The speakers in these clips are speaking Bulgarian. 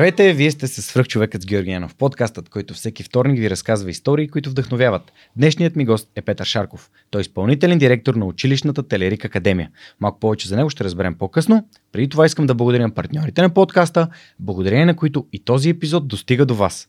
Здравейте, вие сте с свръхчовекът с Георгиянов, подкастът, който всеки вторник ви разказва истории, които вдъхновяват. Днешният ми гост е Петър Шарков. Той е изпълнителен директор на училищната Телерик Академия. Малко повече за него ще разберем по-късно. Преди това искам да благодаря партньорите на подкаста, благодарение на които и този епизод достига до вас.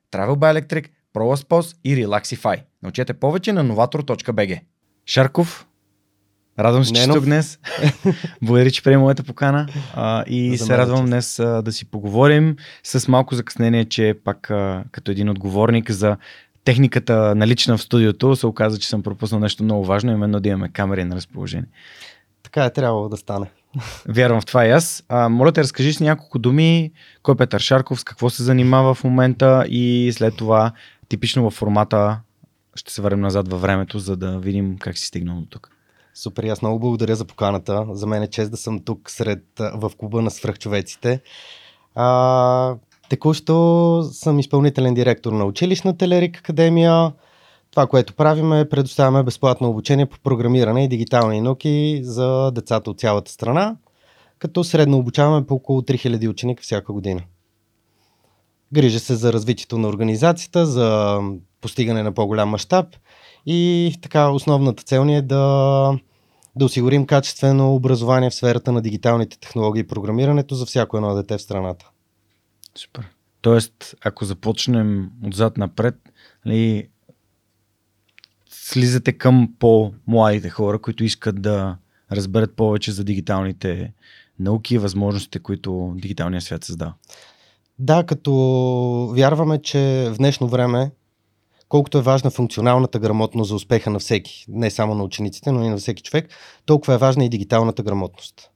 Travel by Electric, ProLaspos и Relaxify. Научете повече на novator.bg. Шарков, радвам се, че сте днес. Благодаря, че приема моята покана а, и За се радвам днес а, да си поговорим с малко закъснение, че пак а, като един отговорник за техниката налична в студиото се оказа, че съм пропуснал нещо много важно, именно да имаме камери на разположение. Така е трябвало да стане. Вярвам в това и аз. А, моля те, разкажи с няколко думи кой е Петър Шарков, с какво се занимава в момента и след това типично във формата ще се върнем назад във времето, за да видим как си стигнал до тук. Супер, аз много благодаря за поканата. За мен е чест да съм тук сред, в клуба на свръхчовеците. А, текущо съм изпълнителен директор на училищна Телерик Академия. Това, което правим е предоставяме безплатно обучение по програмиране и дигитални науки за децата от цялата страна, като средно обучаваме по около 3000 ученика всяка година. Грижа се за развитието на организацията, за постигане на по-голям мащаб и така основната цел ни е да, да осигурим качествено образование в сферата на дигиталните технологии и програмирането за всяко едно дете в страната. Супер. Тоест, ако започнем отзад напред, нали, слизате към по-младите хора, които искат да разберат повече за дигиталните науки и възможностите, които дигиталният свят създава. Да, като вярваме, че в днешно време, колкото е важна функционалната грамотност за успеха на всеки, не само на учениците, но и на всеки човек, толкова е важна и дигиталната грамотност.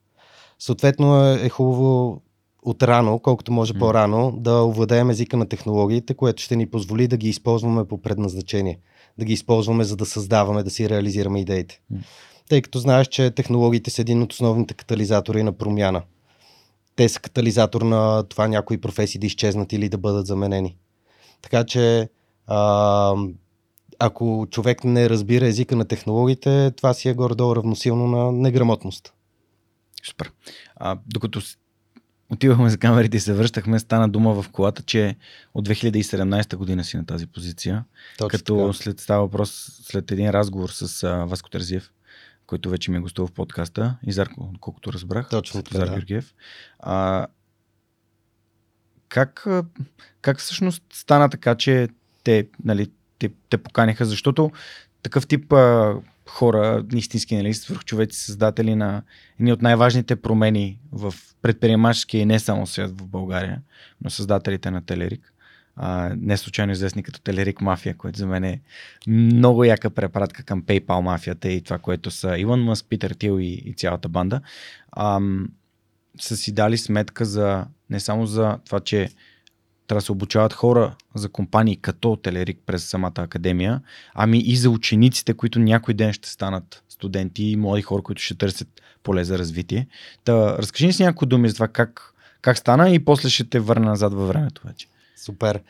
Съответно е, е хубаво от рано, колкото може по-рано, да овладеем езика на технологиите, което ще ни позволи да ги използваме по предназначение да ги използваме, за да създаваме, да си реализираме идеите. Тъй като знаеш, че технологиите са един от основните катализатори на промяна. Те са катализатор на това някои професии да изчезнат или да бъдат заменени. Така че, а, ако човек не разбира езика на технологиите, това си е горе-долу равносилно на неграмотност. Супер. А, докато отивахме за камерите и се връщахме, стана дума в колата, че от 2017 година си на тази позиция. Точно като така. след става въпрос, след един разговор с а, Васко Терзиев, който вече ми е гостувал в подкаста, и Зарко, колкото разбрах. Точно така, Зар да. А, как, как всъщност стана така, че те, нали, те, те поканиха, защото такъв тип а, хора, истински нали, свърхчовеци, създатели на едни от най-важните промени в предприемаческия и не само свят в България, но създателите на Телерик. А, не случайно известни като Телерик мафия, което за мен е много яка препратка към PayPal мафията и това, което са Иван Мъск, Питър Тил и, и цялата банда. А, са си дали сметка за не само за това, че трябва да се обучават хора за компании като Телерик през самата академия, ами и за учениците, които някой ден ще станат студенти и млади хора, които ще търсят поле за развитие. Та, разкажи ни си някои думи за това как, как стана и после ще те върна назад във времето вече. Супер.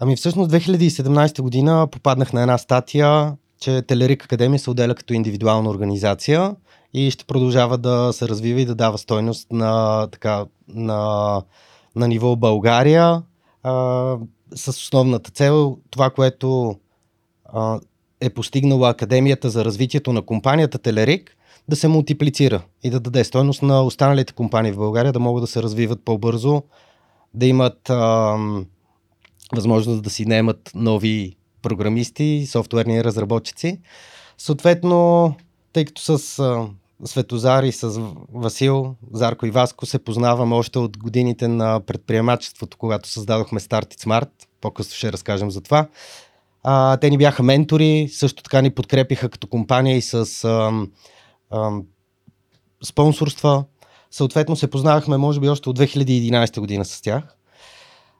Ами всъщност 2017 година попаднах на една статия, че Телерик Академия се отделя като индивидуална организация и ще продължава да се развива и да дава стойност на, така, на, на ниво България, а, с основната цел това, което а, е постигнала Академията за развитието на компанията Телерик, да се мултиплицира и да даде стойност на останалите компании в България, да могат да се развиват по-бързо, да имат ам, възможност да си наемат нови програмисти, софтуерни разработчици. Съответно, тъй като с а, Светозар и с Васил, Зарко и Васко се познаваме още от годините на предприемачеството, когато създадохме Start It Smart. По-късно ще разкажем за това. А, те ни бяха ментори, също така ни подкрепиха като компания и с ам, ам, спонсорства. Съответно се познавахме, може би, още от 2011 година с тях.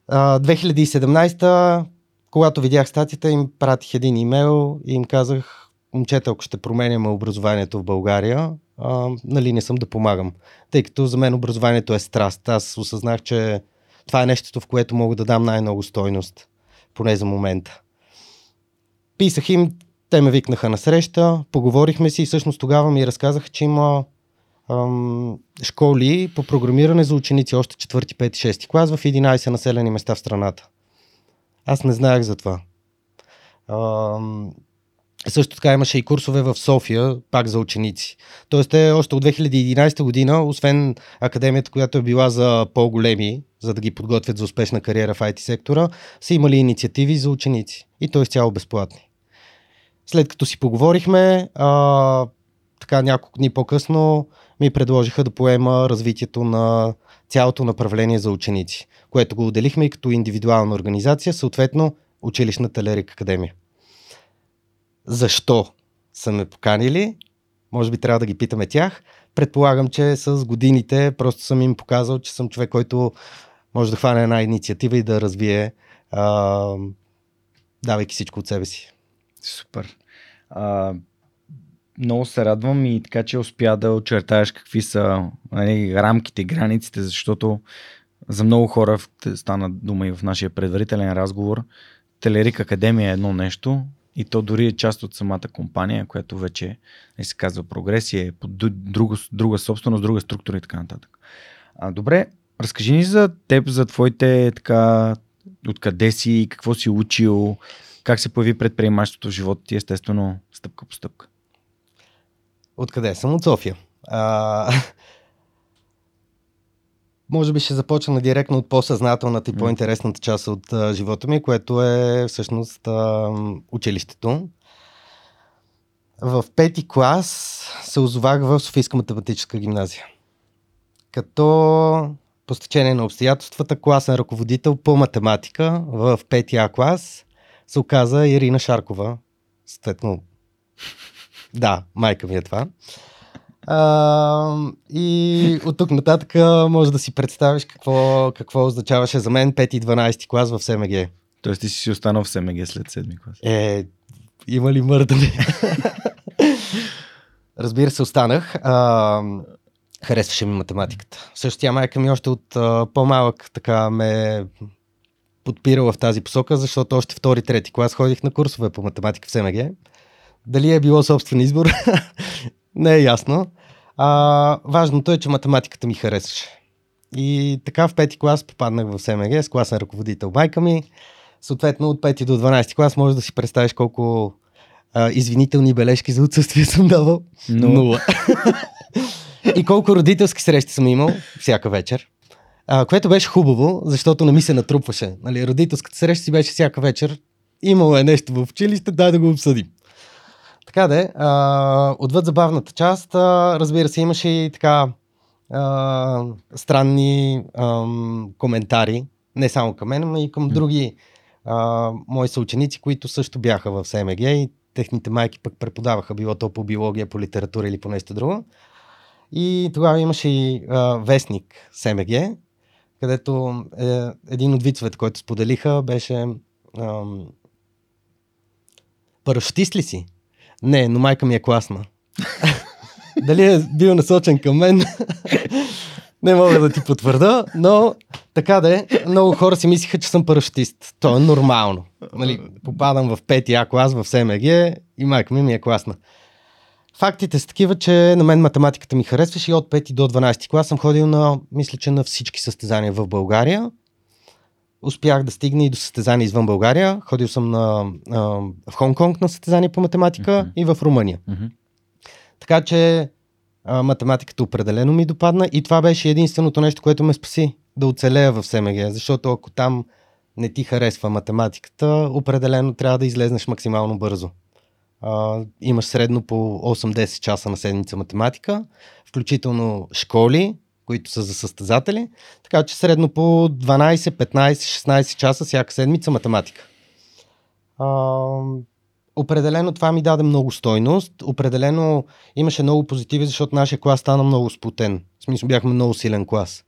А, 2017, когато видях статията, им пратих един имейл и им казах, момчета, ако ще променяме образованието в България, а, нали не съм да помагам. Тъй като за мен образованието е страст. Аз осъзнах, че това е нещото, в което мога да дам най-много стойност, поне за момента. Писах им, те ме викнаха на среща, поговорихме си и всъщност тогава ми разказаха, че има ам, школи по програмиране за ученици още 4, 5, 6 клас в 11 населени места в страната. Аз не знаех за това. Ам, също така имаше и курсове в София, пак за ученици. Тоест, те още от 2011 година, освен академията, която е била за по-големи, за да ги подготвят за успешна кариера в IT сектора, са имали инициативи за ученици. И то цяло безплатни. След като си поговорихме, а, така няколко дни по-късно ми предложиха да поема развитието на цялото направление за ученици, което го отделихме и като индивидуална организация, съответно училищната Лерик Академия. Защо са ме поканили? Може би трябва да ги питаме тях. Предполагам, че с годините просто съм им показал, че съм човек, който може да хване една инициатива и да развие, а, давайки всичко от себе си. Супер. А, много се радвам и така, че успя да очертаеш какви са нали, рамките, границите, защото за много хора стана дума и в нашия предварителен разговор. Телерик Академия е едно нещо и то дори е част от самата компания, която вече не се казва прогресия, е под друга, друга собственост, друга структура и така нататък. А, добре, разкажи ни за теб, за твоите така, откъде си, какво си учил, как се появи предприемачеството в живота ти, естествено, стъпка по стъпка? Откъде съм? От София. А, може би ще започна директно от по-съзнателната и по-интересната част от а, живота ми, което е всъщност а, училището. В пети клас се озовах в Софийска математическа гимназия. Като по стечение на обстоятелствата, класен ръководител по математика в пети А клас се оказа Ирина Шаркова. Съответно, да, майка ми е това. А, и от тук нататък може да си представиш какво, какво означаваше за мен 5 и 12 клас в СМГ. Тоест ти си останал в СМГ след 7 клас? Е, има ли мърдане? Разбира се, останах. А, харесваше ми математиката. Също тя майка ми още от а, по-малък така ме подпирала в тази посока, защото още втори, трети клас ходих на курсове по математика в СМГ. Дали е било собствен избор, не е ясно. А, важното е, че математиката ми харесваше. И така в пети клас попаднах в СМГ с класен ръководител майка ми. Съответно от 5 до 12 клас може да си представиш колко а, извинителни бележки за отсъствие съм давал. Нула. И колко родителски срещи съм имал всяка вечер. А, което беше хубаво, защото не ми се натрупваше. Нали, родителската среща си беше всяка вечер. Имало е нещо в училище, дай да го обсъдим. Така де, а, отвъд забавната част, а, разбира се, имаше и така а, странни а, коментари, не само към мен, но и към други а, мои съученици, които също бяха в СМГ и техните майки пък преподаваха, било то по биология, по литература или по нещо друго. И тогава имаше и а, вестник СМГ, където е, един от вицовете, който споделиха, беше ам, парашутист ли си? Не, но майка ми е класна. Дали е бил насочен към мен? не мога да ти потвърда, но така да е. Много хора си мислиха, че съм парашутист. То е нормално. Нали, попадам в пети А клас в СМГ и майка ми ми е класна. Фактите са такива, че на мен математиката ми харесваше и от 5 до 12 клас съм ходил на, мисля, че на всички състезания в България. Успях да стигна и до състезания извън България. Ходил съм на, а, в Хонг-Конг на състезания по математика mm-hmm. и в Румъния. Mm-hmm. Така че А, математиката определено ми допадна и това беше единственото нещо, което ме спаси да оцелея в СМГ, защото ако там не ти харесва математиката, определено трябва да излезнеш максимално бързо. А, имаш средно по 8-10 часа на седмица математика, включително школи, които са за състезатели, така че средно по 12, 15, 16 часа всяка седмица математика. А, определено това ми даде много стойност. Определено имаше много позитиви, защото нашия клас стана много спотен. В смисъл бяхме много силен клас.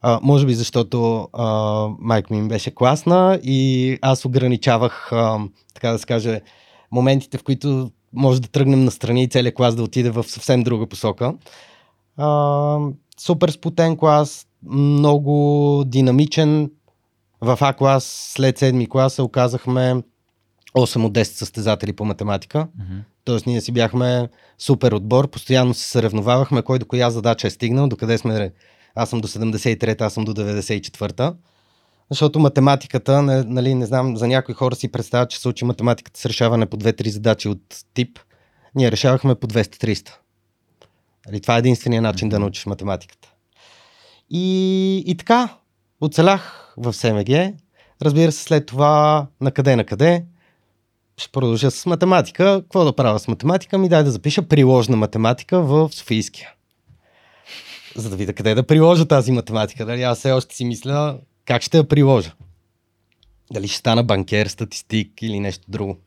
А, може би защото а, майка ми беше класна и аз ограничавах, а, така да се каже, моментите, в които може да тръгнем настрани и целият клас да отиде в съвсем друга посока. А, супер спотен клас, много динамичен. В А клас, след седми клас се оказахме 8 от 10 състезатели по математика. Mm-hmm. Тоест ние си бяхме супер отбор, постоянно се съревновавахме кой до коя задача е стигнал, докъде сме. Аз съм до 73-та, аз съм до 94-та. Защото математиката, не, нали, не знам, за някои хора си представят, че се учи математиката с решаване по 2-3 задачи от тип. Ние решавахме по 200-300. Нали, това е единствения начин да научиш математиката. И, и така, оцелях в СМГ. Разбира се, след това на къде на къде ще продължа с математика. Какво да правя с математика? Ми дай да запиша приложна математика в Софийския. За да видя къде да приложа тази математика. Дали аз все още си мисля как ще я приложа. Дали ще стана банкер, статистик или нещо друго.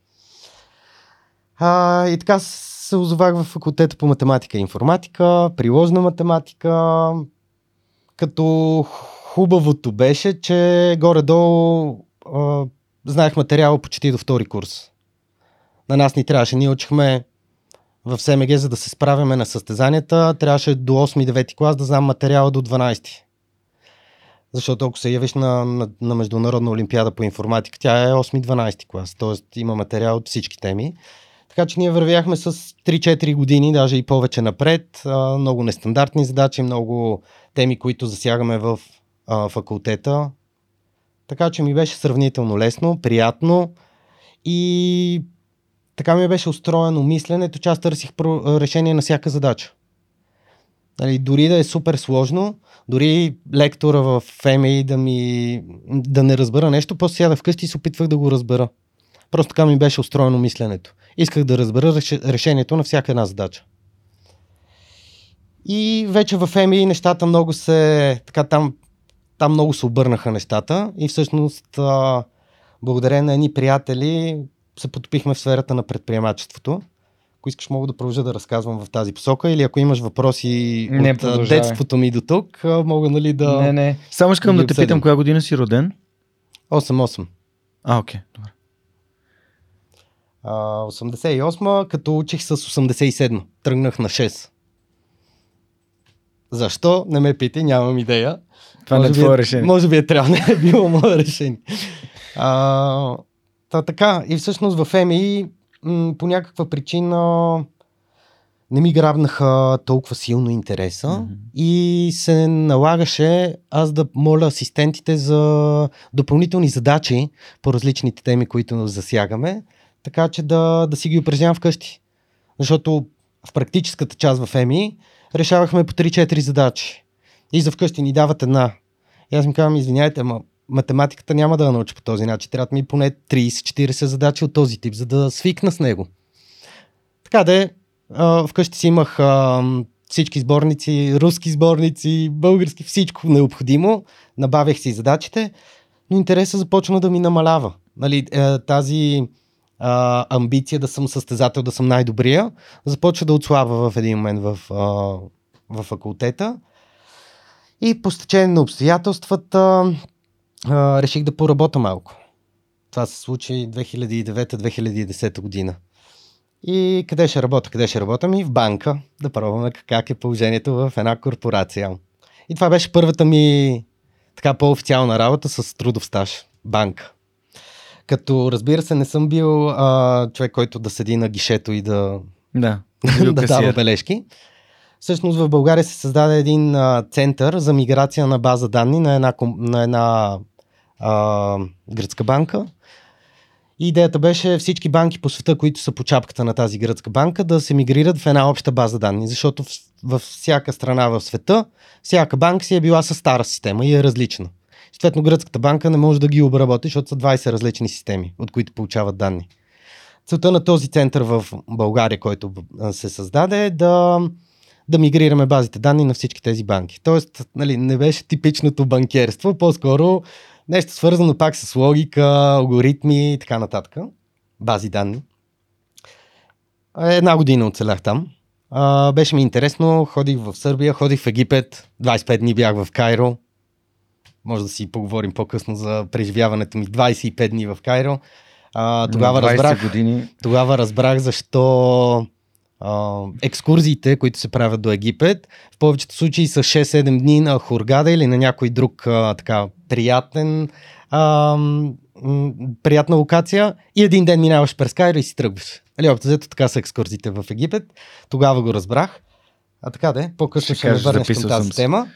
А, и така се озовах в факултета по математика и информатика, приложна математика, като хубавото беше, че горе-долу а, знаех материала почти до втори курс на нас ни трябваше. Ние учихме в СМГ, за да се справяме на състезанията, трябваше до 8-9 клас да знам материала до 12. Защото ако се явиш на, на, на Международна олимпиада по информатика, тя е 8-12 клас, т.е. има материал от всички теми. Така че ние вървяхме с 3-4 години, даже и повече напред. Много нестандартни задачи, много теми, които засягаме в факултета. Така че ми беше сравнително лесно, приятно и така ми беше устроено мисленето, че аз търсих решение на всяка задача. Нали, дори да е супер сложно, дори лектора в ФМИ да ми да не разбера нещо, после сяда вкъщи и се опитвах да го разбера. Просто така ми беше устроено мисленето. Исках да разбера решението на всяка една задача. И вече в ФМИ нещата много се, така там, там много се обърнаха нещата и всъщност а, благодарение на едни приятели, се потопихме в сферата на предприемачеството. Ако искаш, мога да продължа да разказвам в тази посока или ако имаш въпроси не, от продължавай. детството ми до тук, мога нали да... Не, не. Само искам да, да те питам, коя година си роден? 8-8. А, окей. Добре. 88 като учих с 87 Тръгнах на 6. Защо? Не ме питай, нямам идея. Това може не е твое решение. Може би е трябва, не е било мое решение. А, Та, така, и всъщност в МИ м- по някаква причина не ми грабнаха толкова силно интереса mm-hmm. и се налагаше аз да моля асистентите за допълнителни задачи по различните теми, които засягаме, така че да, да си ги упражнявам вкъщи. Защото в практическата част в ЕМИ решавахме по 3-4 задачи. И за вкъщи ни дават една. И аз ми казвам, извиняйте, ама математиката няма да я науча по този начин. Трябва ми поне 30-40 задачи от този тип, за да свикна с него. Така да вкъщи си имах всички сборници, руски сборници, български, всичко необходимо. Набавях си задачите, но интересът започна да ми намалява. Нали, е, тази а, амбиция да съм състезател, да съм най-добрия, започва да отслабва в един момент в, а, в факултета. И по стечение на обстоятелствата а, реших да поработя малко. Това се случи 2009-2010 година. И къде ще работя? Къде ще работя? Ми в банка, да пробваме как е положението в една корпорация. И това беше първата ми така по-официална работа с трудов стаж. Банка. Като разбира се, не съм бил а, човек, който да седи на гишето и да, да, да дава бележки. Всъщност в България се създаде един а, център за миграция на база данни на една, на една а, гръцка банка. И идеята беше всички банки по света, които са по чапката на тази гръцка банка, да се мигрират в една обща база данни, защото в, във всяка страна в света, всяка банка си е била с стара система и е различна. Съответно, гръцката банка не може да ги обработи, защото са 20 различни системи, от които получават данни. Целта на този център в България, който се създаде е да, да мигрираме базите данни на всички тези банки. Тоест, нали, не беше типичното банкерство, по-скоро нещо свързано пак с логика, алгоритми и така нататък. Бази данни. Една година оцелях там. А, беше ми интересно, ходих в Сърбия, ходих в Египет, 25 дни бях в Кайро. Може да си поговорим по-късно за преживяването ми 25 дни в Кайро. А, тогава, разбрах, години. тогава разбрах защо а, екскурзиите, които се правят до Египет, в повечето случаи са 6-7 дни на Хургада или на някой друг а, така приятен а, приятна локация и един ден минаваш през Кайро и си тръгваш. Нали, общо взето така са екскурзиите в Египет. Тогава го разбрах. А така де, по-късно ще, ще ме върнеш към тази тема.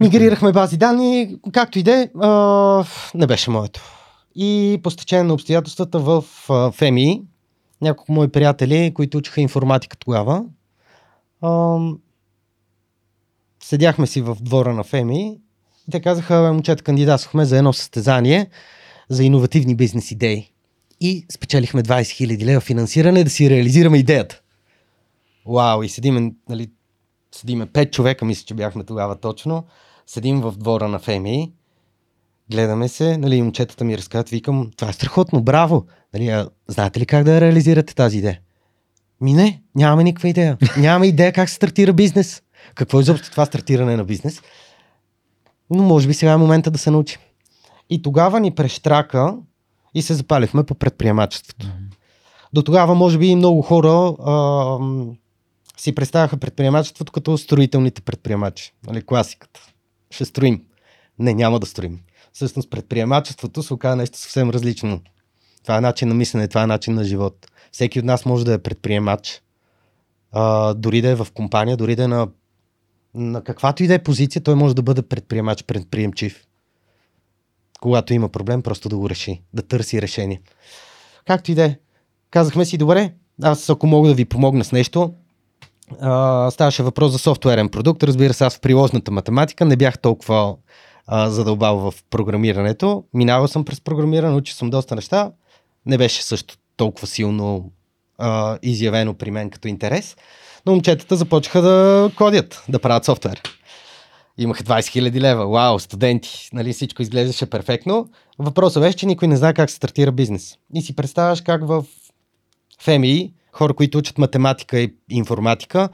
Мигрирахме бази данни, както и де, не беше моето. И по стечение на обстоятелствата в ФМИ, няколко мои приятели, които учиха информатика тогава, седяхме си в двора на ФМИ и те казаха, момчета, кандидатствахме за едно състезание за иновативни бизнес идеи. И спечелихме 20 000 лева финансиране да си реализираме идеята. Вау, и седиме, нали, седиме пет човека, мисля, че бяхме тогава точно. Седим в двора на ФМИ гледаме се, нали, момчетата ми разказват, викам, това е страхотно, браво. Нали, а, знаете ли как да реализирате тази идея? Ми не, нямаме никаква идея. Нямаме идея как се стартира бизнес. Какво е изобщо това стартиране на бизнес? Но може би сега е момента да се научим. И тогава ни прещрака и се запалихме по предприемачеството. До тогава, може би, много хора а, си представяха предприемачеството като строителните предприемачи. Нали, класиката. Ще строим. Не, няма да строим всъщност предприемачеството се оказа нещо съвсем различно. Това е начин на мислене, това е начин на живот. Всеки от нас може да е предприемач, а, дори да е в компания, дори да е на, на каквато и да е позиция, той може да бъде предприемач, предприемчив. Когато има проблем, просто да го реши, да търси решение. Както и да е. Казахме си, добре, аз ако мога да ви помогна с нещо, ставаше въпрос за софтуерен продукт. Разбира се, аз в приложната математика не бях толкова а, задълбал в програмирането. Минавал съм през програмиране, учил съм доста неща. Не беше също толкова силно а, изявено при мен като интерес. Но момчетата започнаха да кодят, да правят софтуер. Имаха 20 000 лева. Вау, студенти. Нали, всичко изглеждаше перфектно. Въпросът беше, че никой не знае как се стартира бизнес. И си представяш как в ФМИ, хора, които учат математика и информатика,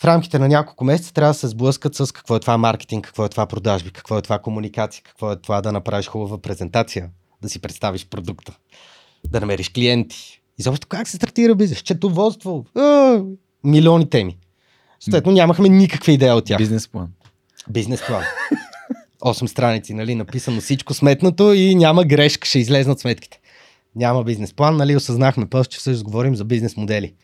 в рамките на няколко месеца трябва да се сблъскат с какво е това маркетинг, какво е това продажби, какво е това комуникация, какво е това да направиш хубава презентация, да си представиш продукта, да намериш клиенти. И защо как се стартира бизнес? Четоводство, милиони теми. Съответно нямахме никаква идея от тях. Бизнес план. Бизнес план. 8 страници, нали, написано всичко сметнато и няма грешка, ще излезнат сметките. Няма бизнес план, нали, осъзнахме после, че всъщност говорим за бизнес модели.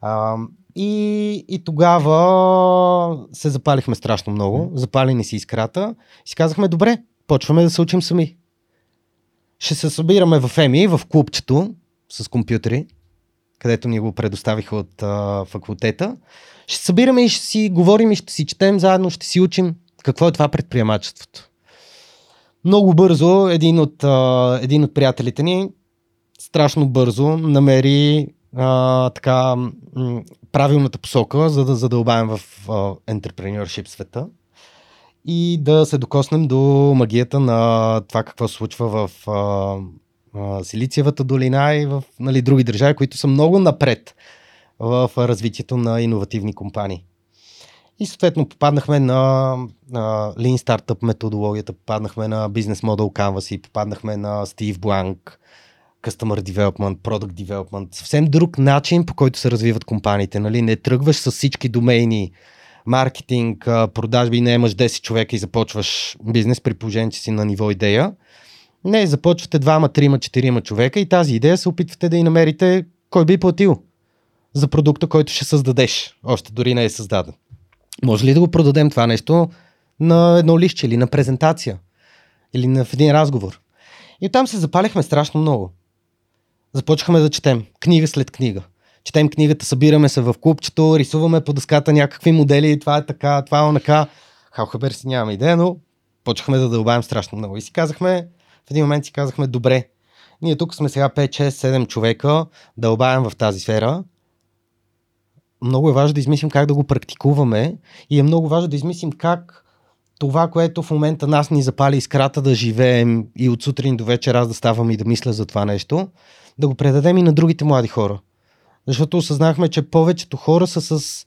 А, и, и тогава се запалихме страшно много. Запали ни си искрата. И си казахме, добре, почваме да се учим сами. Ще се събираме в ЕМИ, в клубчето с компютри, където ни го предоставиха от а, факултета. Ще събираме и ще си говорим и ще си четем заедно, ще си учим какво е това предприемачеството. Много бързо един от, а, един от приятелите ни страшно бързо намери а, така правилната посока, за да задълбаем в entrepreneurship света и да се докоснем до магията на това какво се случва в а, а, Силициевата долина и в нали, други държави, които са много напред в развитието на иновативни компании. И съответно попаднахме на, на Lean Startup методологията, попаднахме на Business Model Canvas и попаднахме на Стив Бланк, Customer Development, Product Development, съвсем друг начин по който се развиват компаниите. Нали? Не тръгваш с всички домейни, маркетинг, продажби, не имаш 10 човека и започваш бизнес при положение, че си на ниво идея. Не, започвате двама, трима, четирима човека и тази идея се опитвате да и намерите кой би платил за продукта, който ще създадеш. Още дори не е създаден. Може ли да го продадем това нещо на едно лище или на презентация? Или на в един разговор? И там се запалихме страшно много. Започнахме да четем книга след книга. Четем книгата, събираме се в клубчето, рисуваме по дъската някакви модели, това е така, това е онака. Халхабер си нямаме идея, но почнахме да дълбаем страшно много. И си казахме, в един момент си казахме, добре, ние тук сме сега 5, 6, 7 човека, дълбаем в тази сфера. Много е важно да измислим как да го практикуваме и е много важно да измислим как това, което в момента нас ни запали искрата да живеем и от сутрин до вечер аз да ставам и да мисля за това нещо, да го предадем и на другите млади хора. Защото осъзнахме, че повечето хора са с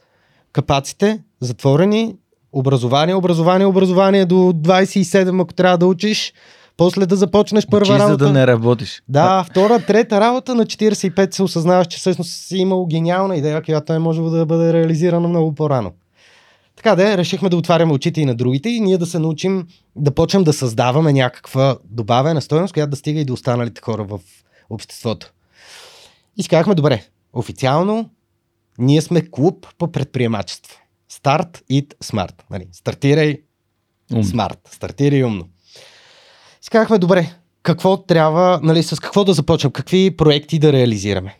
капаците, затворени, образование, образование, образование до 27, ако трябва да учиш, после да започнеш първа Учи, работа. за да не работиш. Да, втора, трета работа на 45 се осъзнаваш, че всъщност си имал гениална идея, която е можела да бъде реализирана много по-рано. Така да, решихме да отваряме очите и на другите и ние да се научим да почнем да създаваме някаква добавена стоеност, която да стига и до останалите хора в обществото. И си казахме, добре, официално ние сме клуб по предприемачество. Start it smart. Нали? Стартирай Ум. смарт. Стартирай умно. Си казахме, добре, какво трябва, нали, с какво да започнем, какви проекти да реализираме.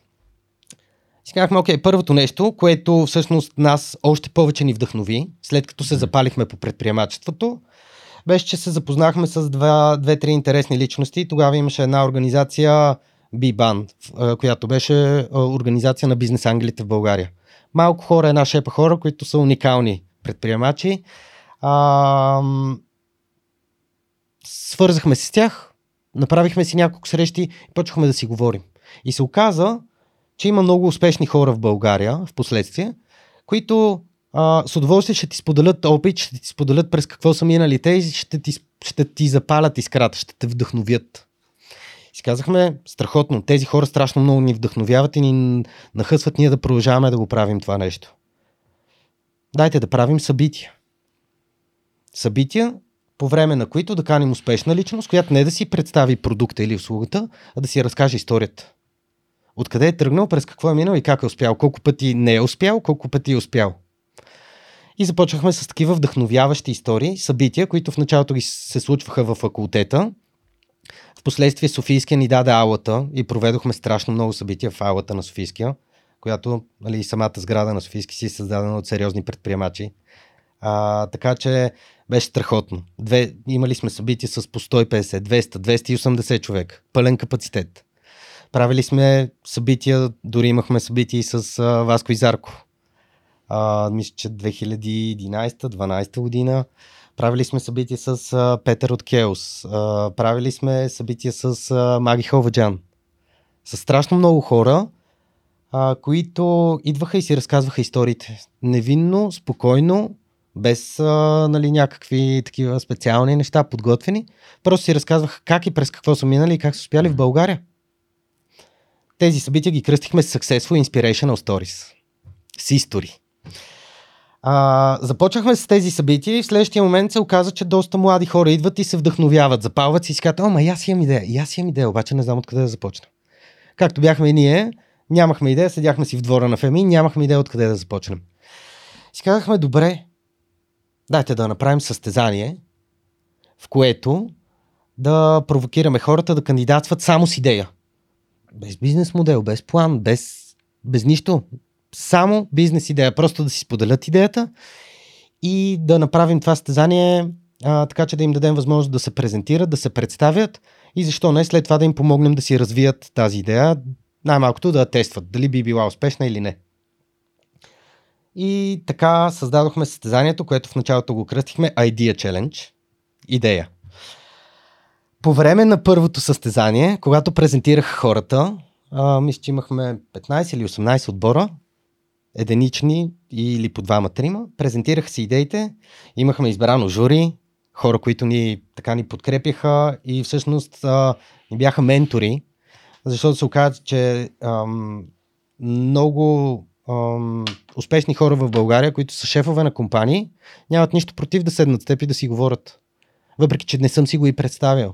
Си казахме, окей, първото нещо, което всъщност нас още повече ни вдъхнови, след като се запалихме по предприемачеството, беше, че се запознахме с два, две-три интересни личности. Тогава имаше една организация А, която беше организация на бизнес ангелите в България. Малко хора, една шепа хора, които са уникални предприемачи. А, свързахме се с тях, направихме си няколко срещи и почнахме да си говорим. И се оказа, че има много успешни хора в България в последствие, които а, с удоволствие ще ти споделят опит, ще ти споделят през какво са минали те и ще ти, ще ти запалят искрата, ще те вдъхновят. Си казахме, страхотно, тези хора страшно много ни вдъхновяват и ни нахъсват ние да продължаваме да го правим това нещо. Дайте да правим събития. Събития, по време на които да каним успешна личност, която не да си представи продукта или услугата, а да си разкаже историята. Откъде е тръгнал, през какво е минал и как е успял, колко пъти не е успял, колко пъти е успял. И започнахме с такива вдъхновяващи истории, събития, които в началото ги се случваха в факултета. Впоследствие Софийския ни даде аулата и проведохме страшно много събития в аулата на Софийския, която нали, самата сграда на Софийски си е създадена от сериозни предприемачи. А, така че беше страхотно. Две, имали сме събития с по 150, 200, 280 човек. Пълен капацитет. Правили сме събития, дори имахме събития и с а, Васко и Зарко. А, мисля, че 2011-12 година. Правили сме събития с а, Петър от Кеос. А, правили сме събития с а, Маги Ховаджан. С страшно много хора, а, които идваха и си разказваха историите. Невинно, спокойно, без а, нали, някакви такива специални неща, подготвени. Просто си разказваха как и през какво са минали и как са успяли в България. Тези събития ги кръстихме с Successful Inspirational Stories. С истори. А, започнахме с тези събития и в следващия момент се оказа, че доста млади хора идват и се вдъхновяват, запалват си и си казват, ама аз имам идея, и аз имам идея, обаче не знам откъде да започна. Както бяхме и ние, нямахме идея, седяхме си в двора на Феми, нямахме идея откъде да започнем. Си казахме, добре, дайте да направим състезание, в което да провокираме хората да кандидатстват само с идея. Без бизнес модел, без план, без, без нищо. Само бизнес идея. Просто да си споделят идеята и да направим това състезание а, така, че да им дадем възможност да се презентират, да се представят и защо не след това да им помогнем да си развият тази идея, най-малкото да тестват, дали би била успешна или не. И така създадохме състезанието, което в началото го кръстихме Idea Challenge. Идея. По време на първото състезание, когато презентирах хората, а, мисля, че имахме 15 или 18 отбора, единични или по двама-трима, презентираха си идеите, имахме избрано жури, хора, които ни така ни подкрепяха и всъщност а, ни бяха ментори, защото се оказа, че ам, много ам, успешни хора в България, които са шефове на компании, нямат нищо против да седнат с теб и да си говорят. Въпреки, че не съм си го и представил.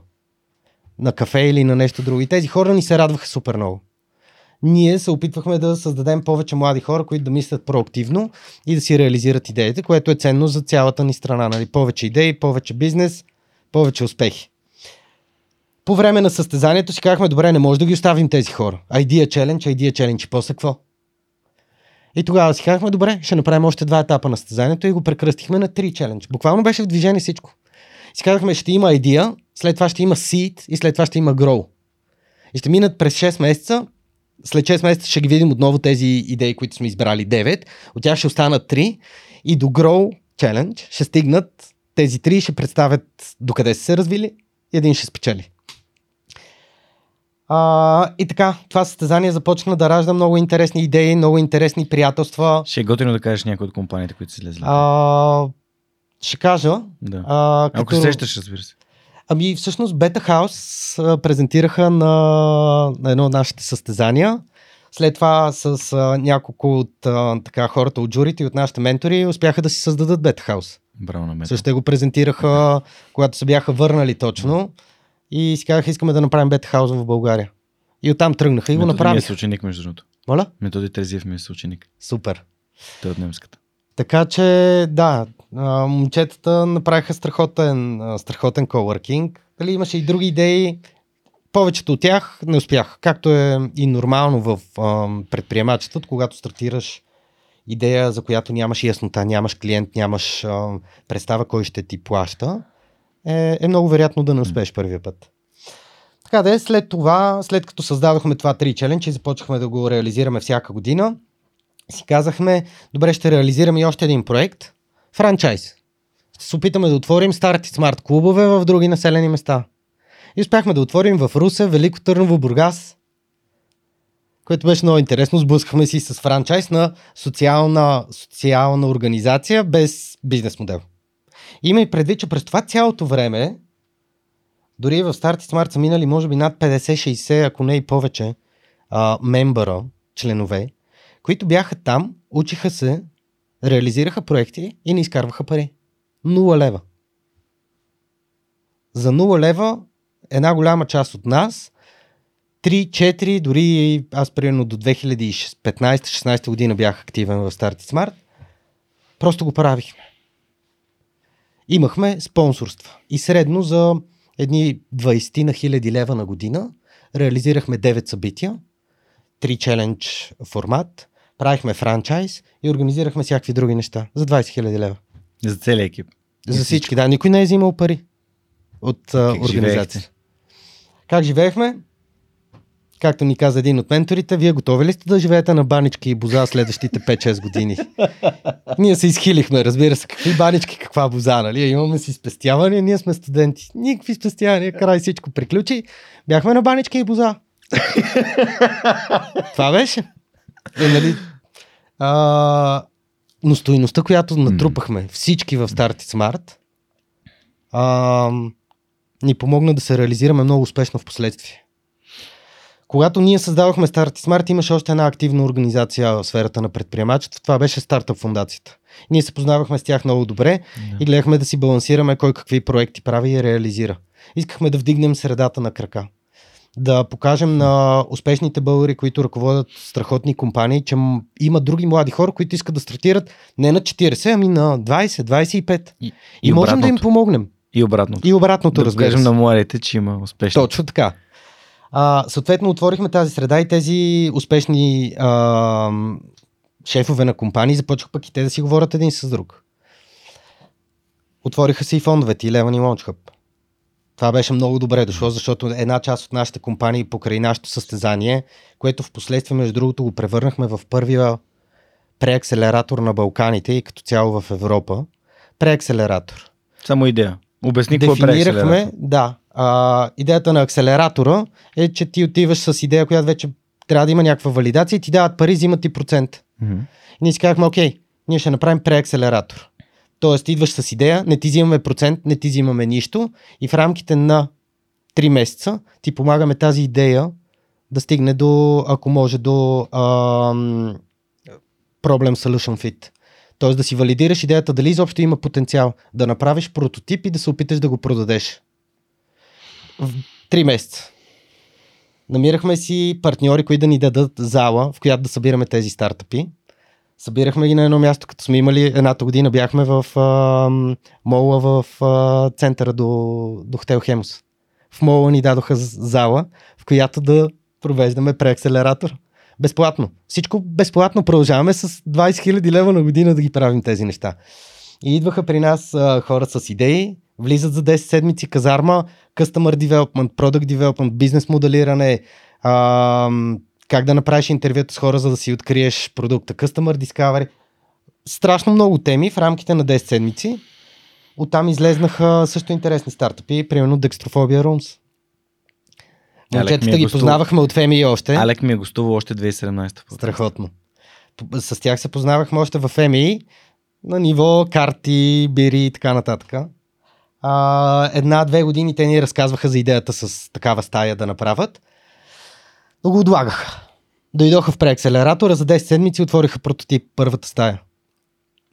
На кафе или на нещо друго. И тези хора ни се радваха супер много. Ние се опитвахме да създадем повече млади хора, които да мислят проактивно и да си реализират идеите, което е ценно за цялата ни страна. Нали? Повече идеи, повече бизнес, повече успехи. по време на състезанието си казахме, добре, не може да ги оставим тези хора. Idea challenge, idea challenge и после какво? И тогава си казахме, добре, ще направим още два етапа на състезанието и го прекръстихме на три челендж. Буквално беше в движение всичко. Си казахме, ще има идея, след това ще има seed и след това ще има grow. И ще минат през 6 месеца. След 6 месеца ще ги видим отново тези идеи, които сме избрали 9. От тях ще останат 3. И до grow challenge ще стигнат тези 3 ще представят докъде са се развили и един ще спечели. А, и така, това състезание започна да ражда много интересни идеи, много интересни приятелства. Ще е готино да кажеш някои от компаниите, които са слезли. А, ще кажа. да. А, Ако се сещаш, разбира се. Ами всъщност Beta House а, презентираха на, на едно от нашите състезания. След това с а, няколко от а, така, хората от журите и от нашите ментори успяха да си създадат Beta House. Браво на мен. Също те го презентираха, когато се бяха върнали точно и си казаха, искаме да направим Beta House в България. И оттам тръгнаха и го Методи ми е направиха. съученик, между другото. Моля? Методи Терзиев ми е съученик. Супер. Той е от немската. Така че, да, момчетата направиха страхотен, страхотен coworking. Дали имаше и други идеи, повечето от тях не успях. Както е и нормално в а, предприемачеството, когато стартираш идея, за която нямаш яснота, нямаш клиент, нямаш а, представа кой ще ти плаща, е, е много вероятно да не успееш първия път. Така да е, след това, след като създадохме това 3 челендж и започнахме да го реализираме всяка година, си казахме, добре, ще реализираме и още един проект. Франчайз. Ще се опитаме да отворим старти смарт клубове в други населени места. И успяхме да отворим в Русе, Велико Търново, Бургас, което беше много интересно. Сблъскахме си с франчайз на социална, социална организация без бизнес модел. Има и предвид, че през това цялото време, дори в Старти Смарт са минали може би над 50-60, ако не и повече, а, мембъра, членове, които бяха там, учиха се, реализираха проекти и не изкарваха пари. Нула лева. За нула лева една голяма част от нас, 3-4, дори аз примерно до 2015-16 година бях активен в Starty Smart, просто го правихме. Имахме спонсорства и средно за едни 20 на хиляди лева на година реализирахме 9 събития, 3 челендж формат, правихме франчайз и организирахме всякакви други неща за 20 хиляди лева. За целия екип. За всички, да. Никой не е взимал пари от Как организацията. Как живеехме? Както ни каза един от менторите, вие готови ли сте да живеете на банички и боза следващите 5-6 години? ние се изхилихме, разбира се, какви банички, каква боза, нали? Имаме си спестявания, ние сме студенти. Никакви спестявания, край всичко приключи. Бяхме на банички и боза. Това беше. Е, нали? А, но стоиността, която натрупахме всички в Starty Smart, а, ни помогна да се реализираме много успешно в последствие. Когато ние създавахме Starty Smart, имаше още една активна организация в сферата на предприемачеството. Това беше Стартъп фундацията. Ние се познавахме с тях много добре и гледахме да си балансираме кой какви проекти прави и реализира. Искахме да вдигнем средата на крака. Да покажем на успешните българи, които ръководят страхотни компании, че има други млади хора, които искат да стартират не на 40, ами на 20, 25. И, И, и можем да им помогнем. И обратното. И обратното, да разбира се. на младите, че има успешни. Точно така. А, съответно, отворихме тази среда и тези успешни а, шефове на компании започнаха пък и те да си говорят един с друг. Отвориха се и фондовете и Леван и Hub. Това беше много добре дошло, защото една част от нашите компании покрай нашето състезание, което в последствие, между другото, го превърнахме в първия преакселератор на Балканите и като цяло в Европа. Преакселератор. Само идея. Обясни какво прави Дефинирахме, да. А, идеята на акселератора е, че ти отиваш с идея, която вече трябва да има някаква валидация и ти дават пари, взимат ти процент. И ние си казахме, окей, ние ще направим преакселератор. Тоест, идваш с идея, не ти взимаме процент, не ти взимаме нищо и в рамките на 3 месеца ти помагаме тази идея да стигне до, ако може, до ам, problem solution fit. Тоест да си валидираш идеята дали изобщо има потенциал, да направиш прототип и да се опиташ да го продадеш. В 3 месеца. Намирахме си партньори, които да ни дадат зала, в която да събираме тези стартъпи. Събирахме ги на едно място, като сме имали едната година, бяхме в а, мола в а, центъра до, до хотел Хемус. в мола ни дадоха зала, в която да провеждаме преакселератор. Безплатно. Всичко безплатно. Продължаваме с 20 000 лева на година да ги правим тези неща. И идваха при нас а, хора с идеи, влизат за 10 седмици казарма, Customer Development, Product Development, бизнес моделиране, а, как да направиш интервюта с хора, за да си откриеш продукта, Customer Discovery. Страшно много теми в рамките на 10 седмици. Оттам излезнаха също интересни стартъпи, примерно Dextrophobia Rooms. Момчетата е ги познавахме от Феми още. Алек ми е гостувал още 2017. Страхотно. С тях се познавахме още в Феми на ниво карти, бири и така нататък. А, една-две години те ни разказваха за идеята с такава стая да направят. Но го отлагаха. Дойдоха в преакселератора, за 10 седмици отвориха прототип, първата стая.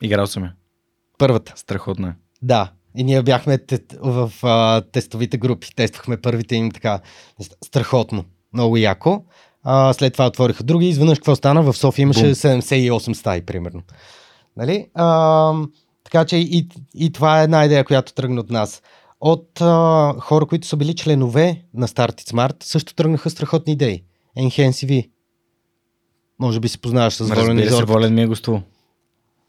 Играл съм я. Първата. Страхотна е. Да. И ние бяхме в а, тестовите групи, тествахме първите им така страхотно, много яко. А, след това отвориха други. Изведнъж какво стана? В София имаше Бум. 78 стаи, примерно. Нали? А, така че и, и това е една идея, която тръгна от нас. От а, хора, които са били членове на Start It Smart, също тръгнаха страхотни идеи. Enhance V. Може би се познаваш с Волен и Зорката. Волен ми е гостувал.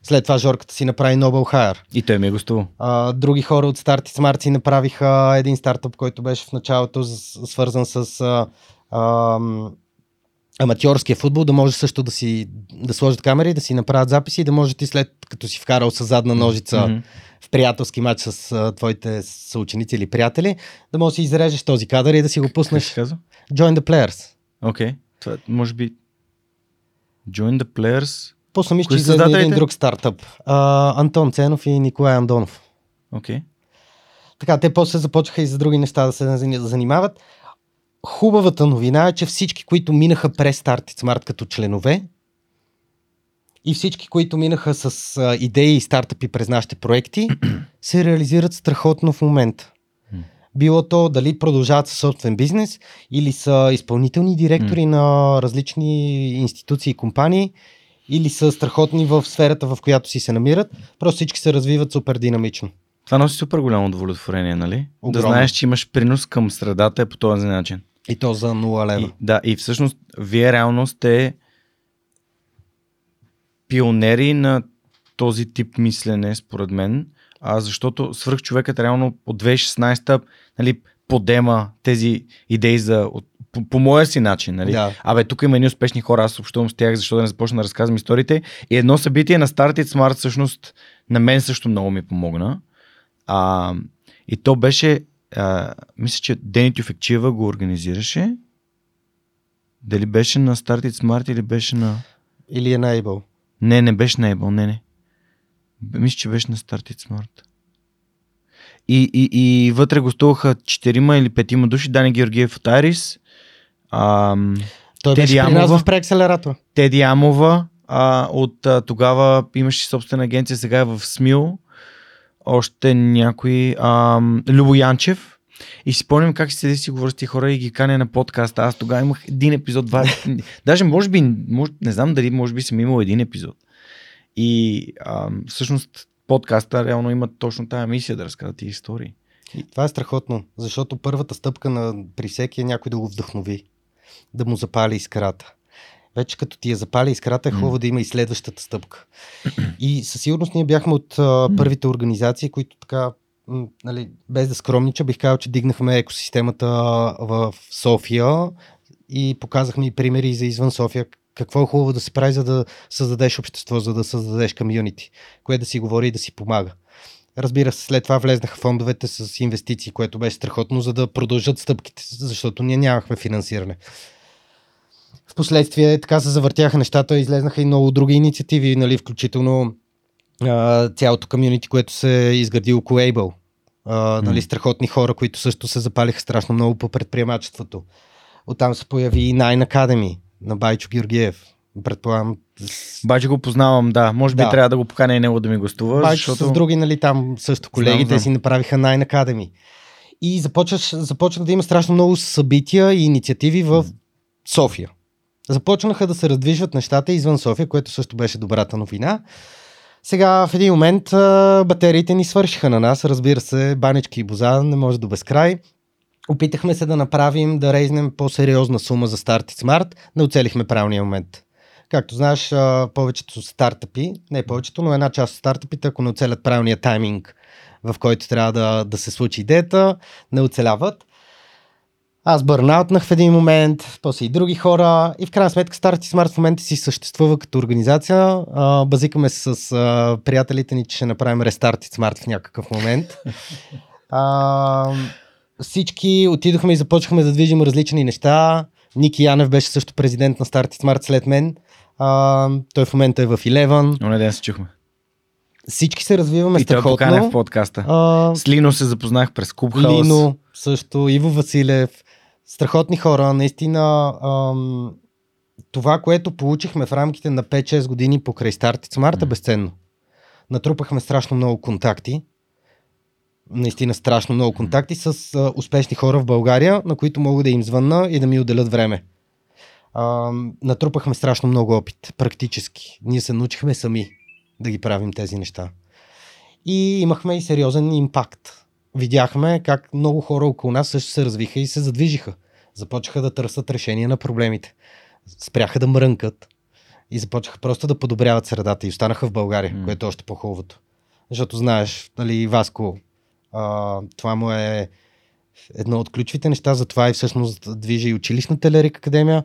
След това Жорката си направи Nobel Hire. И той ми е гостувал. А, други хора от Start Smart си направиха един стартъп, който беше в началото свързан с а, а, аматьорския футбол, да може също да си да сложат камери, да си направят записи и да може ти след като си вкарал с задна ножица mm-hmm. в приятелски матч с а, твоите съученици или приятели, да можеш да си изрежеш този кадър и да си го пуснеш. Join the players. Окей. Okay. Това може би Join the players. После мисля, че един друг стартъп. А, Антон Ценов и Николай Андонов. Окей. Okay. Така, те после започнаха и за други неща да се занимават. Хубавата новина е, че всички, които минаха през Start Smart като членове и всички, които минаха с а, идеи и стартъпи през нашите проекти, се реализират страхотно в момента. Било то дали продължават със собствен бизнес или са изпълнителни директори mm. на различни институции и компании или са страхотни в сферата, в която си се намират. Просто всички се развиват супер динамично. Това носи супер голямо удовлетворение, нали? Огромно. Да знаеш, че имаш принос към средата е по този начин. И то за 0 лева. И, да, и всъщност вие реално сте пионери на този тип мислене, според мен, а, защото свърх човекът реално от 2016-та нали, подема тези идеи за, от, по, по моя си начин. Нали? Да. Абе, тук има едни успешни хора, аз общувам с тях, защото да не започна да разказвам историите. И едно събитие на Started Smart всъщност на мен също много ми помогна. А, и то беше а, мисля, че Дени Тюфекчиева го организираше. Дали беше на Start It Smart или беше на... Или е на Able? Не, не беше на Able, не, не. Мисля, че беше на Start It Smart. И, и, и вътре гостуваха четирима или петима души. Дани Георгиев от Айрис. Ам, Той Теди беше Амова, в преакселератор. Теди Амова. А, от а, тогава имаше собствена агенция, сега е в СМИЛ още някой. Ам, Любо Янчев. И си спомням как седи си говоря с тези хора и ги каня на подкаста. Аз тогава имах един епизод, два. Даже може би, може, не знам дали може би съм имал един епизод. И ам, всъщност подкаста реално има точно тази мисия да разказва тези истории. И... Това е страхотно, защото първата стъпка на, при всеки е някой да го вдъхнови, да му запали искрата вече като ти я запали искрата, е хубаво mm. да има и следващата стъпка. И със сигурност ние бяхме от а, първите организации, които така, м, нали, без да скромнича, бих казал, че дигнахме екосистемата в София и показахме и примери за извън София, какво е хубаво да се прави, за да създадеш общество, за да създадеш комьюнити, кое да си говори и да си помага. Разбира се, след това влезнаха фондовете с инвестиции, което беше страхотно, за да продължат стъпките, защото ние нямахме финансиране. Впоследствие така се завъртяха нещата, излезнаха и много други инициативи, нали, включително а, цялото комьюнити, което се изгради около Able. А, нали, страхотни хора, които също се запалиха страшно много по предприемачеството. Оттам се появи и Nine Academy на Байчо Георгиев. Предполагам. Байчо го познавам, да. Може би да. трябва да го поканя и него да ми гостува. Байчо защото... с други, нали, там също колеги, те си направиха Nine Academy. И започваш, започна да има страшно много събития и инициативи в София започнаха да се раздвижват нещата извън София, което също беше добрата новина. Сега в един момент батериите ни свършиха на нас, разбира се, банички и боза не може до безкрай. Опитахме се да направим, да рейзнем по-сериозна сума за Start Smart. Не оцелихме правилния момент. Както знаеш, повечето стартъпи, не повечето, но една част от стартъпите, ако не оцелят правилния тайминг, в който трябва да, да се случи идеята, не оцеляват. Аз бърнаутнах в един момент, после и други хора и в крайна сметка Start Smart в момента си съществува като организация. А, базикаме се с а, приятелите ни, че ще направим рестарт Smart в някакъв момент. А, всички отидохме и започнахме да движим различни неща. Ники Янев беше също президент на Start Smart след мен. А, той в момента е в Eleven. Но ден се чухме. Всички се развиваме и страхотно. И той в подкаста. А, С Лино се запознах през Кубхаус. Лино също, Иво Василев страхотни хора. Наистина, ам, това, което получихме в рамките на 5-6 години покрай Start Smart е безценно. Натрупахме страшно много контакти. Наистина страшно много контакти с а, успешни хора в България, на които мога да им звънна и да ми отделят време. А, натрупахме страшно много опит, практически. Ние се научихме сами да ги правим тези неща. И имахме и сериозен импакт видяхме как много хора около нас също се развиха и се задвижиха. Започнаха да търсят решения на проблемите. Спряха да мрънкат и започнаха просто да подобряват средата и останаха в България, mm. което е още по-хубавото. Защото знаеш, нали, Васко, а, това му е едно от ключовите неща, за това и всъщност движи и училищната Лерик Академия,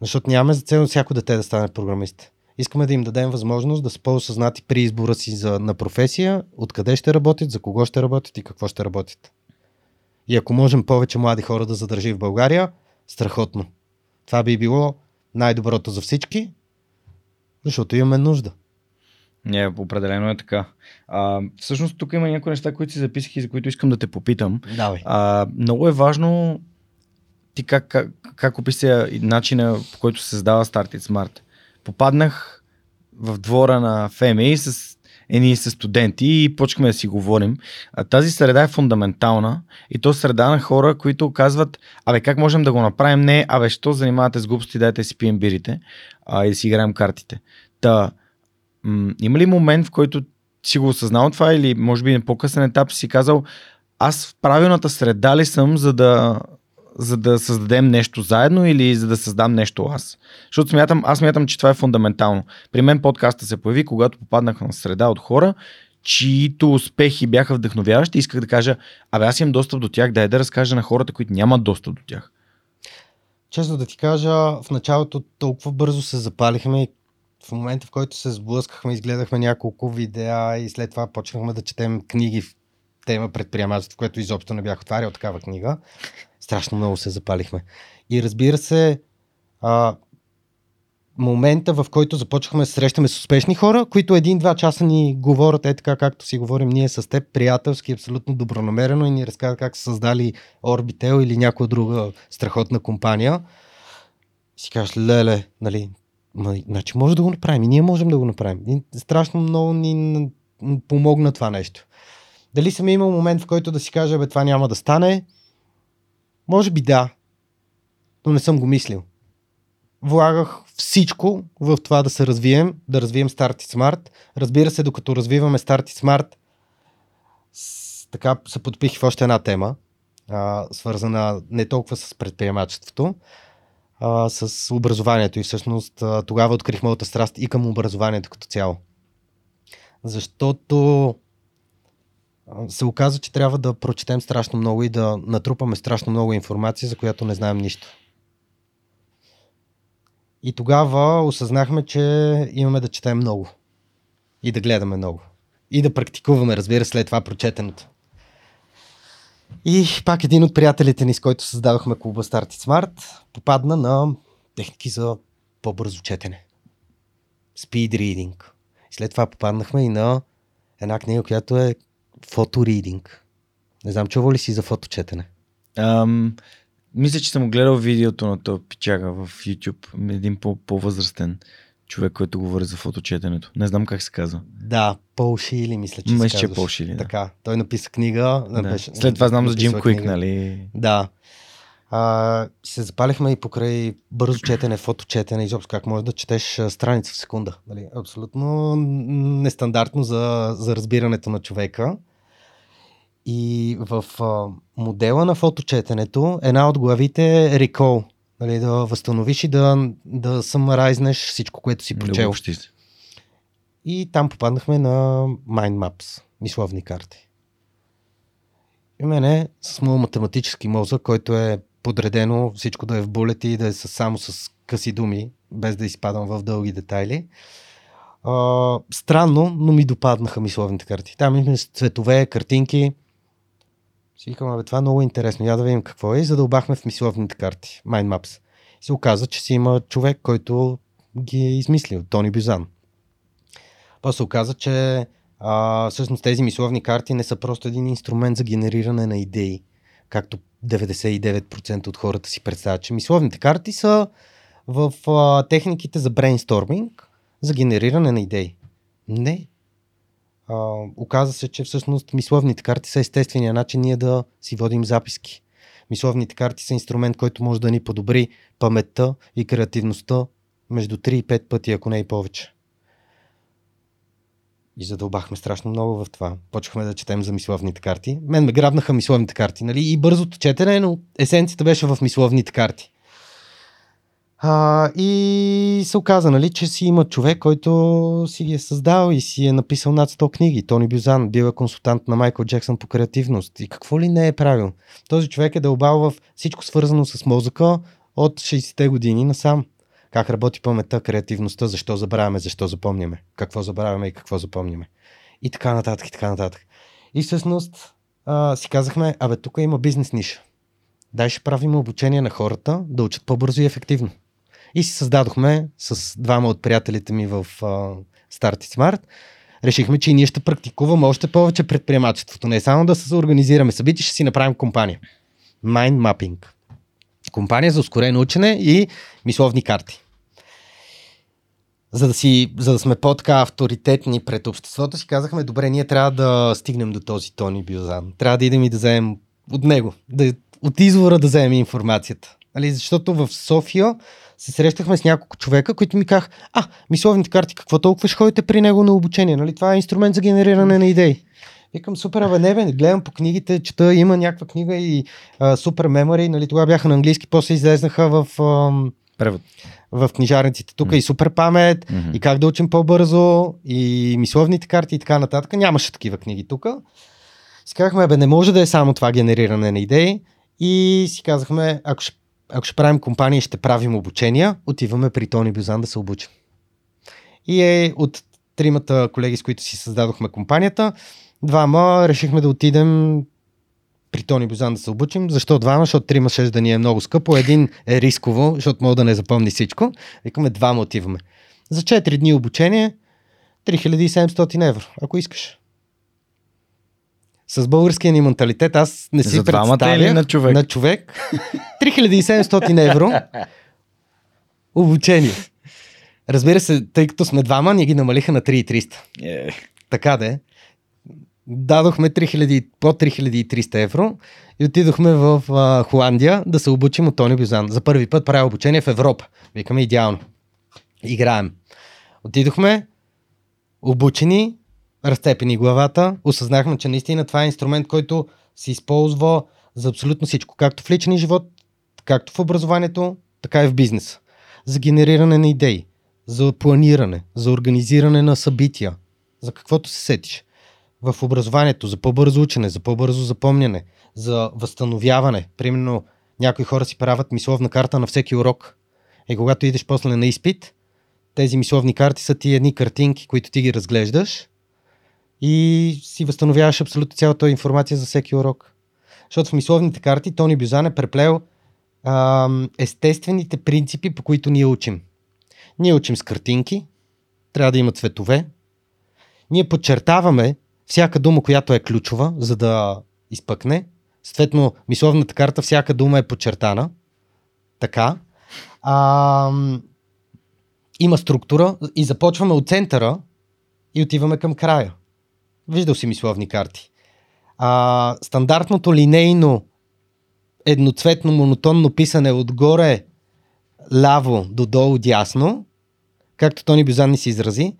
защото нямаме за цел всяко дете да стане програмист. Искаме да им дадем възможност да са по-осъзнати при избора си за, на професия, откъде ще работят, за кого ще работят и какво ще работят. И ако можем повече млади хора да задържи в България, страхотно. Това би било най-доброто за всички, защото имаме нужда. Не, определено е така. А, всъщност тук има някои неща, които си записах и за които искам да те попитам. Давай. А, много е важно ти как, как, как описа начина по който се създава Start It Smart попаднах в двора на ФМИ с едни с студенти и почнахме да си говорим. А тази среда е фундаментална и то среда на хора, които казват, абе как можем да го направим? Не, абе, що занимавате с глупости, дайте си пием бирите а, и да си играем картите. Та, има ли момент, в който си го осъзнал това или може би на по-късен етап си казал, аз в правилната среда ли съм, за да, за да създадем нещо заедно или за да създам нещо аз. Защото смятам, аз смятам, че това е фундаментално. При мен подкаста се появи, когато попаднах на среда от хора, чието успехи бяха вдъхновяващи, исках да кажа, абе аз имам достъп до тях, да е да разкажа на хората, които нямат достъп до тях. Честно да ти кажа, в началото толкова бързо се запалихме и в момента, в който се сблъскахме, изгледахме няколко видеа и след това почнахме да четем книги в тема предприемачество, което изобщо не бях отварял такава книга страшно много се запалихме. И разбира се, а, момента, в който започнахме да срещаме с успешни хора, които един-два часа ни говорят, е така както си говорим ние с теб, приятелски, абсолютно добронамерено и ни разказват как са създали Orbitel или някоя друга страхотна компания. Си кажеш, леле, нали, ма, значи може да го направим и ние можем да го направим. И страшно много ни помогна това нещо. Дали съм имал момент, в който да си кажа, бе, това няма да стане, може би да, но не съм го мислил. Влагах всичко в това да се развием, да развием Start Smart. Разбира се, докато развиваме Start Smart, с, така се подпих в още една тема, а, свързана не толкова с предприемачеството, а, с образованието. И всъщност а, тогава открих моята страст и към образованието като цяло. Защото се оказа, че трябва да прочетем страшно много и да натрупаме страшно много информация, за която не знаем нищо. И тогава осъзнахме, че имаме да четем много. И да гледаме много. И да практикуваме, разбира, след това прочетеното. И пак един от приятелите ни, с който създавахме клуба Start Smart, попадна на техники за по-бързо четене. Speed reading. И след това попаднахме и на една книга, която е фоторидинг. Не знам, чува ли си за фоточетене? Ам, мисля, че съм гледал видеото на този пичага в YouTube. Един по-възрастен човек, който говори за фоточетенето. Не знам как се казва. Да, Пол Шили, мисля, че Мисля, че Пол Шили, да. Така, той написа книга. Да. Беше, След това знам за Джим Куик, нали? Да. А, се запалихме и покрай бързо четене, фоточетене, изобщо как можеш да четеш страница в секунда. Нали? Абсолютно нестандартно за, за разбирането на човека. И в а, модела на фоточетенето една от главите е recall. Нали, да възстановиш и да, да самарайзнеш всичко, което си прочел. И там попаднахме на Mind Maps, мисловни карти. И мене с моят математически мозък, който е подредено всичко да е в булети и да е само с къси думи, без да изпадам в дълги детайли. А, странно, но ми допаднаха мисловните карти. Там имаме цветове, картинки. Си викам, абе, това е много интересно. Я да видим какво е. И задълбахме в мисловните карти, Mind Maps. И се оказа, че си има човек, който ги е измислил, Тони Бюзан. После се оказа, че а, всъщност тези мисловни карти не са просто един инструмент за генериране на идеи, както 99% от хората си представят, че мисловните карти са в а, техниките за брейнсторминг, за генериране на идеи. Не. А, оказа се, че всъщност мисловните карти са естествения начин ние да си водим записки. Мисловните карти са инструмент, който може да ни подобри паметта и креативността между 3 и 5 пъти, ако не и повече. И задълбахме страшно много в това. Почвахме да четем за мисловните карти. Мен ме грабнаха мисловните карти, нали? И бързото четене, но есенцията беше в мисловните карти. А, и се оказа, нали, че си има човек, който си ги е създал и си е написал над 100 книги. Тони Бюзан, бил е консултант на Майкъл Джексън по креативност. И какво ли не е правил? Този човек е дълбал в всичко свързано с мозъка от 60-те години насам. Как работи паметта, креативността, защо забравяме, защо запомняме, какво забравяме и какво запомняме. И така нататък, и така нататък. И всъщност а, си казахме, абе, тук има бизнес ниша. Дай ще правим обучение на хората да учат по-бързо и ефективно. И си създадохме с двама от приятелите ми в uh, Start Smart. Решихме, че и ние ще практикуваме още повече предприемачеството. Не само да се организираме събития, ще си направим компания. Mind Mapping. Компания за ускорено учене и мисловни карти. За да, си, за да сме по-така авторитетни пред обществото, си казахме, добре, ние трябва да стигнем до този Тони Биозан. Трябва да идем и да вземем от него, да, от извора да вземем информацията. Нали? Защото в София се срещахме с няколко човека, които ми казаха, а, мисловните карти, какво толкова ще ходите при него на обучение? Нали? Това е инструмент за генериране на идеи. Викам, супер, абе, не бе, гледам по книгите, чета, има някаква книга и а, супер мемори, нали, тогава бяха на английски, после излезнаха в, ам, Превод. в книжарниците. Тук mm. и супер памет, mm-hmm. и как да учим по-бързо, и мисловните карти и така нататък. Нямаше такива книги тук. Си казахме, бе, не може да е само това генериране на идеи. И си казахме, ако ще ако ще правим компания и ще правим обучения, отиваме при Тони Бюзан да се обучим. И е от тримата колеги, с които си създадохме компанията, двама решихме да отидем при Тони Бюзан да се обучим. Защо двама? Защото трима ще да ни е много скъпо. Един е рисково, защото мога да не запомни всичко. Викаме двама отиваме. За 4 дни обучение 3700 евро, ако искаш с българския ни менталитет, аз не си За представя на човек? На човек 3700 евро обучение. Разбира се, тъй като сме двама, ние ги намалиха на 3300. Yeah. Е. Така да е. Дадохме 3000, по 3300 евро и отидохме в а, Холандия да се обучим от Тони Бюзан. За първи път правя обучение в Европа. Викаме идеално. Играем. Отидохме, обучени, разцепени главата, осъзнахме, че наистина това е инструмент, който се използва за абсолютно всичко, както в личния живот, както в образованието, така и в бизнеса. За генериране на идеи, за планиране, за организиране на събития, за каквото се сетиш. В образованието, за по-бързо учене, за по-бързо запомняне, за възстановяване. Примерно, някои хора си правят мисловна карта на всеки урок. И когато идеш после на изпит, тези мисловни карти са ти едни картинки, които ти ги разглеждаш и си възстановяваш абсолютно цялата информация за всеки урок. Защото в мисловните карти Тони Бюзан е преплел а, естествените принципи, по които ние учим. Ние учим с картинки, трябва да има цветове. Ние подчертаваме всяка дума, която е ключова, за да изпъкне. Съответно, мисловната карта, всяка дума е подчертана. Така. А, има структура и започваме от центъра и отиваме към края. Виждал си мисловни карти. А, стандартното линейно едноцветно монотонно писане отгоре ляво до долу дясно, както Тони Бюзан ни се изрази,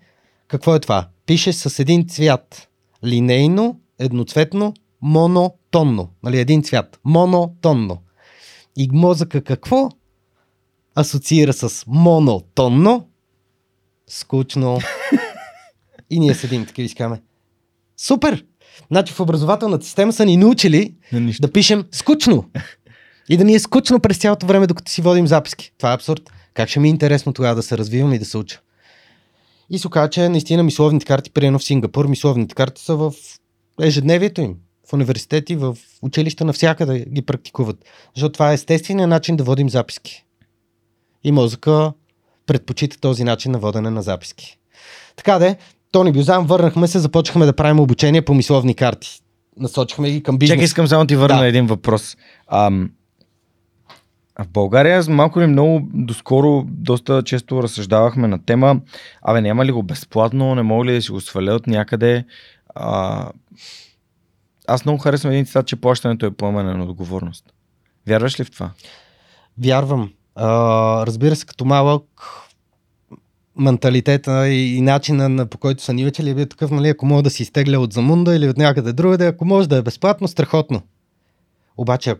какво е това? Пише с един цвят. Линейно, едноцветно, монотонно. Нали, един цвят. Монотонно. И мозъка какво асоциира с монотонно? Скучно. и ние седим така и искаме. Супер! Значи в образователната система са ни научили да пишем скучно. И да ни е скучно през цялото време, докато си водим записки. Това е абсурд. Как ще ми е интересно тогава да се развивам и да се уча? И се оказа, че наистина мисловните карти, примерно в Сингапур, мисловните карти са в ежедневието им. В университети, в училища, навсякъде ги практикуват. Защото това е естественият начин да водим записки. И мозъка предпочита този начин на водене на записки. Така де, Тони Бюзан, върнахме се, започнахме да правим обучение по мисловни карти. Насочихме ги към бизнес. Чакай, искам само ти върна Да. един въпрос. Ам, в България малко или много доскоро доста често разсъждавахме на тема Абе, няма ли го безплатно, не мога ли да си го сваля от някъде? А, аз много харесвам един цитат, че плащането е поемане на отговорност. Вярваш ли в това? Вярвам. А, разбира се, като малък менталитета и, и начина на, по който са ни учили е бил такъв, нали, ако мога да си изтегля от замунда или от някъде другаде, ако може да е безплатно, страхотно. Обаче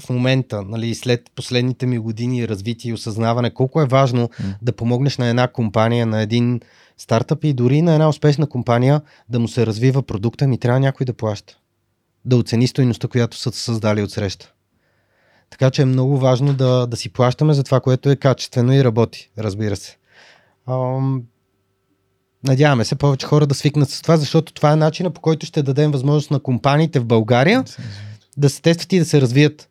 в момента, нали, след последните ми години развитие и осъзнаване, колко е важно М. да помогнеш на една компания, на един стартъп и дори на една успешна компания да му се развива продукта, ми трябва някой да плаща. Да оцени стойността, която са създали от среща. Така че е много важно да, да си плащаме за това, което е качествено и работи, разбира се. Ам, надяваме се повече хора да свикнат с това, защото това е начина по който ще дадем възможност на компаниите в България да се тестват и да се развият.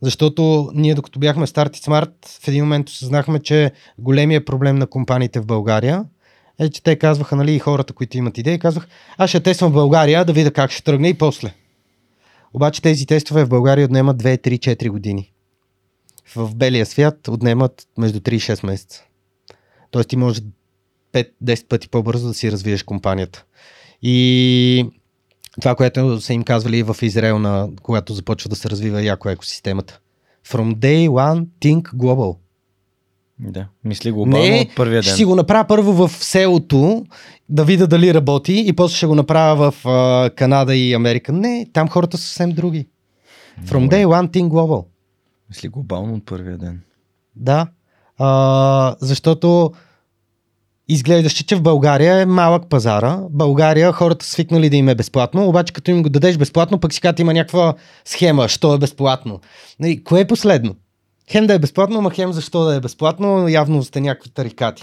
Защото ние докато бяхме Start It Smart, в един момент осъзнахме, че големия проблем на компаниите в България е, че те казваха, нали, и хората, които имат идеи, казвах, аз ще тествам в България да видя как ще тръгне и после. Обаче тези тестове в България отнемат 2, 3, 4 години. В белия свят отнемат между 3 и 6 месеца. Тоест ти можеш 5-10 пъти по-бързо да си развиеш компанията. И това, което са им казвали в Израел, на, когато започва да се развива яко екосистемата. From day one, think global. Да. Мисли глобално Не, от първия ще ден. си го направя първо в селото, да видя дали работи и после ще го направя в а, Канада и Америка. Не, там хората са съвсем други. From day one, think global. Мисли глобално от първия ден. Да, а, защото изглеждаше, че в България е малък пазара. България хората свикнали да им е безплатно, обаче като им го дадеш безплатно, пък си казват, има някаква схема, що е безплатно. Нали, кое е последно? Хем да е безплатно, ама хем защо да е безплатно, явно сте някакви тарикати.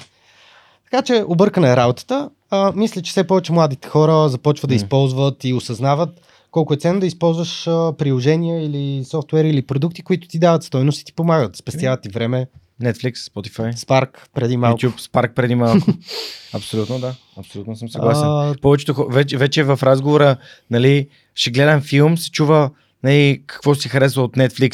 Така че объркана е работата. А, мисля, че все повече младите хора започват да използват и осъзнават колко е ценно да използваш а, приложения или софтуер или продукти, които ти дават стойност и ти помагат, спестяват ти време. Netflix, Spotify, Spark преди малко. YouTube, Spark преди малко. Абсолютно, да. Абсолютно съм съгласен. А, Повечето вече, вече в разговора, нали, ще гледам филм, се чува нали, какво си харесва от Netflix,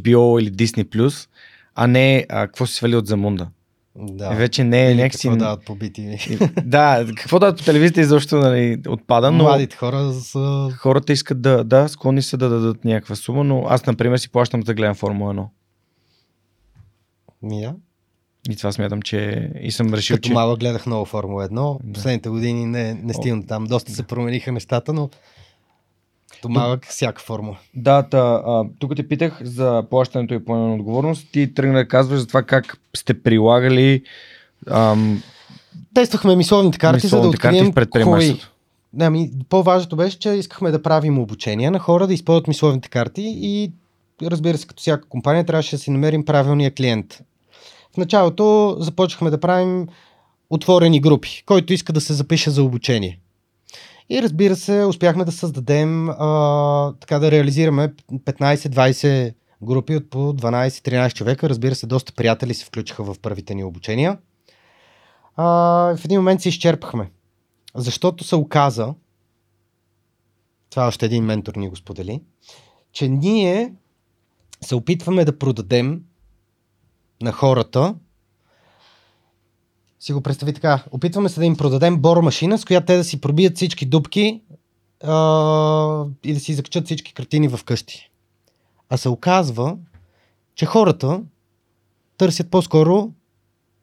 HBO или Disney+, а не а, какво си свали от Замунда. да. Да. Вече не е някакси... Какво дават по BTV. И- да, какво дават по телевизията изобщо нали, отпада, но Младите хора са... хората искат да, да, склонни са да дадат някаква сума, но аз, например, си плащам да гледам Формула 1. Ми, да. И това смятам, че и съм решил, Като че... малък гледах много Формула 1. Да. Последните години не, не стигна там. Доста се промениха нещата, но като малък всяка формула. Да, та, а, тук те питах за плащането и поемане на отговорност. Ти тръгна да казваш за това как сте прилагали ам, Тествахме мисловните карти, за да мисловните карти открием в предприемачеството. Не, ами, по-важното беше, че искахме да правим обучение на хора да използват мисловните карти и разбира се, като всяка компания трябваше да си намерим правилния клиент. В началото започнахме да правим отворени групи, който иска да се запише за обучение. И разбира се, успяхме да създадем, а, така да реализираме 15-20 групи от по 12-13 човека. Разбира се, доста приятели се включиха в първите ни обучения. А, в един момент се изчерпахме. Защото се оказа, това още един ментор ни го сподели, че ние се опитваме да продадем на хората си го представи така. Опитваме се да им продадем бор машина, с която те да си пробият всички дупки а, и да си закачат всички картини в къщи. А се оказва, че хората търсят по-скоро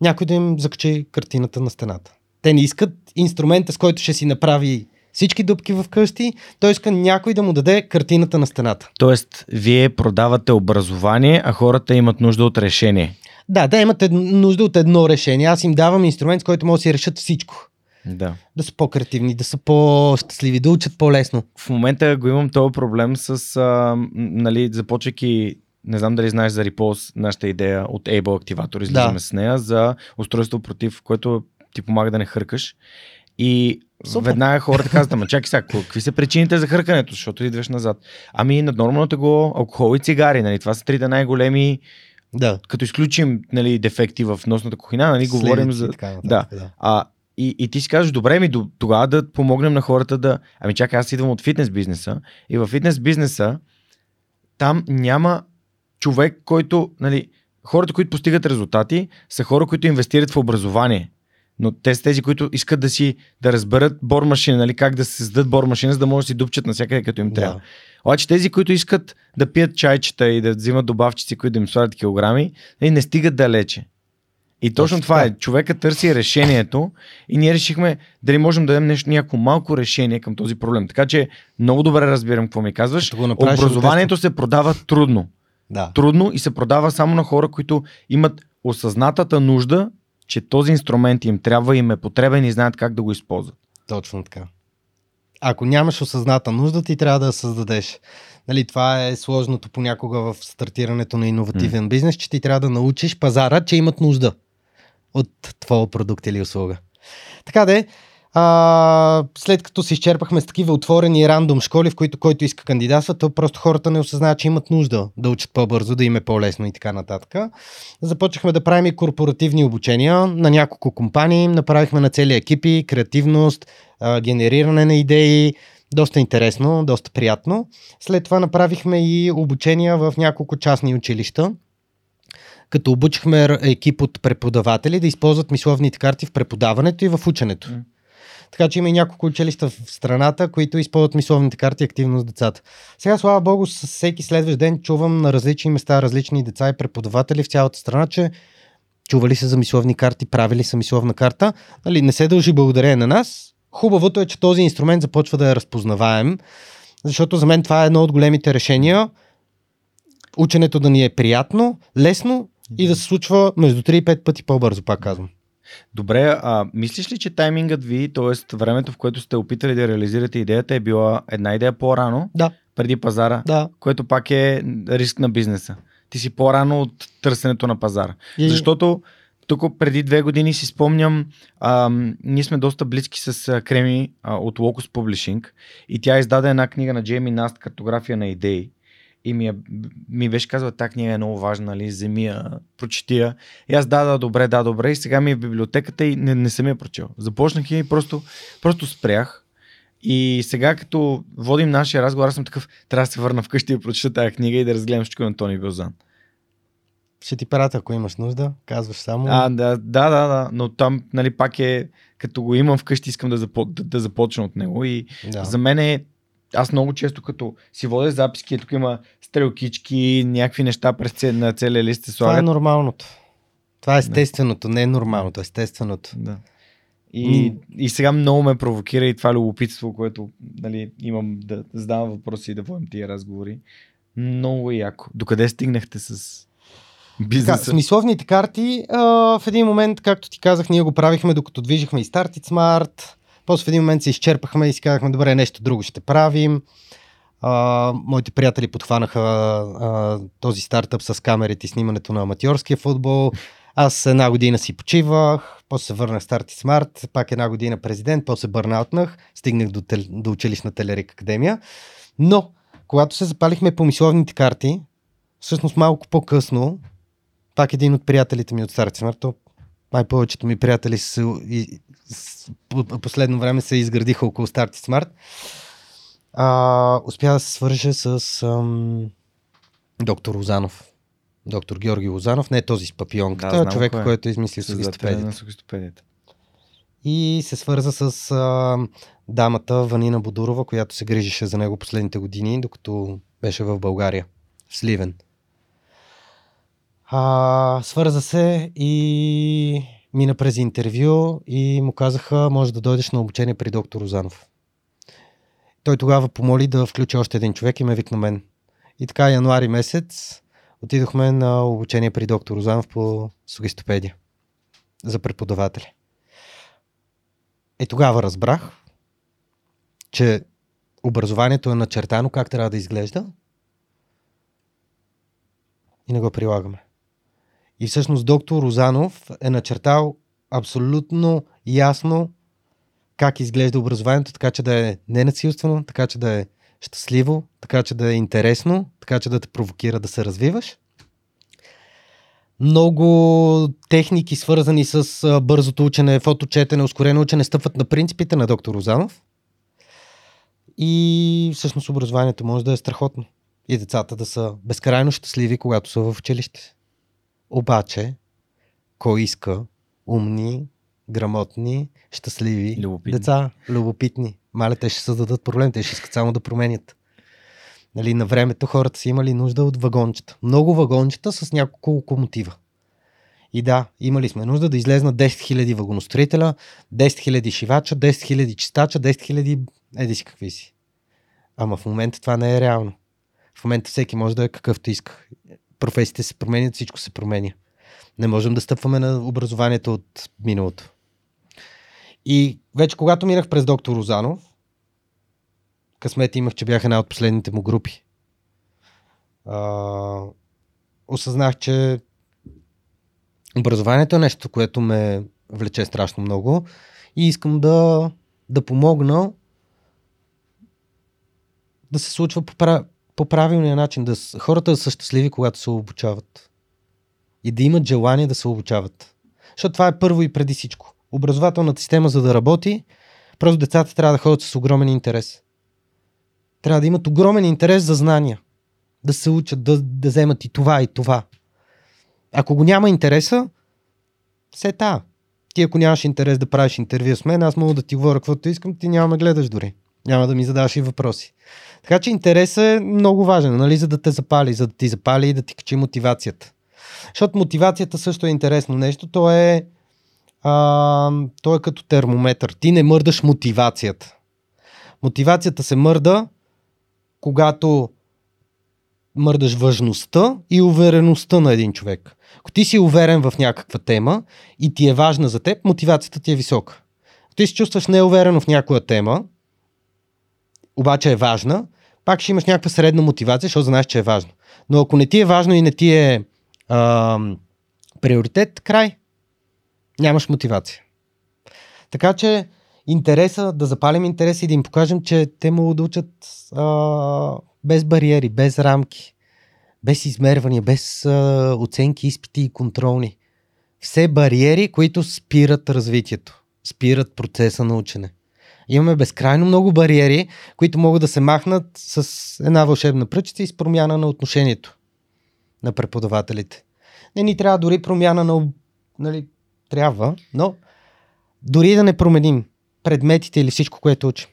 някой да им закачи картината на стената. Те не искат инструмента, с който ще си направи всички дупки в къщи, той иска някой да му даде картината на стената. Тоест, вие продавате образование, а хората имат нужда от решение. Да, да имат ед... нужда от едно решение. Аз им давам инструмент, с който могат да си решат всичко. Да. Да са по-креативни, да са по-щастливи, да учат по-лесно. В момента го имам този проблем с, а, нали, започвайки не знам дали знаеш за Repulse, нашата идея от Able активатор, излизаме Да. с нея, за устройство против, което ти помага да не хъркаш. И Супер. веднага хората казват, ама чакай сега, какви са причините за хъркането, защото идваш назад. Ами наднормално тегло, алкохол и цигари, нали, това са трите най-големи, Да. като изключим нали, дефекти в носната кухина, нали, говорим Следици за... така нататък, Да. да. А, и, и ти си казваш, добре ми, тогава да помогнем на хората да... Ами чакай, аз идвам от фитнес бизнеса и в фитнес бизнеса там няма човек, който... Нали, хората, които постигат резултати, са хора, които инвестират в образование. Но те са тези, които искат да си да разберат бормашина, нали, как да се създадат бормашина, за да може да си дупчат навсякъде, като им трябва. Да. Обаче тези, които искат да пият чайчета и да взимат добавчици, които да им слагат килограми, нали, не стигат далече. И точно, Точно това е. Човека търси решението и ние решихме дали можем да дадем нещо, някакво малко решение към този проблем. Така че много добре разбирам какво ми казваш. Образованието се продава трудно. Да. Трудно и се продава само на хора, които имат осъзнатата нужда, че този инструмент им трябва, им е потребен и знаят как да го използват. Точно така. Ако нямаш осъзната нужда, ти трябва да я създадеш. Нали, това е сложното понякога в стартирането на иновативен бизнес, че ти трябва да научиш пазара, че имат нужда от твоя продукт или услуга. Така де, а, след като се изчерпахме с такива отворени рандом школи, в които който иска кандидатства, то просто хората не осъзнават, че имат нужда да учат по-бързо, да им е по-лесно и така нататък. Започнахме да правим и корпоративни обучения на няколко компании, направихме на цели екипи, креативност, а, генериране на идеи, доста интересно, доста приятно. След това направихме и обучения в няколко частни училища, като обучихме екип от преподаватели да използват мисловните карти в преподаването и в ученето. М. Така че има и няколко училища в страната, които използват мисловните карти активно с децата. Сега, слава богу, с всеки следващ ден чувам на различни места различни деца и преподаватели в цялата страна, че чували са за мисловни карти, правили са мисловна карта. Нали, не се дължи благодарение на нас. Хубавото е, че този инструмент започва да е разпознаваем, защото за мен това е едно от големите решения. Ученето да ни е приятно, лесно и да се случва между 3 и 5 пъти по-бързо, пак казвам. Добре, а мислиш ли, че таймингът ви, т.е. времето, в което сте опитали да реализирате идеята, е била една идея по-рано, Да, преди пазара, да. което пак е риск на бизнеса. Ти си по-рано от търсенето на пазара. И... Защото тук преди две години си спомням, ам, ние сме доста близки с а, Креми а, от Locus Publishing и тя издаде една книга на Джейми Наст, картография на идеи. И ми, е, ми беше казала, тази книга е много важна, нали, вземи я, прочети я. И аз да, да, добре, да, добре. И сега ми е в библиотеката и не, не съм я прочел. Започнах я и просто, просто спрях. И сега, като водим нашия разговор, аз съм такъв, трябва да се върна вкъщи и прочета тази книга и да разгледам всичко на Тони Вилзан. Ще ти пратя, ако имаш нужда. Казваш само. А, да, да, да, да, но там, нали, пак е, като го имам вкъщи, искам да, запо, да, да започна от него и да. за мен е, аз много често като си водя записки, тук има стрелкички, някакви неща през цел, на целия лист се Това е нормалното. Това е естественото, не е нормалното, естественото. Да. И, и сега много ме провокира и това любопитство, което нали, имам да задавам въпроси и да водим тия разговори. Много яко. Докъде стигнахте с Така, бизнеса? смисловните карти, а, в един момент, както ти казах, ние го правихме докато движихме и Start It Smart. После в един момент се изчерпахме и си казахме, добре, нещо друго ще правим. А, моите приятели подхванаха а, този стартъп с камерите и снимането на аматьорския футбол. Аз една година си почивах, после се върнах Start It Smart, пак една година президент, после бърнаутнах, стигнах до, тел, до училищна Телерик Академия. Но, когато се запалихме по мисловните карти, всъщност малко по-късно, пак един от приятелите ми от It Smart, то май повечето ми приятели са, и, с, по, последно време се изградиха около Start Smart, а, успя да се свърже с ам, доктор Лозанов. Доктор Георги Лозанов, не този с папионката, Да, човека, кой е. който е измислил сугистопедията. И се свърза с а, дамата Ванина Бодурова, която се грижеше за него последните години, докато беше в България, в Сливен. А, свърза се и мина през интервю и му казаха, може да дойдеш на обучение при доктор Озанов. той тогава помоли да включи още един човек и ме викна мен. И така, януари месец отидохме на обучение при доктор Озанов по сугистопедия за преподаватели. И тогава разбрах, че образованието е начертано как трябва да изглежда и не го прилагаме. И всъщност доктор Розанов е начертал абсолютно ясно как изглежда образованието, така че да е ненасилствено, така че да е щастливо, така че да е интересно, така че да те провокира да се развиваш. Много техники, свързани с бързото учене, фоточетене, ускорено учене, стъпват на принципите на доктор Розанов. И всъщност образованието може да е страхотно. И децата да са безкрайно щастливи, когато са в училище. Обаче, кой иска умни, грамотни, щастливи любопитни. деца, любопитни. Маля, те ще създадат проблем, те ще искат само да променят. Нали, на времето хората са имали нужда от вагончета. Много вагончета с няколко локомотива. И да, имали сме нужда да излезнат 10 000 вагоностроителя, 10 000 шивача, 10 000 чистача, 10 000 еди си какви си. Ама в момента това не е реално. В момента всеки може да е какъвто иска. Професиите се променят, всичко се променя. Не можем да стъпваме на образованието от миналото. И вече когато минах през доктор Розанов, късмет имах, че бях една от последните му групи. А, осъзнах, че образованието е нещо, което ме влече страшно много и искам да, да помогна да се случва по, по правилния начин, да хората да са щастливи, когато се обучават. И да имат желание да се обучават. Защото това е първо и преди всичко. Образователната система, за да работи, просто децата трябва да ходят с огромен интерес. Трябва да имат огромен интерес за знания. Да се учат, да, да вземат и това, и това. Ако го няма интереса, се та. Ти ако нямаш интерес да правиш интервю с мен, аз мога да ти говоря каквото искам, ти няма ме гледаш дори. Няма да ми задаваш и въпроси. Така че интересът е много важен, нали, за да те запали, за да ти запали и да ти качи мотивацията. Защото мотивацията също е интересно нещо. То е, а, то е като термометър. Ти не мърдаш мотивацията. Мотивацията се мърда, когато мърдаш важността и увереността на един човек. Ако ти си уверен в някаква тема и ти е важна за теб, мотивацията ти е висока. Ако ти се чувстваш неуверено в някоя тема, обаче е важна, пак ще имаш някаква средна мотивация, защото знаеш, че е важно. Но ако не ти е важно и не ти е а, приоритет, край. Нямаш мотивация. Така че интереса, да запалим интерес и да им покажем, че те могат да учат а, без бариери, без рамки, без измервания, без а, оценки, изпити и контролни. Все бариери, които спират развитието, спират процеса на учене. Имаме безкрайно много бариери, които могат да се махнат с една вълшебна пръчица и с промяна на отношението на преподавателите. Не ни трябва дори промяна на... Нали, трябва, но дори да не променим предметите или всичко, което учим.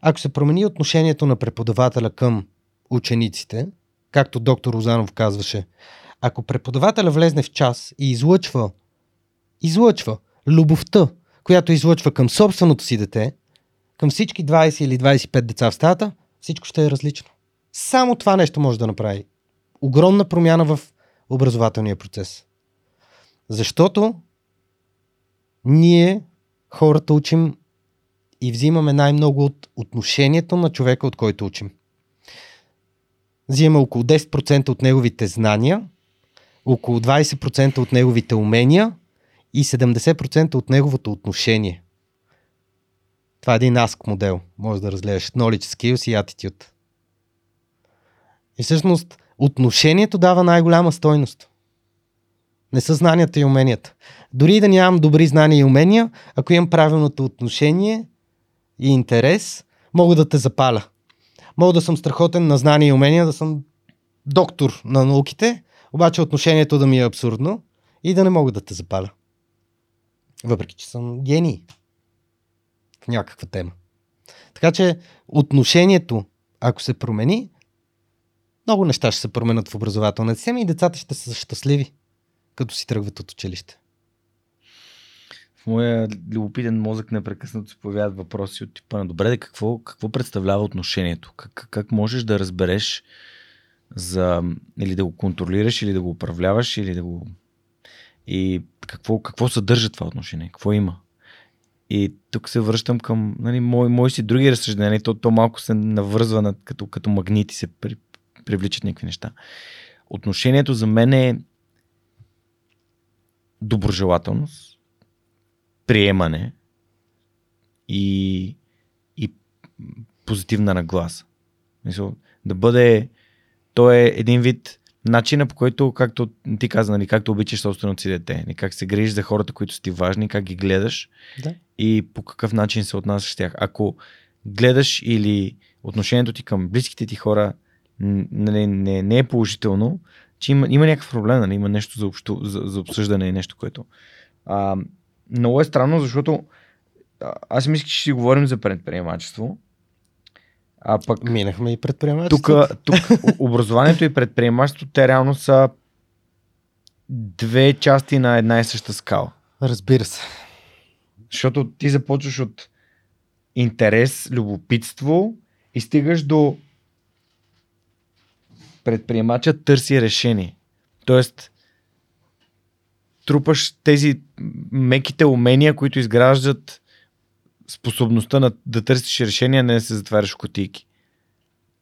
Ако се промени отношението на преподавателя към учениците, както доктор Розанов казваше, ако преподавателя влезне в час и излъчва, излъчва любовта, която излъчва към собственото си дете, към всички 20 или 25 деца в стаята, всичко ще е различно. Само това нещо може да направи. Огромна промяна в образователния процес. Защото ние, хората, учим и взимаме най-много от отношението на човека, от който учим. Взимаме около 10% от неговите знания, около 20% от неговите умения и 70% от неговото отношение – това е един ASK модел. Може да разгледаш knowledge, skills и attitude. И всъщност отношението дава най-голяма стойност. Не са знанията и уменията. Дори да нямам добри знания и умения, ако имам правилното отношение и интерес, мога да те запаля. Мога да съм страхотен на знания и умения, да съм доктор на науките, обаче отношението да ми е абсурдно и да не мога да те запаля. Въпреки, че съм гений някаква тема. Така че отношението, ако се промени, много неща ще се променят в образователната система и децата ще са щастливи, като си тръгват от училище. в моя любопитен мозък непрекъснато се появяват въпроси от типа на добре, де, какво, какво представлява отношението? Как, как можеш да разбереш за, или да го контролираш, или да го управляваш, или да го... И какво, какво съдържа това отношение? Какво има? И тук се връщам към нали, мои, мои си други разсъждения. То, то малко се навързва на, като, като магнити, се при, привличат някакви неща. Отношението за мен е доброжелателност, приемане и, и позитивна нагласа. Мисъл, да бъде. То е един вид начина по който, както ти каза, нали, както обичаш собственото си дете, нали, как се грижиш за хората, които са ти важни, как ги гледаш Да. И по какъв начин се отнасяш с тях. Ако гледаш или отношението ти към близките ти хора н- нали, не, не е положително, че има, има някакъв проблем, нали, има нещо за, общо, за, за обсъждане и нещо, което. А, много е странно, защото аз мислих, че ще си говорим за предприемачество, а пък Минахме и тук, предприемачество. тук образованието и предприемачеството, те реално са две части на една и съща скала. Разбира се. Защото ти започваш от интерес, любопитство и стигаш до предприемача търси решение. Тоест, трупаш тези меките умения, които изграждат способността на, да търсиш решения, не да се затваряш в кутийки.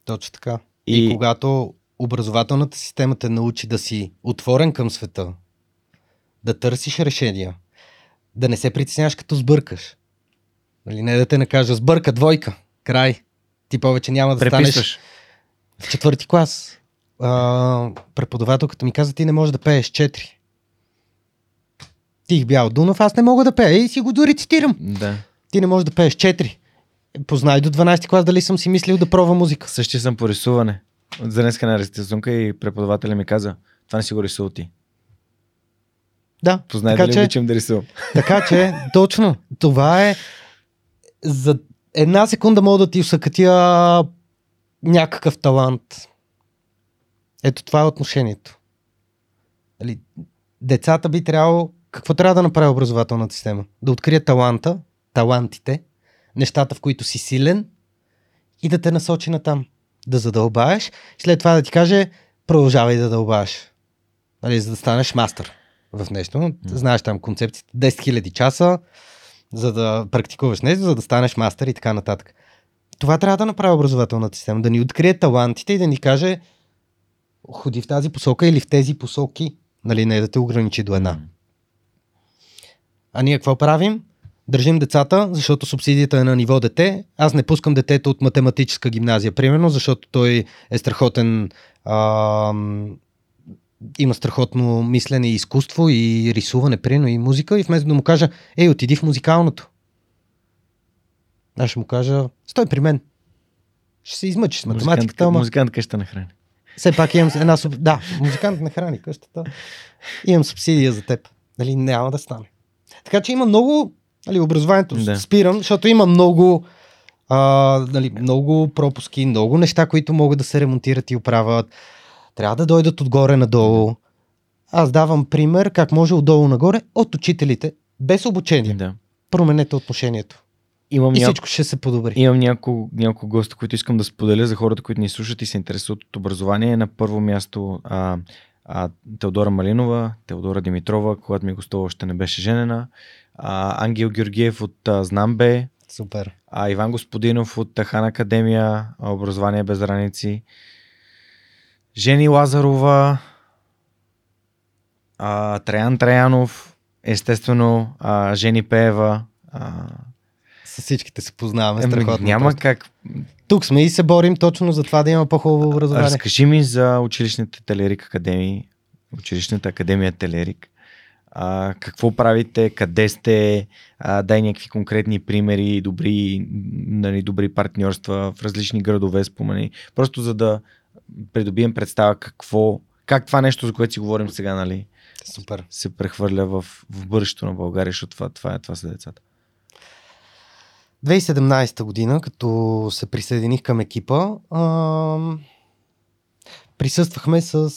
Точно така. И... и когато образователната система те научи да си отворен към света, да търсиш решения, да не се притесняваш като сбъркаш. Нали, не да те накажа сбърка, двойка, край. Ти повече няма да станеш Преписваш. в четвърти клас. А, преподавателката ми каза, ти не можеш да пееш четири. Тих бял Дунав, аз не мога да пея и си го дори цитирам. Да. Ти не можеш да пееш четири. Познай до 12 клас дали съм си мислил да пробва музика. Същия съм по рисуване. За днеска на рисунка и преподавателя ми каза, това не си го рисувал ти. Да, Познай така дали че, обичам да рисувам. така че, точно, това е за една секунда мога да ти усъкатя някакъв талант. Ето това е отношението. Нали, децата би трябвало, какво трябва да направи образователната система? Да открие таланта, талантите, нещата, в които си силен и да те насочи на там. Да задълбаеш, след това да ти каже, продължавай да дълбаеш. Нали, за да станеш мастър в нещо. Знаеш там концепцията 10 000 часа, за да практикуваш нещо, за да станеш мастър и така нататък. Това трябва да направи образователната система. Да ни открие талантите и да ни каже ходи в тази посока или в тези посоки. Нали, не да те ограничи до една. А ние какво правим? Държим децата, защото субсидията е на ниво дете. Аз не пускам детето от математическа гимназия, примерно, защото той е страхотен. Ам, има страхотно мислене и изкуство, и рисуване, прино, и музика. И вместо да му кажа, ей, отиди в музикалното. Аз ще му кажа, стой при мен. Ще се измъчиш с математиката, Музикантка, ама музикантка ще те нахрани. все пак имам една... суб- Да, музикант не храни къщата. Имам субсидия за теб. Нали, няма да стане. Така че има много... Нали, образованието да. спирам, защото има много... А, нали, много пропуски, много неща, които могат да се ремонтират и оправят. Трябва да дойдат отгоре надолу. Аз давам пример как може отдолу нагоре от учителите, без обучение. Да. Променете отношението. Имам, И няко, всичко ще се подобри. имам няколко, няколко госта, които искам да споделя за хората, които ни слушат и се интересуват от образование. На първо място а, а, Теодора Малинова, Теодора Димитрова, когато ми гостува още не беше женена, а, Ангел Георгиев от а, Знамбе, Супер. а, Иван Господинов от а, Хан Академия, Образование без граници, Жени Лазарова, а, Траян Траянов, естествено а, Жени Пеева. А, С всичките се познаваме. еми, Страхотно. няма просто. как. Тук сме и се борим точно за това да има по-хубаво образование. Разкажи ми за училищните Телерик Академии, училищната академия Телерик. А, какво правите, къде сте, а, дай някакви конкретни примери, добри, нали, добри партньорства в различни градове, спомени. Просто за да придобием представа какво, как това нещо, за което си говорим сега, нали, Супер. се прехвърля в, в бъдещето на България, защото това, това, е, това са децата. 2017 година, като се присъединих към екипа, ам, присъствахме с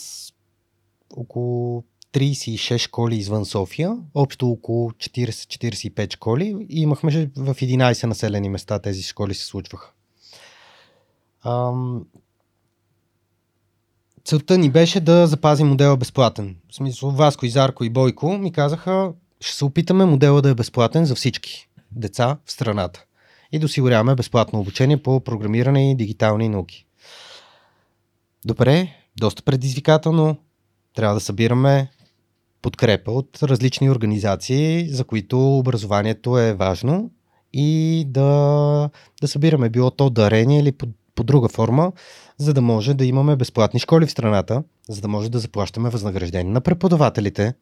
около 36 школи извън София, общо около 40-45 школи и имахме в 11 населени места тези школи се случваха. Ам... Целта ни беше да запазим модела безплатен. В смисъл, Васко, Изарко и Бойко ми казаха, ще се опитаме модела да е безплатен за всички деца в страната и да осигуряваме безплатно обучение по програмиране и дигитални науки. Добре, доста предизвикателно. Трябва да събираме подкрепа от различни организации, за които образованието е важно и да, да събираме било то дарение или по, по друга форма, за да може да имаме безплатни школи в страната, за да може да заплащаме възнаграждение на преподавателите,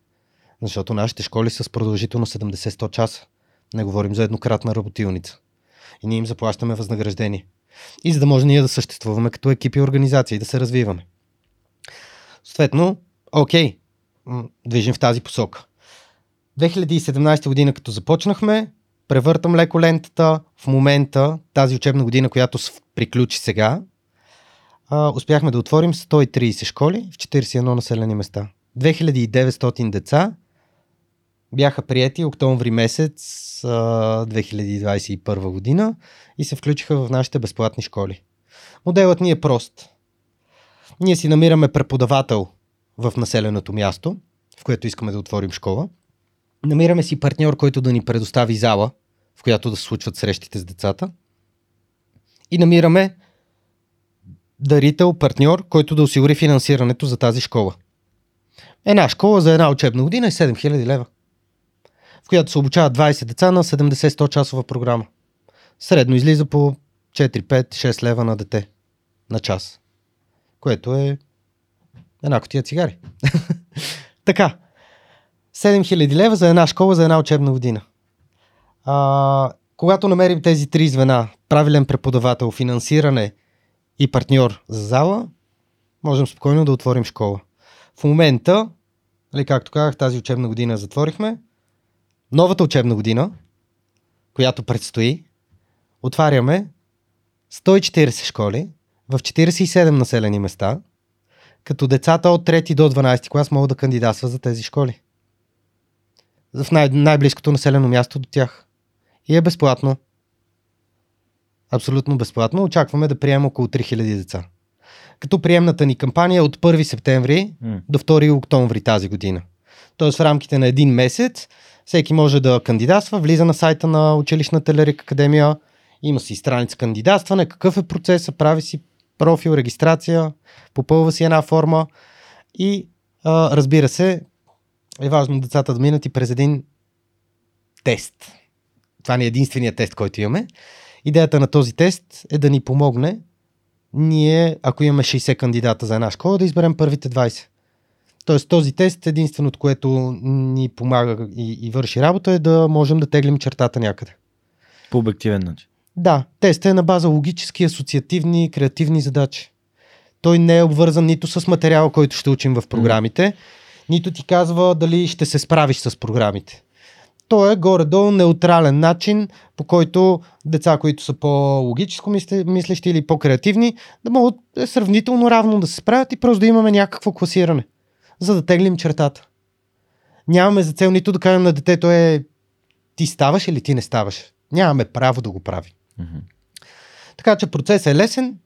защото нашите школи са с продължително 70-100 часа. Не говорим за еднократна работилница. И ние им заплащаме възнаграждение. И за да може ние да съществуваме като екипи и организации, да се развиваме. Съответно, окей, движим в тази посока. 2017 година, като започнахме, превъртам леко лентата. В момента, тази учебна година, която приключи сега, успяхме да отворим 130 школи в 41 населени места. 2900 деца бяха прияти октомври месец 2021 година и се включиха в нашите безплатни школи. Моделът ни е прост. Ние си намираме преподавател в населеното място, в което искаме да отворим школа. Намираме си партньор, който да ни предостави зала, в която да случват срещите с децата. И намираме дарител, партньор, който да осигури финансирането за тази школа. Една школа за една учебна година е 7000 лева, в която се обучават 20 деца на 70-100 часова програма. Средно излиза по 4, 5, 6 лева на дете на час, което е една котия цигари. така, 7000 лева за една школа за една учебна година. А, когато намерим тези три звена, правилен преподавател, финансиране и партньор за зала, можем спокойно да отворим школа. В момента, нали, както казах, тази учебна година затворихме. Новата учебна година, която предстои, отваряме 140 школи в 47 населени места, като децата от 3 до 12 клас могат да кандидатстват за тези школи. В най- най-близкото населено място до тях. И е безплатно. Абсолютно безплатно. Очакваме да приемем около 3000 деца. Като приемната ни кампания е от 1 септември mm. до 2 октомври тази година. Тоест в рамките на един месец всеки може да кандидатства, влиза на сайта на училищната Лерик Академия, има си страница кандидатстване, какъв е процесът, прави си профил, регистрация, попълва си една форма и а, разбира се, е важно децата да минат и през един тест. Това не е единствения тест, който имаме. Идеята на този тест е да ни помогне ние, ако имаме 60 кандидата за една школа, да изберем първите 20. Тоест този тест, единственото, което ни помага и, и върши работа е да можем да теглим чертата някъде. По обективен начин. Да, тестът е на база логически, асоциативни, креативни задачи. Той не е обвързан нито с материала, който ще учим в програмите, mm. нито ти казва дали ще се справиш с програмите. Той е горе-долу неутрален начин, по който деца, които са по-логическо мислещи или по-креативни, да могат е сравнително равно да се справят и просто да имаме някакво класиране, за да теглим чертата. Нямаме за цел нито да кажем на детето е ти ставаш или ти не ставаш. Нямаме право да го правим. Mm-hmm. Така че процесът е лесен.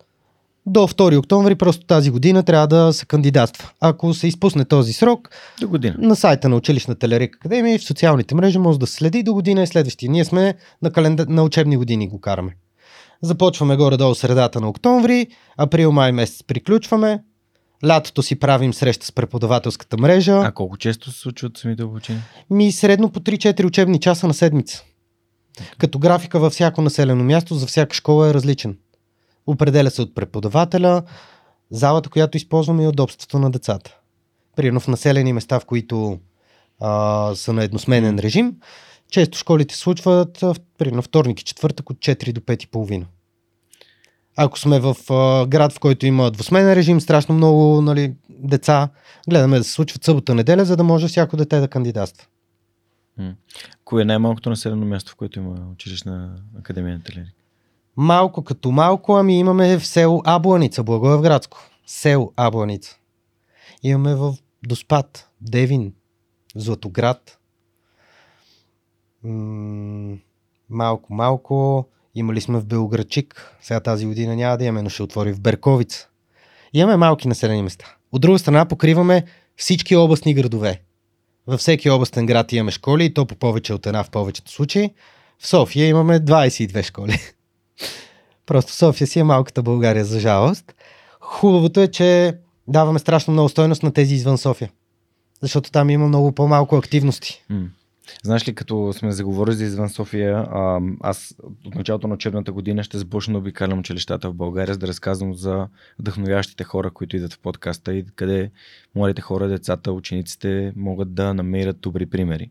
До 2 октомври, просто тази година, трябва да се кандидатства. Ако се изпусне този срок, до година. на сайта на училищната Лерик Академия и в социалните мрежи може да следи до година и следващия. Ние сме на, календа... на учебни години го караме. Започваме горе-долу средата на октомври, април-май месец приключваме, Лятото си правим среща с преподавателската мрежа. А колко често се случват самите обучения? Ми средно по 3-4 учебни часа на седмица. Като графика във всяко населено място за всяка школа е различен. Определя се от преподавателя, залата, която използваме и удобството на децата. Примерно в населени места, в които а, са на едносменен режим, често школите случват примерно вторник и четвъртък от 4 до 5 и половина. Ако сме в а, град, в който има двусменен режим, страшно много нали, деца, гледаме да се случват събота неделя, за да може всяко дете да кандидатства. Кое е най-малкото населено място, в което има училищна академия на Телерик? Малко като малко, ами имаме в село Абланица, Благоевградско. Село Абланица. Имаме в Доспад, Девин, Златоград. Малко, малко. Имали сме в Белградчик. Сега тази година няма да имаме, но ще отвори в Берковица. Имаме малки населени места. От друга страна покриваме всички областни градове. Във всеки областен град имаме школи и то по повече от една в повечето случаи. В София имаме 22 школи. Просто София си е малката България, за жалост. Хубавото е, че даваме страшно много стойност на тези извън София. Защото там има много по-малко активности. М. Знаеш ли, като сме заговорили за извън София, а, аз от началото на учебната година ще започна да обикалям училищата в България, за да разказвам за вдъхновящите хора, които идват в подкаста и къде младите хора, децата, учениците могат да намерят добри примери.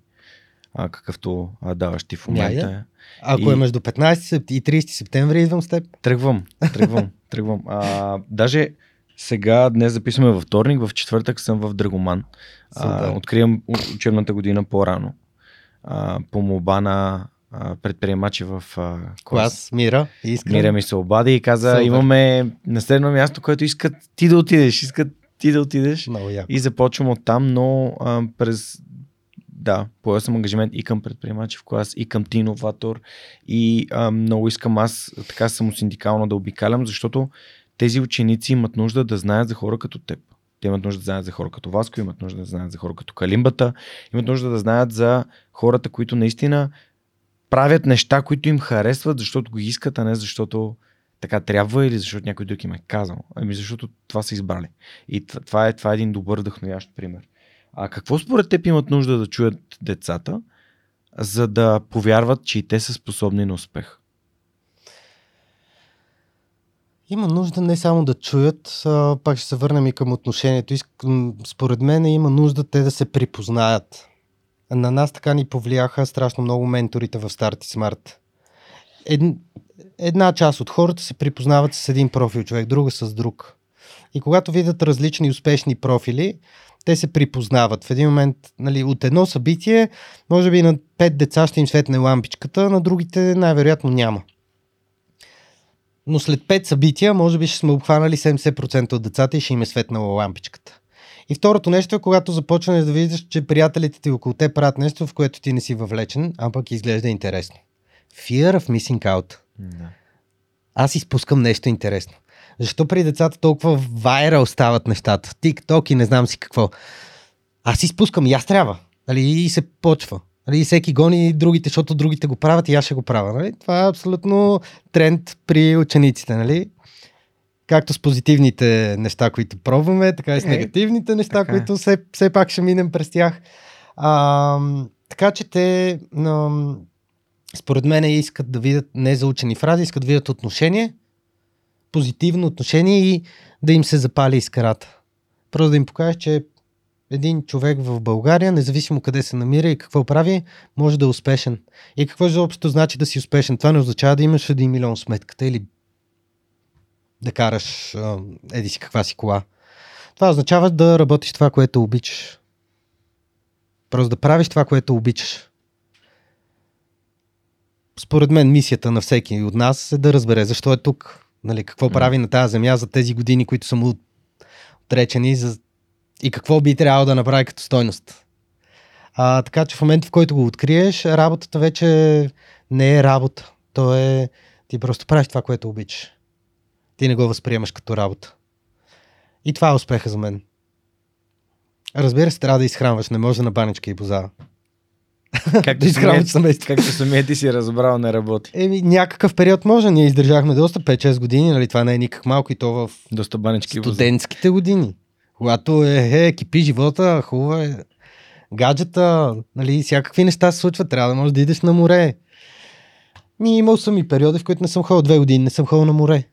А, какъвто а, даваш ти в момента. Няя. Ако И- е между 15 сеп- и 30 септември, идвам с теб. Тръгвам, тръгвам, тръгвам. А, даже сега, днес записваме във вторник, в четвъртък съм в Драгоман. А, откривам учебната година по-рано. А, по моба на предприемачи в а, клас. Клас, Мира, искрен. Мира ми се обади и каза, Супер. имаме наследно място, което искат ти да отидеш, искат ти да отидеш. Много яко. И започвам от там, но а, през да, поел съм ангажимент и към предприемачи в клас, и към ти иноватор и а, много искам аз така самосиндикално да обикалям, защото тези ученици имат нужда да знаят за хора като теб. Те имат нужда да знаят за хора като Васко, имат нужда да знаят за хора като Калимбата, имат нужда да знаят за хората, които наистина правят неща, които им харесват, защото го искат, а не защото така трябва или защото някой друг им е казал. Ами защото това са избрали. И това, е, това е един добър вдъхновящ пример. А какво според теб имат нужда да чуят децата, за да повярват, че и те са способни на успех? Има нужда не само да чуят, а, пак ще се върнем и към отношението. Според мен има нужда те да се припознаят. На нас така ни повлияха страшно много менторите в Start и Smart. Ед, една част от хората се припознават с един профил човек, друга с друг. И когато видят различни успешни профили, те се припознават. В един момент нали, от едно събитие, може би на пет деца ще им светне лампичката, на другите най-вероятно няма. Но след пет събития, може би ще сме обхванали 70% от децата и ще им е светнала лампичката. И второто нещо е, когато започнеш да виждаш, че приятелите ти около те правят нещо, в което ти не си въвлечен, а пък изглежда интересно. Fear of missing out. Да. Аз изпускам нещо интересно. Защо при децата толкова вайрал стават нещата? TikTok и не знам си какво. Аз изпускам и аз трябва. Нали? И се почва. Нали? И всеки гони другите, защото другите го правят и аз ще го правя. Нали? Това е абсолютно тренд при учениците. Нали? Както с позитивните неща, които пробваме, така и с Е, негативните неща, така е. които все, все пак ще минем през тях. А, така че те, ам, според мен, искат да видят не заучени фрази, искат да видят отношение, позитивно отношение и да им се запали искрата. Просто да им покажеш, че един човек в България, независимо къде се намира и какво прави, може да е успешен. И какво изобщо значи да си успешен? Това не означава да имаш 1 милион сметката или да караш а, еди си каква си кола. Това означава да работиш това, което обичаш. Просто да правиш това, което обичаш. Според мен мисията на всеки от нас е да разбере защо е тук. Нали, какво прави на тази земя за тези години, които са му отречени за... и какво би трябвало да направи като стойност. А, така че в момента, в който го откриеш, работата вече не е работа. То е... Ти просто правиш това, което обичаш. Ти не го възприемаш като работа. И това е успеха за мен. Разбира се, трябва да изхранваш. Не може на баничка и боза. Както да изхранваш самият, семейство. както самият ти си разбрал, не работи. Еми, някакъв период може. Ние издържахме доста 5-6 години, нали? Това не е никак малко и то в Доста банички студентските години. Когато е, е кипи живота, хубаво е. Гаджета, нали, всякакви неща се случват. Трябва да можеш да идеш на море. Ми имал съм и периоди, в които не съм ходил две години, не съм ходил на море.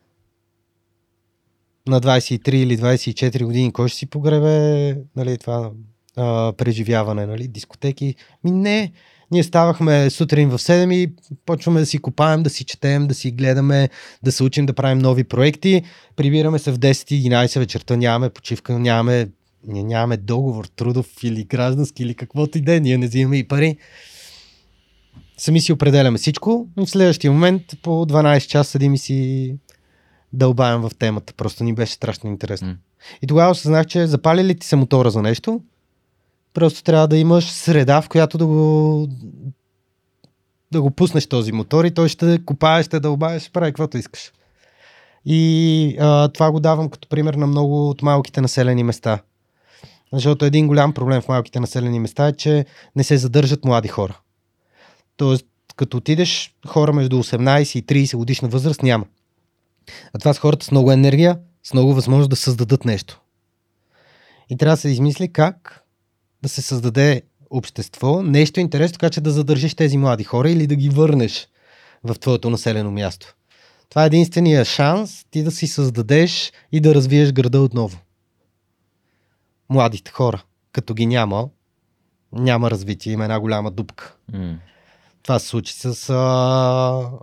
На 23 или 24 години, кой ще си погребе нали, това а, преживяване, нали, дискотеки? Ми не, ние ставахме сутрин в 7 и почваме да си копаем, да си четем, да си гледаме, да се учим да правим нови проекти. Прибираме се в 10-11 вечерта, нямаме почивка, нямаме, ние нямаме договор, трудов или граждански или каквото и да е, ние не взимаме и пари. Сами си определяме всичко, но в следващия момент по 12 часа седим и си дълбаем в темата. Просто ни беше страшно интересно. М. И тогава осъзнах, че запали ли ти се мотора за нещо, Просто трябва да имаш среда, в която да го да го пуснеш този мотор и той ще копае, ще дълбае, ще прави каквото искаш. И а, това го давам като пример на много от малките населени места. Защото един голям проблем в малките населени места е, че не се задържат млади хора. Тоест, като отидеш, хора между 18 и 30 годишна възраст няма. А това с хората с много енергия, с много възможност да създадат нещо. И трябва да се измисли как да се създаде общество, нещо интересно, така че да задържиш тези млади хора или да ги върнеш в твоето населено място. Това е единствения шанс ти да си създадеш и да развиеш града отново. Младите хора, като ги няма, няма развитие, има една голяма дупка. Mm. Това се случи с а,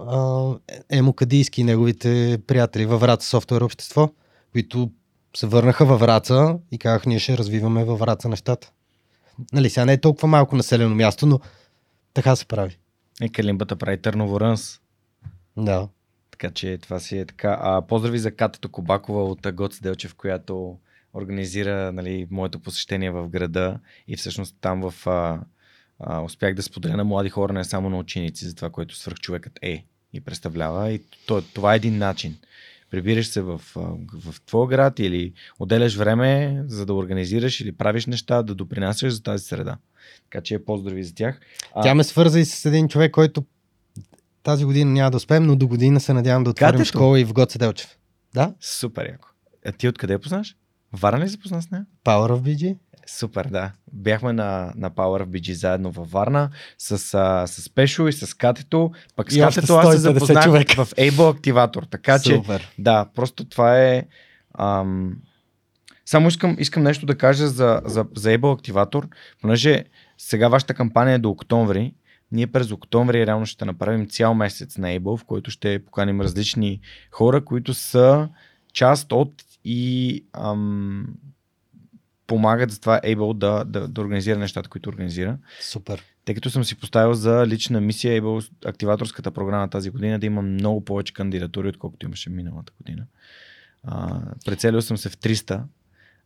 а, Емо Кадийски и неговите приятели във Враца софтуер общество, които се върнаха във Враца и казах, ние ще развиваме във Враца нещата. Нали, сега не е толкова малко населено място, но така се прави. И Калимбата прави Търново Рънс. Да. Така че това си е така. А, поздрави за Катето Кобакова от Гоц Делчев, която организира нали, моето посещение в града и всъщност там в а, а, успях да споделя на млади хора, не само на ученици, за това, което свърхчовекът е и представлява. И то, това е един начин. Прибираш се в, в, твоя град или отделяш време, за да организираш или правиш неща, да допринасяш за тази среда. Така че поздрави за тях. А... Тя ме свърза и с един човек, който тази година няма да успеем, но до година се надявам да отворим Катето? школа и в Гоце Делчев. Да? Супер яко. А ти откъде познаш? Варна ли се позна с нея? Power of BG. Супер, да. Бяхме на, на Power of BG заедно във Варна с, а, с Пешо и с Катето. Пък с и Катето аз се запознах човек. в Able Активатор. Така Супер. че, да, просто това е... Ам... Само искам, искам нещо да кажа за, за, за Able Активатор, понеже сега вашата кампания е до октомври. Ние през октомври реално ще направим цял месец на Able, в който ще поканим различни хора, които са част от и ам, помагат за това Able да, да, да организира нещата, които организира. Супер. Тъй като съм си поставил за лична мисия Able активаторската програма тази година да има много повече кандидатури, отколкото имаше миналата година. А, прецелил съм се в 300,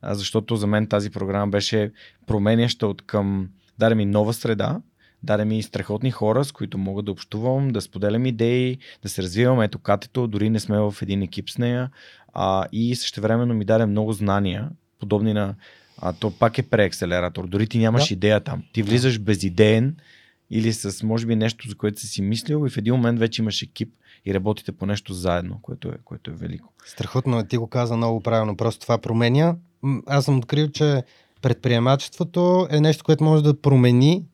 а, защото за мен тази програма беше променяща от към даде ми нова среда, даде ми страхотни хора, с които мога да общувам, да споделям идеи, да се развивам. Ето катето, дори не сме в един екип с нея. А, и същевременно ми даде много знания, подобни на а то пак е преакселератор. Дори ти нямаш да. идея там. Ти влизаш безидеен или с, може би, нещо, за което си си мислил и в един момент вече имаш екип и работите по нещо заедно, което е, което е велико. Страхотно е, ти го каза много правилно. Просто това променя. Аз съм открил, че предприемачеството е нещо, което може да промени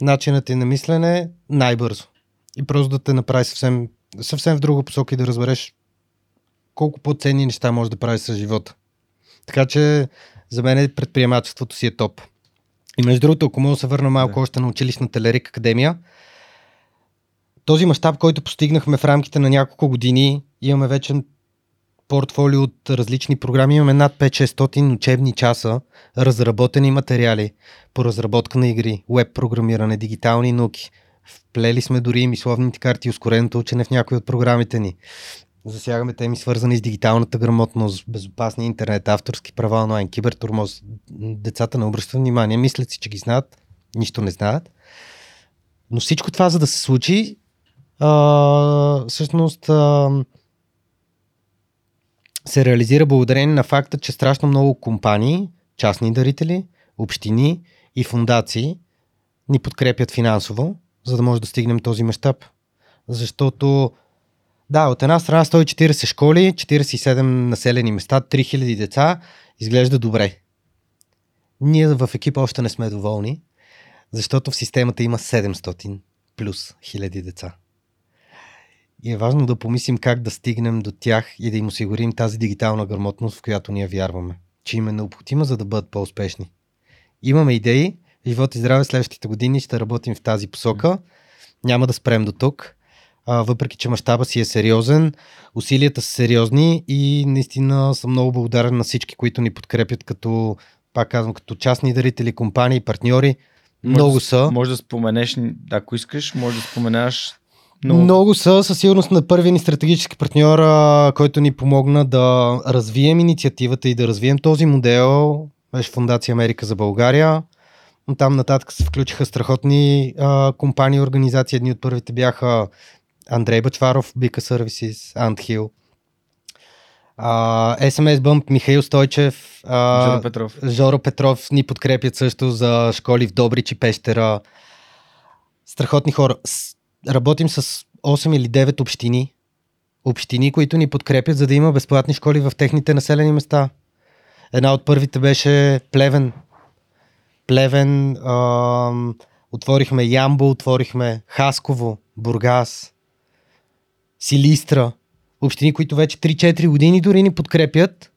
начинът ти на мислене най-бързо. И просто да те направи съвсем, съвсем в друга посока и да разбереш колко по-ценни неща може да правиш с живота. Така че за мен предприемачеството си е топ. И между другото, ако мога да се върна малко да. още на училищната Лерик Академия, този мащаб, който постигнахме в рамките на няколко години, имаме вече портфолио от различни програми. Имаме над 5-600 учебни часа, разработени материали по разработка на игри, веб програмиране, дигитални науки. Вплели сме дори и мисловните карти и ускореното учене в някои от програмите ни. Засягаме теми свързани с дигиталната грамотност, безопасния интернет, авторски права онлайн, кибертурмоз. Децата не обръщат внимание, мислят си, че ги знаят, нищо не знаят. Но всичко това, за да се случи, а, всъщност а, се реализира благодарение на факта, че страшно много компании, частни дарители, общини и фундации ни подкрепят финансово, за да може да стигнем този мащаб. Защото да, от една страна 140 школи, 47 населени места, 3000 деца, изглежда добре. Ние в екипа още не сме доволни, защото в системата има 700 плюс хиляди деца. И е важно да помислим как да стигнем до тях и да им осигурим тази дигитална грамотност, в която ние вярваме, че им е необходима, за да бъдат по-успешни. Имаме идеи, живот и здраве следващите години ще работим в тази посока. Няма да спрем до тук а, въпреки че мащаба си е сериозен, усилията са сериозни и наистина съм много благодарен на всички, които ни подкрепят като, пак казвам, като частни дарители, компании, партньори. Може много са. Може да споменеш, ако искаш, може да споменаш много... Много са, със сигурност на първия ни стратегически партньор, който ни помогна да развием инициативата и да развием този модел, беше Фундация Америка за България. но там нататък се включиха страхотни а, компании, организации. Едни от първите бяха Андрей Бачваров, Бика Services, Anthill, а, SMS Bump, Михаил Стойчев, а, Жоро Петров. Жоро Петров ни подкрепят също за школи в Добрич и Пещера. Страхотни хора. С, работим с 8 или 9 общини. Общини, които ни подкрепят, за да има безплатни школи в техните населени места. Една от първите беше Плевен. Плевен, ам, отворихме Ямбо, отворихме Хасково, Бургас, Силистра. Общини, които вече 3-4 години дори ни подкрепят,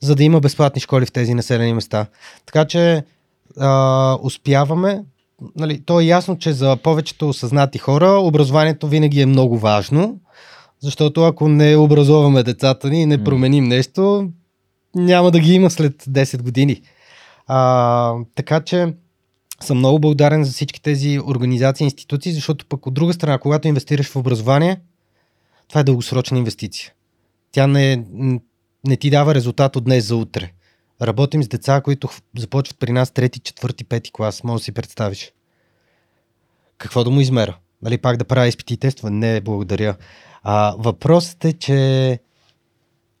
за да има безплатни школи в тези населени места. Така че а, успяваме. Нали, то е ясно, че за повечето осъзнати хора образованието винаги е много важно, защото ако не образоваме децата ни и не променим нещо, няма да ги има след 10 години. А, така че съм много благодарен за всички тези организации и институции, защото пък от друга страна, когато инвестираш в образование, това е дългосрочна инвестиция. Тя не, не ти дава резултат от днес за утре. Работим с деца, които започват при нас трети, четвърти, пети клас. Може да си представиш. Какво да му измера? Нали, пак да правя изпити и тества? Не, благодаря. А, въпросът е, че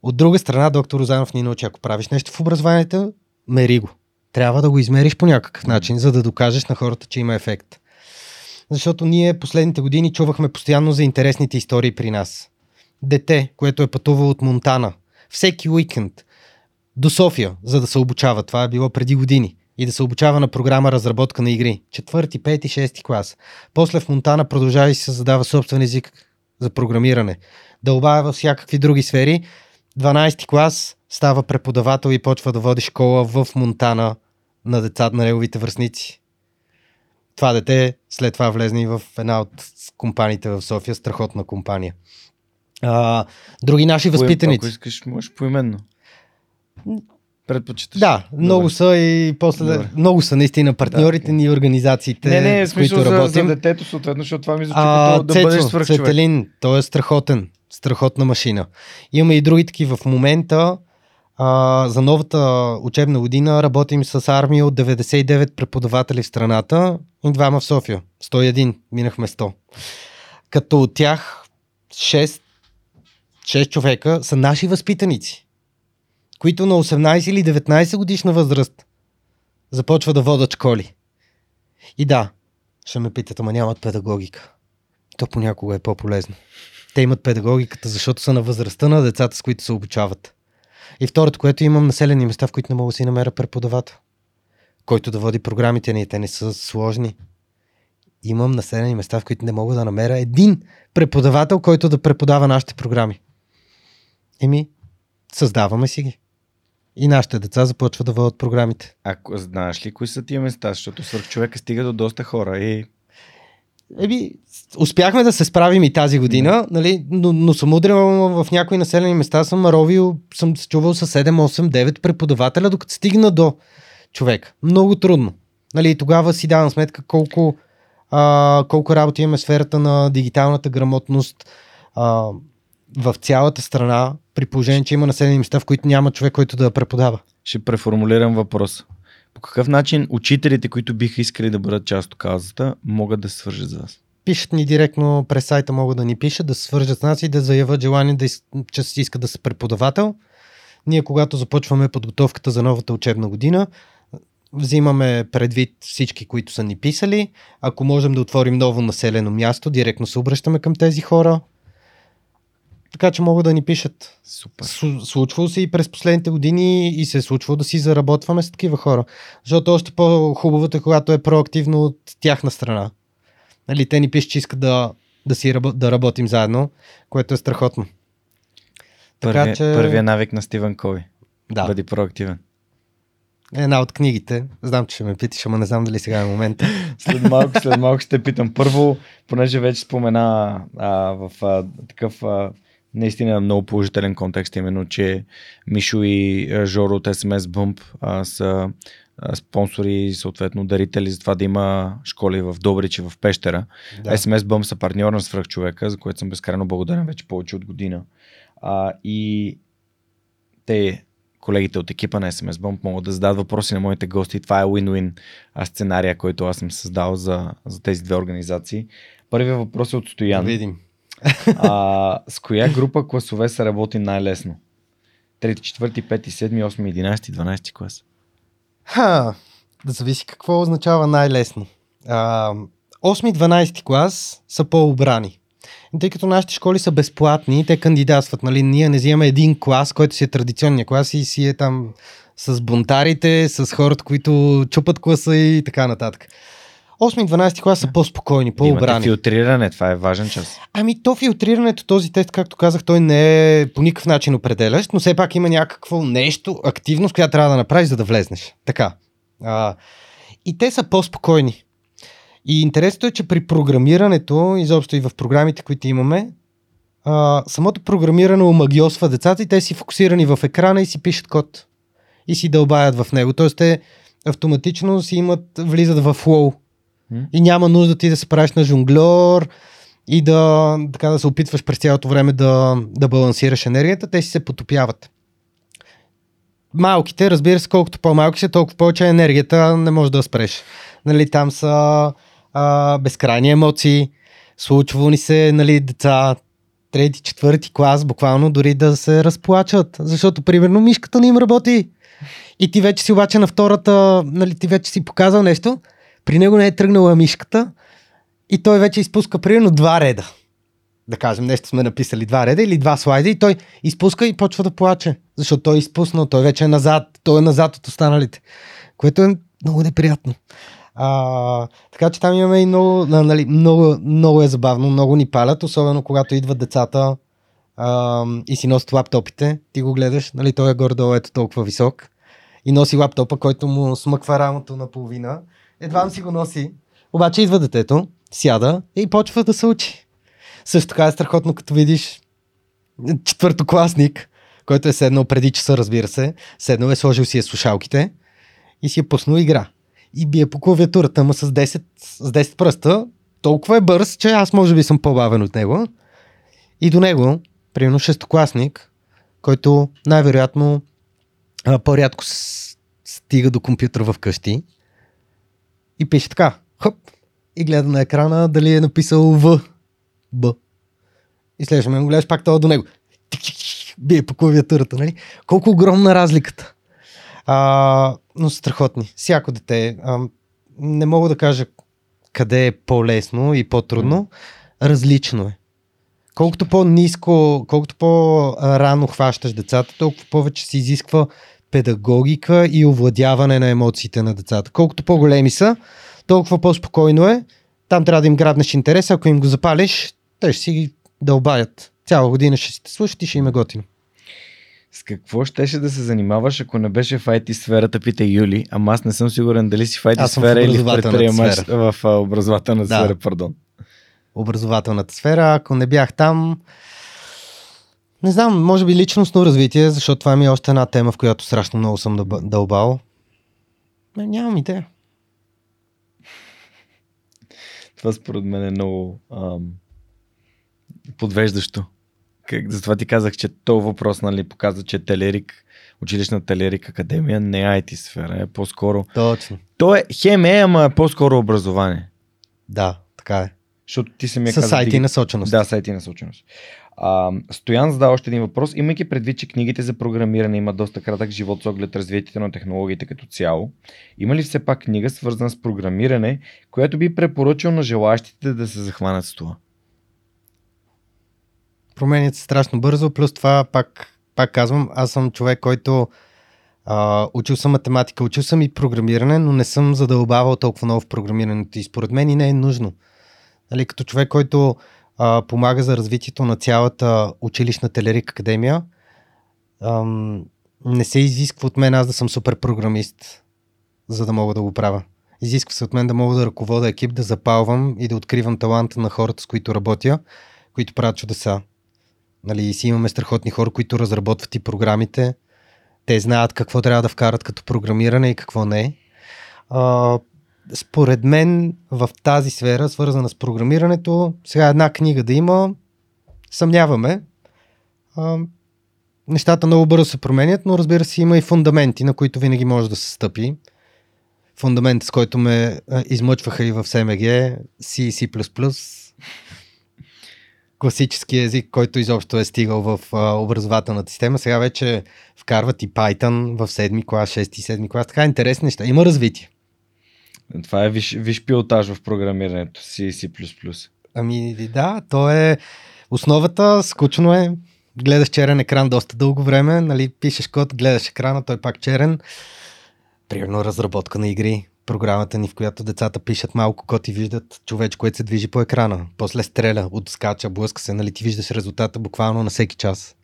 от друга страна, доктор Розанов ни научи, ако правиш нещо в образованието, мери го. Трябва да го измериш по някакъв начин, за да докажеш на хората, че има ефект. Защото ние последните години чувахме постоянно за интересните истории при нас. Дете, което е пътувало от Монтана, всеки уикенд до София, за да се обучава. Това е било преди години. И да се обучава на програма разработка на игри. Четвърти, пети, шести клас. После в Монтана продължава и се задава собствен език за програмиране. Дълбая във всякакви други сфери. 12 клас става преподавател и почва да води школа в Монтана на децата на неговите връзници. Това дете след това влезне и в една от компаниите в София, страхотна компания. А, други наши възпитаници. Ако искаш, можеш поименно. Предпочиташ. Да, много Добре. са и после. Добре. Много са наистина партньорите да, ни и организациите. Не, не, смисъл които за, работим. за детето, съответно, защото това ми звучи като да бъдеш свърхчовек. Цетелин, той е страхотен. Страхотна машина. Имаме и други такива. В момента а, за новата учебна година работим с армия от 99 преподаватели в страната и двама в София. 101, минахме 100. Като от тях 6, 6 човека са наши възпитаници, които на 18 или 19 годишна възраст започва да водят школи. И да, ще ме питат, ама нямат педагогика. То понякога е по-полезно. Те имат педагогиката, защото са на възрастта на децата, с които се обучават. И второто, което имам населени места, в които не мога да си намеря преподавател, който да води програмите ни. Те не са сложни. Имам населени места, в които не мога да намеря един преподавател, който да преподава нашите програми. Еми, създаваме си ги. И нашите деца започват да водят програмите. Ако знаеш ли кои са тия места, защото свърх човека стига до доста хора и Еби, успяхме да се справим и тази година, нали, но, но съм удрял в някои населени места, съм ровил, съм се чувал с 7, 8, 9 преподавателя, докато стигна до човек. Много трудно. Нали, тогава си давам сметка колко, а, колко работа имаме сферата на дигиталната грамотност а, в цялата страна, при положение, че има населени места, в които няма човек, който да преподава. Ще преформулирам въпрос. Какъв начин учителите, които биха искали да бъдат част от казата, могат да се свържат за вас? Пишат ни директно през сайта, могат да ни пишат, да се свържат с нас и да заявят желание, да, че си искат да са преподавател. Ние, когато започваме подготовката за новата учебна година, взимаме предвид всички, които са ни писали. Ако можем да отворим ново населено място, директно се обръщаме към тези хора. Така че могат да ни пишат. Супер. Случвало се и през последните години и се е случвало да си заработваме с такива хора. Защото още по-хубавото е, когато е проактивно от тяхна страна. Нали, те ни пишат, че искат да, да, си, да работим заедно, което е страхотно. Така, Първи, че... Първия навик на Стивен Кови. Да. Бъди проактивен. Една от книгите. Знам, че ще ме питаш, ама не знам дали сега е момента. след малко, след малко ще те питам. Първо, понеже вече спомена а, в а, такъв а, наистина много положителен контекст, именно, че Мишо и Жоро от SMS Bump а, са спонсори, съответно дарители за това да има школи в Добрич и в Пещера. Да. SMS Bump са партньор на свръхчовека, за което съм безкрайно благодарен вече повече от година. А, и те колегите от екипа на SMS Bomb могат да зададат въпроси на моите гости. Това е win-win сценария, който аз съм създал за, за тези две организации. Първият въпрос е от Стоян. Да видим. А, с коя група класове се работи най-лесно? Трети, четвърти, пети, седми, осми, единайсти, дванайсти клас. Ха, да зависи какво означава най-лесно. А, 8-12 клас са по-обрани. Тъй като нашите школи са безплатни, те кандидатстват, нали? Ние не взимаме един клас, който си е традиционния клас и си е там с бунтарите, с хората, които чупат класа и така нататък. 8-12 клас са по-спокойни, по-обрани. Имате филтриране, това е важен час. Ами то филтрирането, този тест, както казах, той не е по никакъв начин определящ, но все пак има някакво нещо, активност, която трябва да направиш, за да влезнеш. Така. А, и те са по-спокойни. И интересното е, че при програмирането, изобщо и в програмите, които имаме, а, самото програмиране омагиосва децата и те си фокусирани в екрана и си пишат код. И си дълбаят в него. Тоест те автоматично си имат, влизат в флоу. И няма нужда ти да се правиш на жонглер и да, така да се опитваш през цялото време да, да балансираш енергията. Те си се потопяват. Малките, разбира се, колкото по-малки са, толкова повече енергията не може да спреш. Нали, там са а, безкрайни емоции, случва ни се, нали, деца, трети, четвърти клас, буквално дори да се разплачат, защото, примерно, мишката не им работи. И ти вече си обаче на втората, нали, ти вече си показал нещо, при него не е тръгнала мишката и той вече изпуска примерно два реда. Да кажем, нещо сме написали два реда или два слайда и той изпуска и почва да плаче, защото той е изпуснал, той вече е назад, той е назад от останалите, което е много неприятно. А, така че там имаме и много, нали, много, много е забавно, много ни палят, особено когато идват децата а, и си носят лаптопите, ти го гледаш, нали, той е горе-долу ето толкова висок и носи лаптопа, който му смъква рамото наполовина, едва си го носи, обаче идва детето, сяда и почва да се учи. Също така е страхотно, като видиш четвъртокласник, който е седнал преди часа, разбира се, седнал е, сложил си е слушалките и си е пуснал игра и бие по клавиатурата, ама с 10, с 10 пръста. Толкова е бърз, че аз може би съм по-бавен от него. И до него, примерно шестокласник, който най-вероятно по-рядко стига до компютъра в къщи и пише така, хоп, и гледа на екрана дали е написал В, Б. И следващия го гледаш пак това до него. Бие по клавиатурата, нали? Колко огромна разликата. А, но страхотни. Всяко дете. А, не мога да кажа къде е по-лесно и по-трудно. Различно е. Колкото по-низко, колкото по-рано хващаш децата, толкова повече се изисква педагогика и овладяване на емоциите на децата. Колкото по-големи са, толкова по-спокойно е. Там трябва да им грабнеш интерес. Ако им го запалиш, те ще си дълбаят. Цяла година ще си те слушат и ще им е готино. С какво щеше да се занимаваш, ако не беше в IT сферата, пита Юли, ама аз не съм сигурен дали си в IT сфера или в предприемач в образователна да. сфера, пардон. Образователната сфера, ако не бях там, не знам, може би личностно развитие, защото това ми е още една тема, в която страшно много съм дълбал. Не, нямам идея. Това според мен е много ам, подвеждащо. Как, затова ти казах, че този въпрос нали, показва, че Телерик, училищна Телерик академия не е IT сфера, е по-скоро... Точно. То е хем е, ама е по-скоро образование. Да, така е. Защото ти се ми е С и насоченост. Да, сайти и насоченост. А, Стоян задава още един въпрос. Имайки предвид, че книгите за програмиране имат доста кратък живот с оглед развитието на технологиите като цяло, има ли все пак книга свързана с програмиране, която би препоръчал на желаящите да се захванат с това? променят се страшно бързо, плюс това пак, пак казвам, аз съм човек, който а, учил съм математика, учил съм и програмиране, но не съм задълбавал толкова много в програмирането и според мен и не е нужно. Нали, като човек, който а, помага за развитието на цялата училищна Телерик академия, ам, не се изисква от мен аз да съм супер програмист, за да мога да го правя. Изисква се от мен да мога да ръководя екип, да запалвам и да откривам таланта на хората, с които работя, които правят чудеса. Нали, си имаме страхотни хора, които разработват и програмите. Те знаят какво трябва да вкарат като програмиране и какво не. А, според мен в тази сфера, свързана с програмирането, сега една книга да има, съмняваме. А, нещата много бързо се променят, но разбира се има и фундаменти, на които винаги може да се стъпи. Фундамент, с който ме измъчваха и в СМГ, C и C++, класически език, който изобщо е стигал в а, образователната система. Сега вече вкарват и Python в 7 клас, 6 и 7 клас. Така интересни неща. Има развитие. Това е виж, виж пилотаж в програмирането C и C++. Ами да, то е основата, скучно е. Гледаш черен екран доста дълго време, нали, пишеш код, гледаш екрана, той пак черен. Примерно разработка на игри, програмата ни, в която децата пишат малко код и виждат човек, което се движи по екрана. После стреля, отскача, блъска се, нали ти виждаш резултата буквално на всеки час.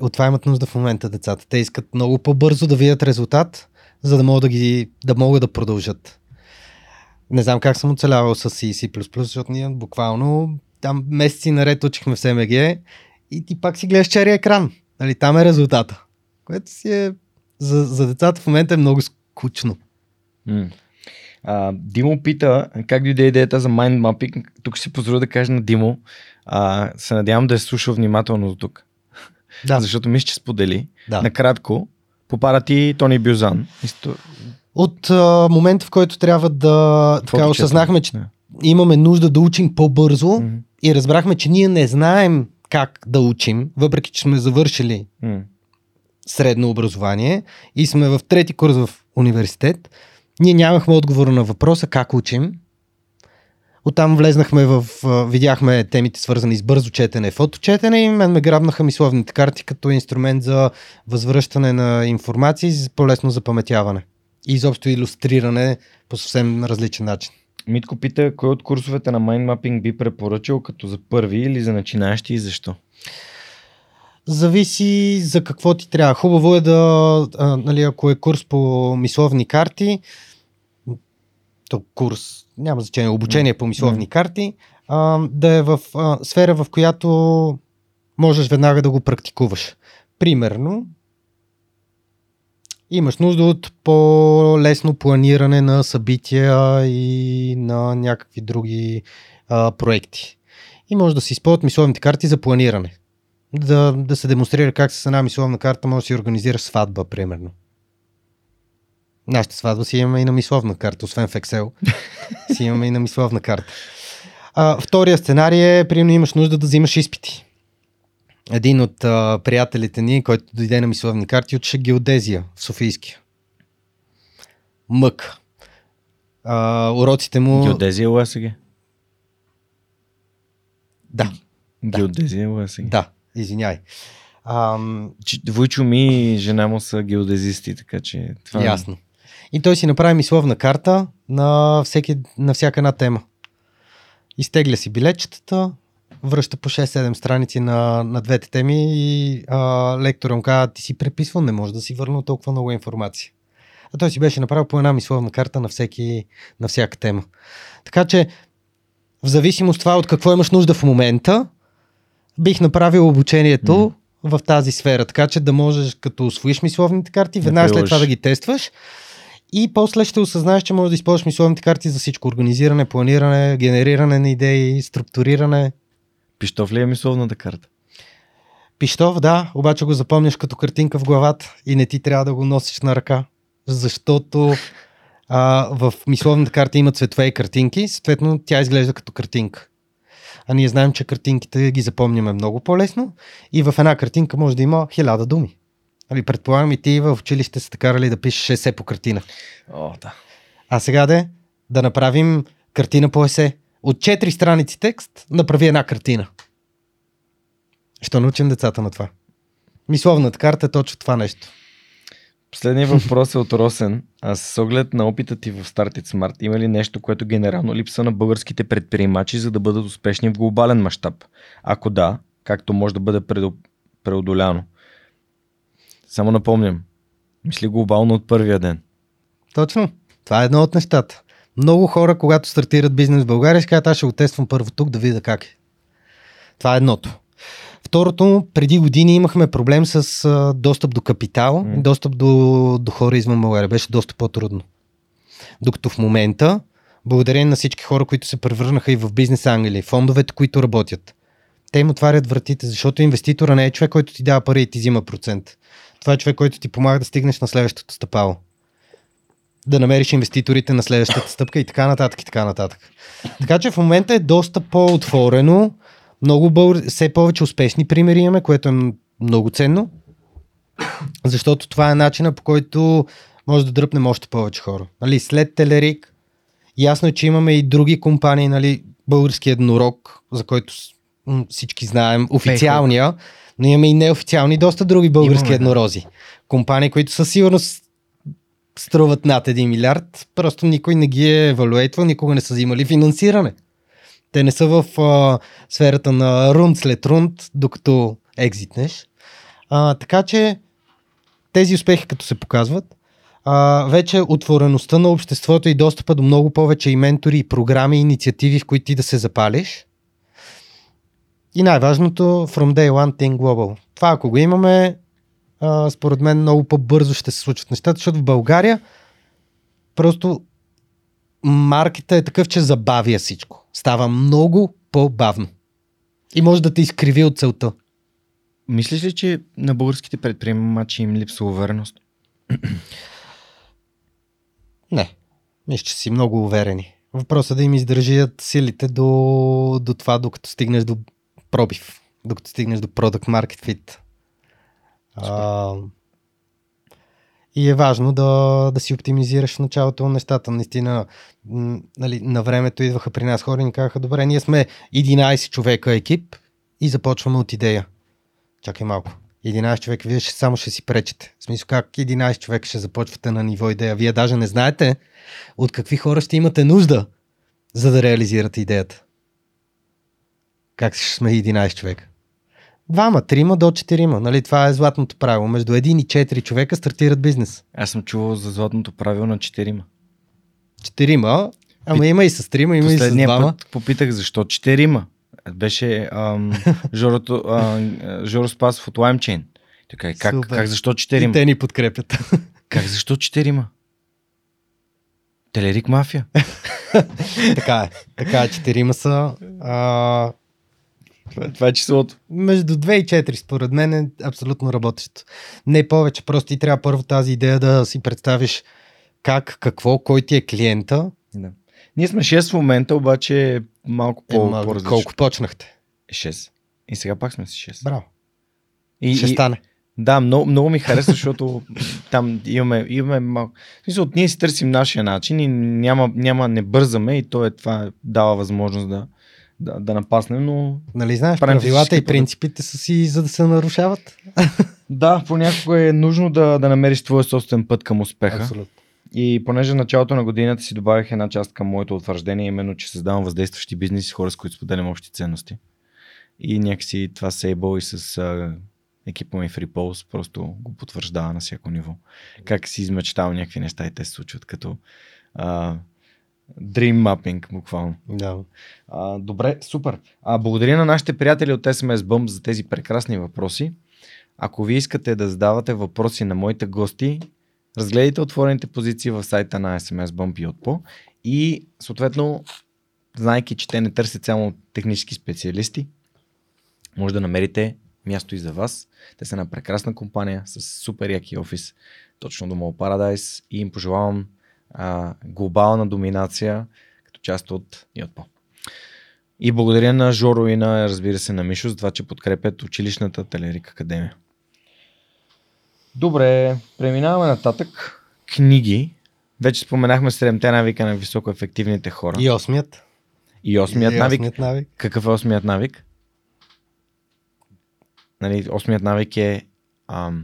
От това имат нужда в момента децата. Те искат много по-бързо да видят резултат, за да могат да, ги, да, могат да продължат. Не знам как съм оцелявал с C и C++, защото ние буквално там месеци наред учихме в СМГ и ти пак си гледаш черия екран. Нали, там е резултата. Което си е за, за децата в момента е много скучно. Mm. А, Димо пита как дойде идеята за mind mapping. Тук си позволя да кажа на Димо. А, се надявам да е слушал внимателно до тук. Да. Защото мисля, че сподели. Да. Накратко, попара ти Тони Бюзан. От а, момента, в който трябва да така, осъзнахме, че Да. имаме нужда да учим по-бързо Мгм. и разбрахме, че ние не знаем как да учим, въпреки че сме завършили М. средно образование и сме в трети курс в университет, ние нямахме отговор на въпроса как учим. Оттам влезнахме в, видяхме темите свързани с бързо четене, фоточетене и мен ме грабнаха мисловните карти като инструмент за възвръщане на информация и за по-лесно запаметяване. И изобщо иллюстриране по съвсем различен начин. Митко пита, кой от курсовете на mapping би препоръчал като за първи или за начинаещи и защо? Зависи за какво ти трябва. Хубаво е да, а, нали, ако е курс по мисловни карти, то курс, няма значение, обучение по мисловни карти, а, да е в а, сфера, в която можеш веднага да го практикуваш. Примерно, имаш нужда от по-лесно планиране на събития и на някакви други а, проекти. И може да се използват мисловните карти за планиране да, да се демонстрира как с една мисловна карта може да си организираш сватба, примерно. Нашата сватба си имаме и на мисловна карта, освен в Excel. си имаме и на мисловна карта. А, втория сценарий е, примерно имаш нужда да взимаш изпити. Един от а, приятелите ни, който дойде на мисловни карти, учеше геодезия в Софийския. Мък. А, уроците му... Геодезия ЛСГ. Да, Геодезия ЛСГ. да, извиняй. Ам, Войчо ми и жена му са геодезисти, така че това е- Ясно. И той си направи мисловна карта на, всеки, на всяка една тема. Изтегля си билетчетата, връща по 6-7 страници на, на двете теми и а, лектора му казва, ти си преписвал, не може да си върнал толкова много информация. А той си беше направил по една мисловна карта на, всеки, на всяка тема. Така че, в зависимост това от какво имаш нужда в момента, бих направил обучението в тази сфера, така че да можеш, като освоиш мисловните карти, веднага след това да ги тестваш и после ще осъзнаеш, че можеш да използваш мисловните карти за всичко. Организиране, планиране, генериране на идеи, структуриране. Пищов ли е мисловната карта? Пищов, да, обаче го запомняш като картинка в главата и не ти трябва да го носиш на ръка, защото а, в мисловната карта има цветове и картинки, съответно тя изглежда като картинка. А ние знаем, че картинките ги запомняме много по-лесно и в една картинка може да има хиляда думи. Ами, предполагам и ти в училище са карали да пишеш есе по картина. О, да. А сега де да направим картина по есе. От четири страници текст направи една картина. Що научим децата на това? Мисловната карта е точно това нещо. Последният въпрос е от Росен. А с оглед на опита ти в Start It Smart, има ли нещо, което генерално липса на българските предприемачи, за да бъдат успешни в глобален мащаб? Ако да, както може да бъде преодоляно? Само напомням. Мисли глобално от първия ден. Точно. Това е едно от нещата. Много хора, когато стартират бизнес в България, ще кажат, аз ще го тествам първо тук да видя как е. Това е едното. Второто, преди години имахме проблем с а, достъп до капитал, mm. достъп до, до хора извън България. Беше доста по-трудно. Докато в момента, благодарение на всички хора, които се превърнаха и в бизнес ангели, фондовете, които работят, те им отварят вратите, защото инвеститора не е човек, който ти дава пари и ти взима процент. Това е човек, който ти помага да стигнеш на следващото стъпало. Да намериш инвеститорите на следващата стъпка и така нататък и така нататък. Така че в момента е доста по-отворено. Много бъл... все повече успешни примери имаме, което е много ценно. Защото това е начина по който може да дръпнем още повече хора. Нали, след Телерик, ясно е, че имаме и други компании, нали, български еднорог, за който всички знаем, официалния, но имаме и неофициални, доста други български имаме, еднорози. Компании, които със сигурност струват над 1 милиард, просто никой не ги е евалуейтвал, никога не са взимали финансиране. Те не са в а, сферата на рунд след рунд, докато екзитнеш. А, така че тези успехи, като се показват, а, вече отвореността на обществото и достъпа до много повече и ментори, и програми, и инициативи, в които ти да се запалиш. И най-важното, from day one, think global. Това ако го имаме, а, според мен много по-бързо ще се случват нещата, защото в България просто маркета е такъв, че забавя всичко. Става много по-бавно. И може да те изкриви от целта. Мислиш ли, че на българските предприемачи им липсва увереност? Не. Мисля, че си много уверени. Въпросът е да им издържат силите до, до това, докато стигнеш до пробив, докато стигнеш до Product Market Fit. А, и е важно да, да си оптимизираш в началото на нещата. Наистина, нали, на времето идваха при нас хора и ни казаха, добре, ние сме 11 човека екип и започваме от идея. Чакай малко. 11 човека, вие ще, само ще си пречете. В смисъл как 11 човека ще започвате на ниво идея. Вие даже не знаете от какви хора ще имате нужда, за да реализирате идеята. Как ще сме 11 човека? Двама, трима до четирима. Нали? Това е златното правило. Между един и четири човека стартират бизнес. Аз съм чувал за златното правило на четирима. Четирима? Ама има и с трима, има и с двама. Път попитах защо четирима. Беше ам, Жорото, ам, Жоро Спасов от LimeChain. Така, как, как защо четирима? И те ни подкрепят. Как защо четирима? Телерик мафия. така е. Така е, четирима са. А... Това, е, това е числото. Между 2 и 4 според мен е абсолютно работещо. Не повече, просто ти трябва първо тази идея да си представиш как, какво, кой ти е клиента. Да. Ние сме 6 в момента, обаче малко по, е, по Колко почнахте? 6. И сега пак сме с 6. Браво. И, Ще и, стане. Да, много, много ми харесва, защото там имаме, имаме малко. В смисъл, ние си търсим нашия начин и няма, няма не бързаме и то е това дава възможност да, да, да напаснем, но... Нали знаеш, правилата и принципите са си за да се нарушават? да, понякога е нужно да, да намериш твоя собствен път към успеха. Абсолютно. И понеже началото на годината си добавих една част към моето утвърждение, именно, че създавам въздействащи бизнеси, хора, с които споделям общи ценности. И някакси това Сейбъл и с а, екипа ми в Repulse просто го потвърждава на всяко ниво. Как си измечтал някакви неща и те се случват като а, Dream mapping, буквално. Да. А, добре, супер. А, благодаря на нашите приятели от SMS Bump за тези прекрасни въпроси. Ако ви искате да задавате въпроси на моите гости, разгледайте отворените позиции в сайта на SMS Bump и Отпо и съответно, знайки, че те не търсят само технически специалисти, може да намерите място и за вас. Те са една прекрасна компания с супер яки офис точно до Mall Paradise и им пожелавам а, глобална доминация като част от Йотпо. И благодаря на Жоро и на, разбира се, на Мишо за това, че подкрепят училищната Телерик Академия. Добре, преминаваме нататък. Книги. Вече споменахме седемте навика на високо ефективните хора. И осмият. И осмият, и навик. осмият навик. Какъв е осмият навик? Нали, осмият навик е um,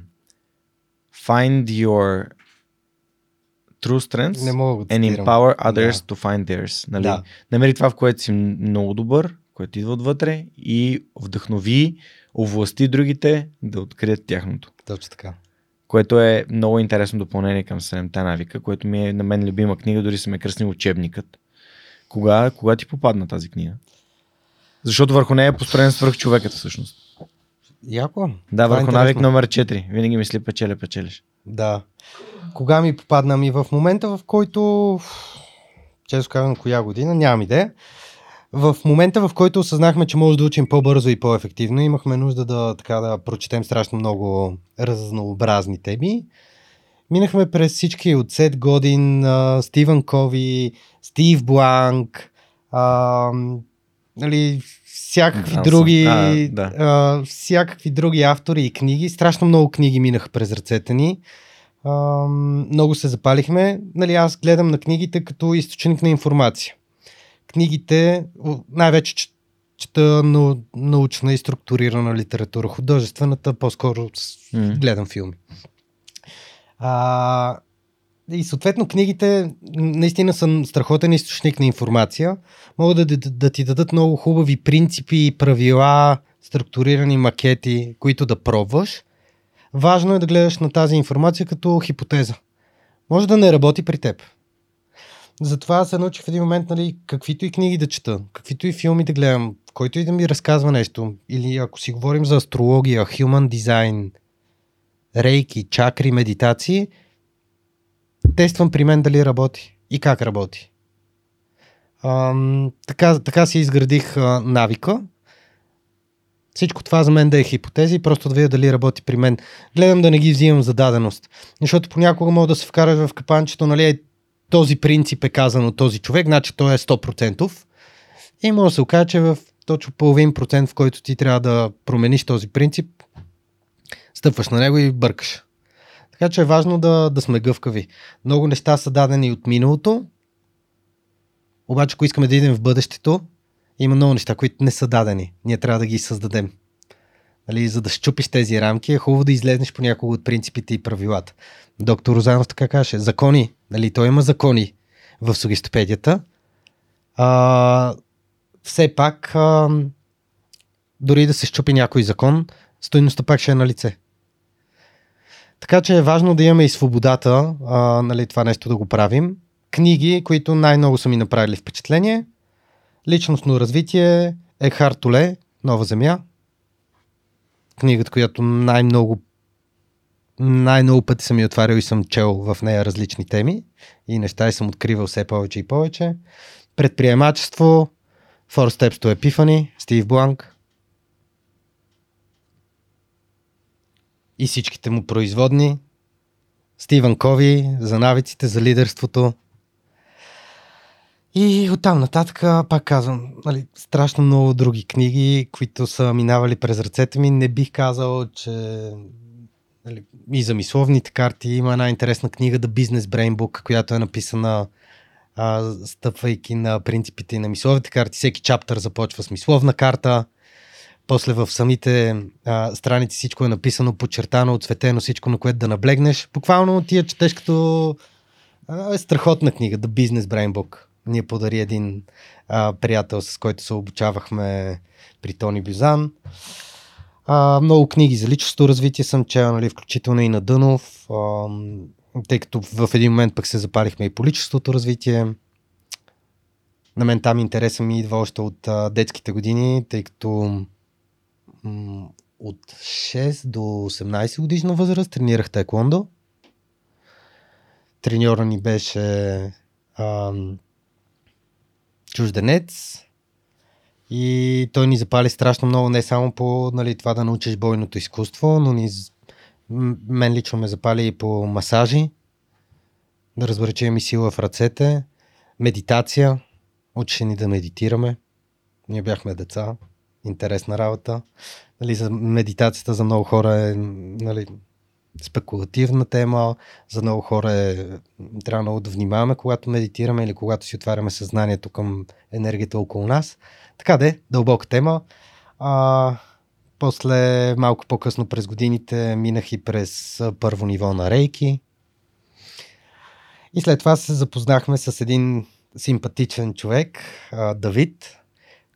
find your true strengths не мога and empower others да. to find theirs. Нали? Да. Намери това, в което си много добър, което идва отвътре и вдъхнови, овласти другите да открият тяхното. Точно така. Което е много интересно допълнение към 7 навика, което ми е на мен любима книга, дори съм е кръснил учебникът. Кога, кога ти попадна тази книга? Защото върху нея е построен свърх човекът всъщност. Яко. Да, върху е навик номер 4. Винаги мисли печеля, печелиш. Да. Кога ми попадна ми в момента, в който, често казвам коя година, нямам идея. в момента, в който осъзнахме, че може да учим по-бързо и по-ефективно, имахме нужда да, така, да прочетем страшно много разнообразни теми. Минахме през всички от Сет Годин, Стивън Кови, Стив Бланк, а, нали, всякакви други, а, да. а, всякакви други автори и книги. Страшно много книги минаха през ръцете ни. А, много се запалихме. Нали, аз гледам на книгите като източник на информация. Книгите, най-вече чета научна и структурирана литература. Художествената, по-скоро mm. гледам филми. А, и съответно книгите наистина са страхотен източник на информация. Могат да, да, да ти дадат много хубави принципи, правила, структурирани макети, които да пробваш. Важно е да гледаш на тази информация като хипотеза. Може да не работи при теб. Затова се научих в един момент, нали, каквито и книги да чета, каквито и филми да гледам, който и да ми разказва нещо. Или ако си говорим за астрология, human design, рейки, чакри, медитации – тествам при мен дали работи и как работи. А, така, така си изградих а, навика. Всичко това за мен да е хипотези, просто да видя дали работи при мен. Гледам да не ги взимам за даденост. Защото понякога мога да се вкараш в капанчето, нали, е, този принцип е казан от този човек, значи той е 100%. И може да се окаже, че в точно половин процент, в който ти трябва да промениш този принцип, стъпваш на него и бъркаш. Така че е важно да, да сме гъвкави. Много неща са дадени от миналото, обаче ако искаме да идем в бъдещето, има много неща, които не са дадени. Ние трябва да ги създадем. Нали, за да щупиш тези рамки, е хубаво да излезнеш по няколко от принципите и правилата. Доктор Розанов така каже, закони. Нали, той има закони в сугестопедията. А, все пак, а, дори да се щупи някой закон, стойността пак ще е на лице. Така че е важно да имаме и свободата, а, нали, това нещо да го правим. Книги, които най-много са ми направили впечатление. Личностно развитие, Ехар Толе, Нова земя. Книгата, която най-много най-много пъти съм ми отварял и съм чел в нея различни теми и неща и съм откривал все повече и повече. Предприемачество, Four Steps to Epiphany, Стив Бланк, и всичките му производни. Стивън Кови за навиците, за лидерството. И оттам нататък, пак казвам, нали, страшно много други книги, които са минавали през ръцете ми. Не бих казал, че нали, и за мисловните карти има една интересна книга The Business Brain Book, която е написана а, стъпвайки на принципите на мисловните карти. Всеки чаптър започва с мисловна карта. После в самите а, страници всичко е написано, подчертано, отсветено, всичко на което да наблегнеш. Буквално ти я четеш като а, е страхотна книга, The Business Brain Book. Ние подари един а, приятел, с който се обучавахме при Тони Бюзан. А, много книги за личностно развитие съм чел, нали, включително и на Дънов, а, тъй като в един момент пък се запалихме и по личностното развитие. На мен там интереса ми идва още от а, детските години, тъй като от 6 до 18 годишна възраст тренирах теквондо. Треньора ни беше ам, чужденец. И той ни запали страшно много, не само по нали, това да научиш бойното изкуство, но ни, мен лично ме запали и по масажи, да че ми сила в ръцете, медитация, учеше ни да медитираме. Ние бяхме деца, интересна работа. Нали, за медитацията за много хора е нали, спекулативна тема, за много хора е, трябва много да внимаваме, когато медитираме или когато си отваряме съзнанието към енергията около нас. Така де, дълбока тема. А, после, малко по-късно през годините, минах и през първо ниво на рейки. И след това се запознахме с един симпатичен човек, Давид,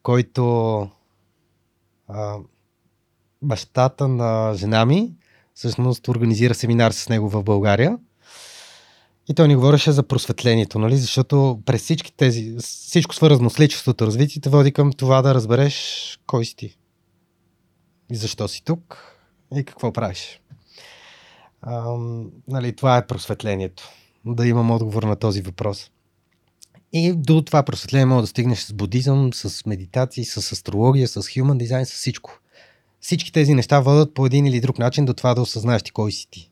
който а, бащата на жена ми всъщност организира семинар с него в България. И той ни говореше за просветлението, нали? Защото през всички тези, всичко свързано с личеството, развитието води към това да разбереш кой си ти. И защо си тук и какво правиш. А, нали, това е просветлението. Да имам отговор на този въпрос. И до това просветление може да стигнеш с будизъм, с медитации, с астрология, с human design, с всичко. Всички тези неща водят по един или друг начин до това да осъзнаеш ти кой си ти.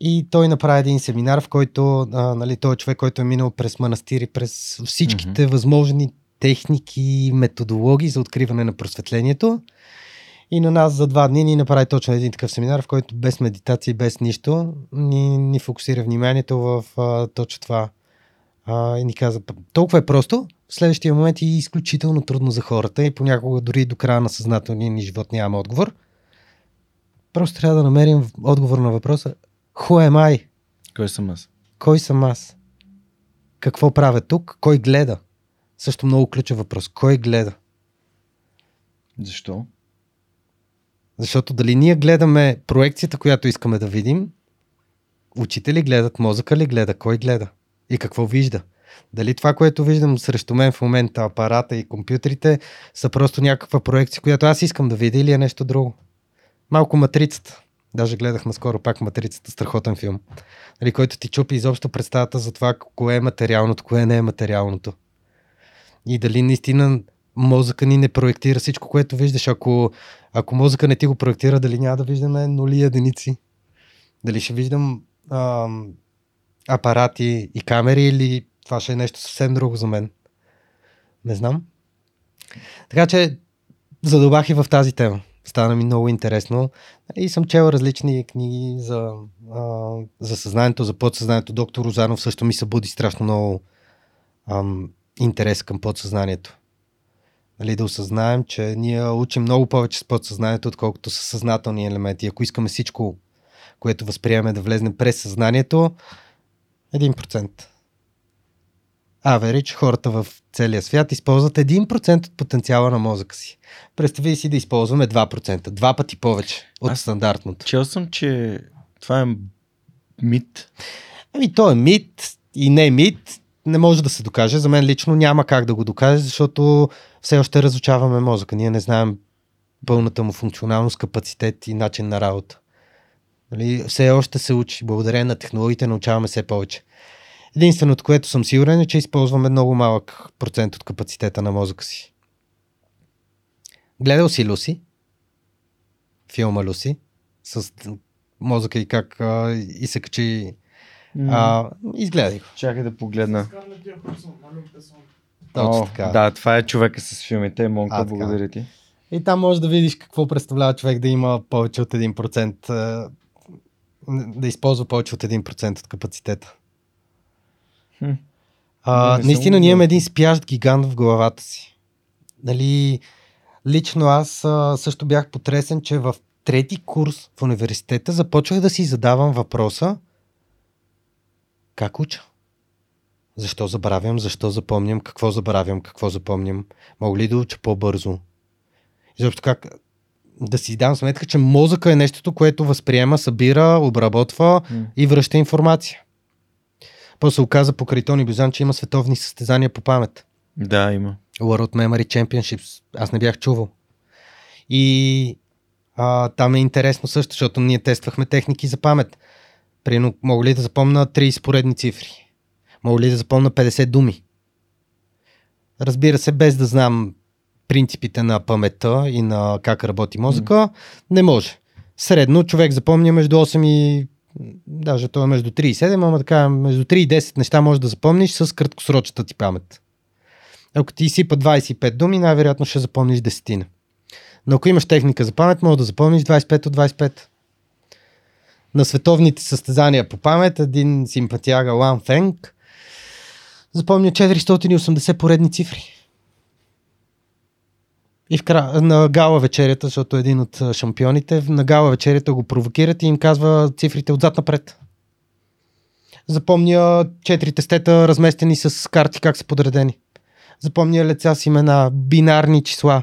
И той направи един семинар, в който а, нали, той е човек, който е минал през манастири, през всичките mm-hmm. възможни техники, методологии за откриване на просветлението. И на нас за два дни ни направи точно един такъв семинар, в който без медитация, без нищо, ни, ни фокусира вниманието в а, точно това. А, и ни каза, толкова е просто, в следващия момент е изключително трудно за хората и понякога дори до края на съзнателния ни живот нямаме отговор. Просто трябва да намерим отговор на въпроса Who am I? Кой съм аз? Кой съм аз? Какво правя тук? Кой гледа? Също много ключов въпрос. Кой гледа? Защо? Защото дали ние гледаме проекцията, която искаме да видим, учители гледат, мозъка ли гледа, кой гледа и какво вижда. Дали това, което виждам срещу мен в момента, апарата и компютрите, са просто някаква проекция, която аз искам да видя или е нещо друго. Малко матрицата. Даже гледах наскоро пак Матрицата, страхотен филм, нали, който ти чупи изобщо представата за това кое е материалното, кое не е материалното. И дали наистина мозъка ни не проектира всичко, което виждаш. Ако, ако мозъка не ти го проектира, дали няма да виждаме нули единици? Дали ще виждам ам, апарати и камери или това ще е нещо съвсем друго за мен? Не знам. Така че задълбах и в тази тема стана ми много интересно. И съм чел различни книги за, а, за съзнанието, за подсъзнанието. Доктор Розанов също ми събуди страшно много ам, интерес към подсъзнанието. Нали, да осъзнаем, че ние учим много повече с подсъзнанието, отколкото с съзнателни елементи. Ако искаме всичко, което възприемаме да влезне през съзнанието, 1% average, хората в целия свят използват 1% от потенциала на мозъка си. Представи си да използваме 2%, два пъти повече от Аз стандартното. Чел съм, че това е мит. Ами то е мит и не е мит, не може да се докаже. За мен лично няма как да го докаже, защото все още разучаваме мозъка. Ние не знаем пълната му функционалност, капацитет и начин на работа. Нали? Все още се учи. Благодарение на технологиите научаваме все повече. Единственото, което съм сигурен е, че използваме много малък процент от капацитета на мозъка си. Гледал си Люси? Филма Люси? С мозъка и как а, и се качи. А, изгледай го. Чакай да погледна. Точно О, така. Да, това е човека с филмите. Монка, благодаря ти. И там можеш да видиш какво представлява човек да има повече от 1%, да използва повече от 1% от капацитета. Хм. А, не, не наистина ние имаме един спящ гигант в главата си. Нали, лично аз а, също бях потресен, че в трети курс в университета започвах да си задавам въпроса как уча? Защо забравям, защо запомням, какво забравям, какво запомням? Мога ли да уча по-бързо? Защото как да си дам сметка, че мозъка е нещото, което възприема, събира, обработва mm. и връща информация. После се оказа покрай Тони Бюзан, че има световни състезания по памет. Да, има. World Memory Championships. Аз не бях чувал. И а, там е интересно също, защото ние тествахме техники за памет. Примерно, мога ли да запомна 30 поредни цифри? Мога ли да запомна 50 думи? Разбира се, без да знам принципите на паметта и на как работи мозъка, mm. не може. Средно човек запомня между 8 и даже това е между 3 и 7, ама така, между 3 и 10 неща можеш да запомниш с краткосрочната ти памет. Ако ти сипа 25 думи, най-вероятно ще запомниш десетина. Но ако имаш техника за памет, може да запомниш 25 от 25. На световните състезания по памет, един симпатяга Лан Фенг запомня 480 поредни цифри. И в кра... на гала вечерята, защото е един от шампионите, на гала вечерята го провокират и им казва цифрите отзад напред. Запомня четири тестета, разместени с карти, как са подредени. Запомня лица с имена, бинарни числа.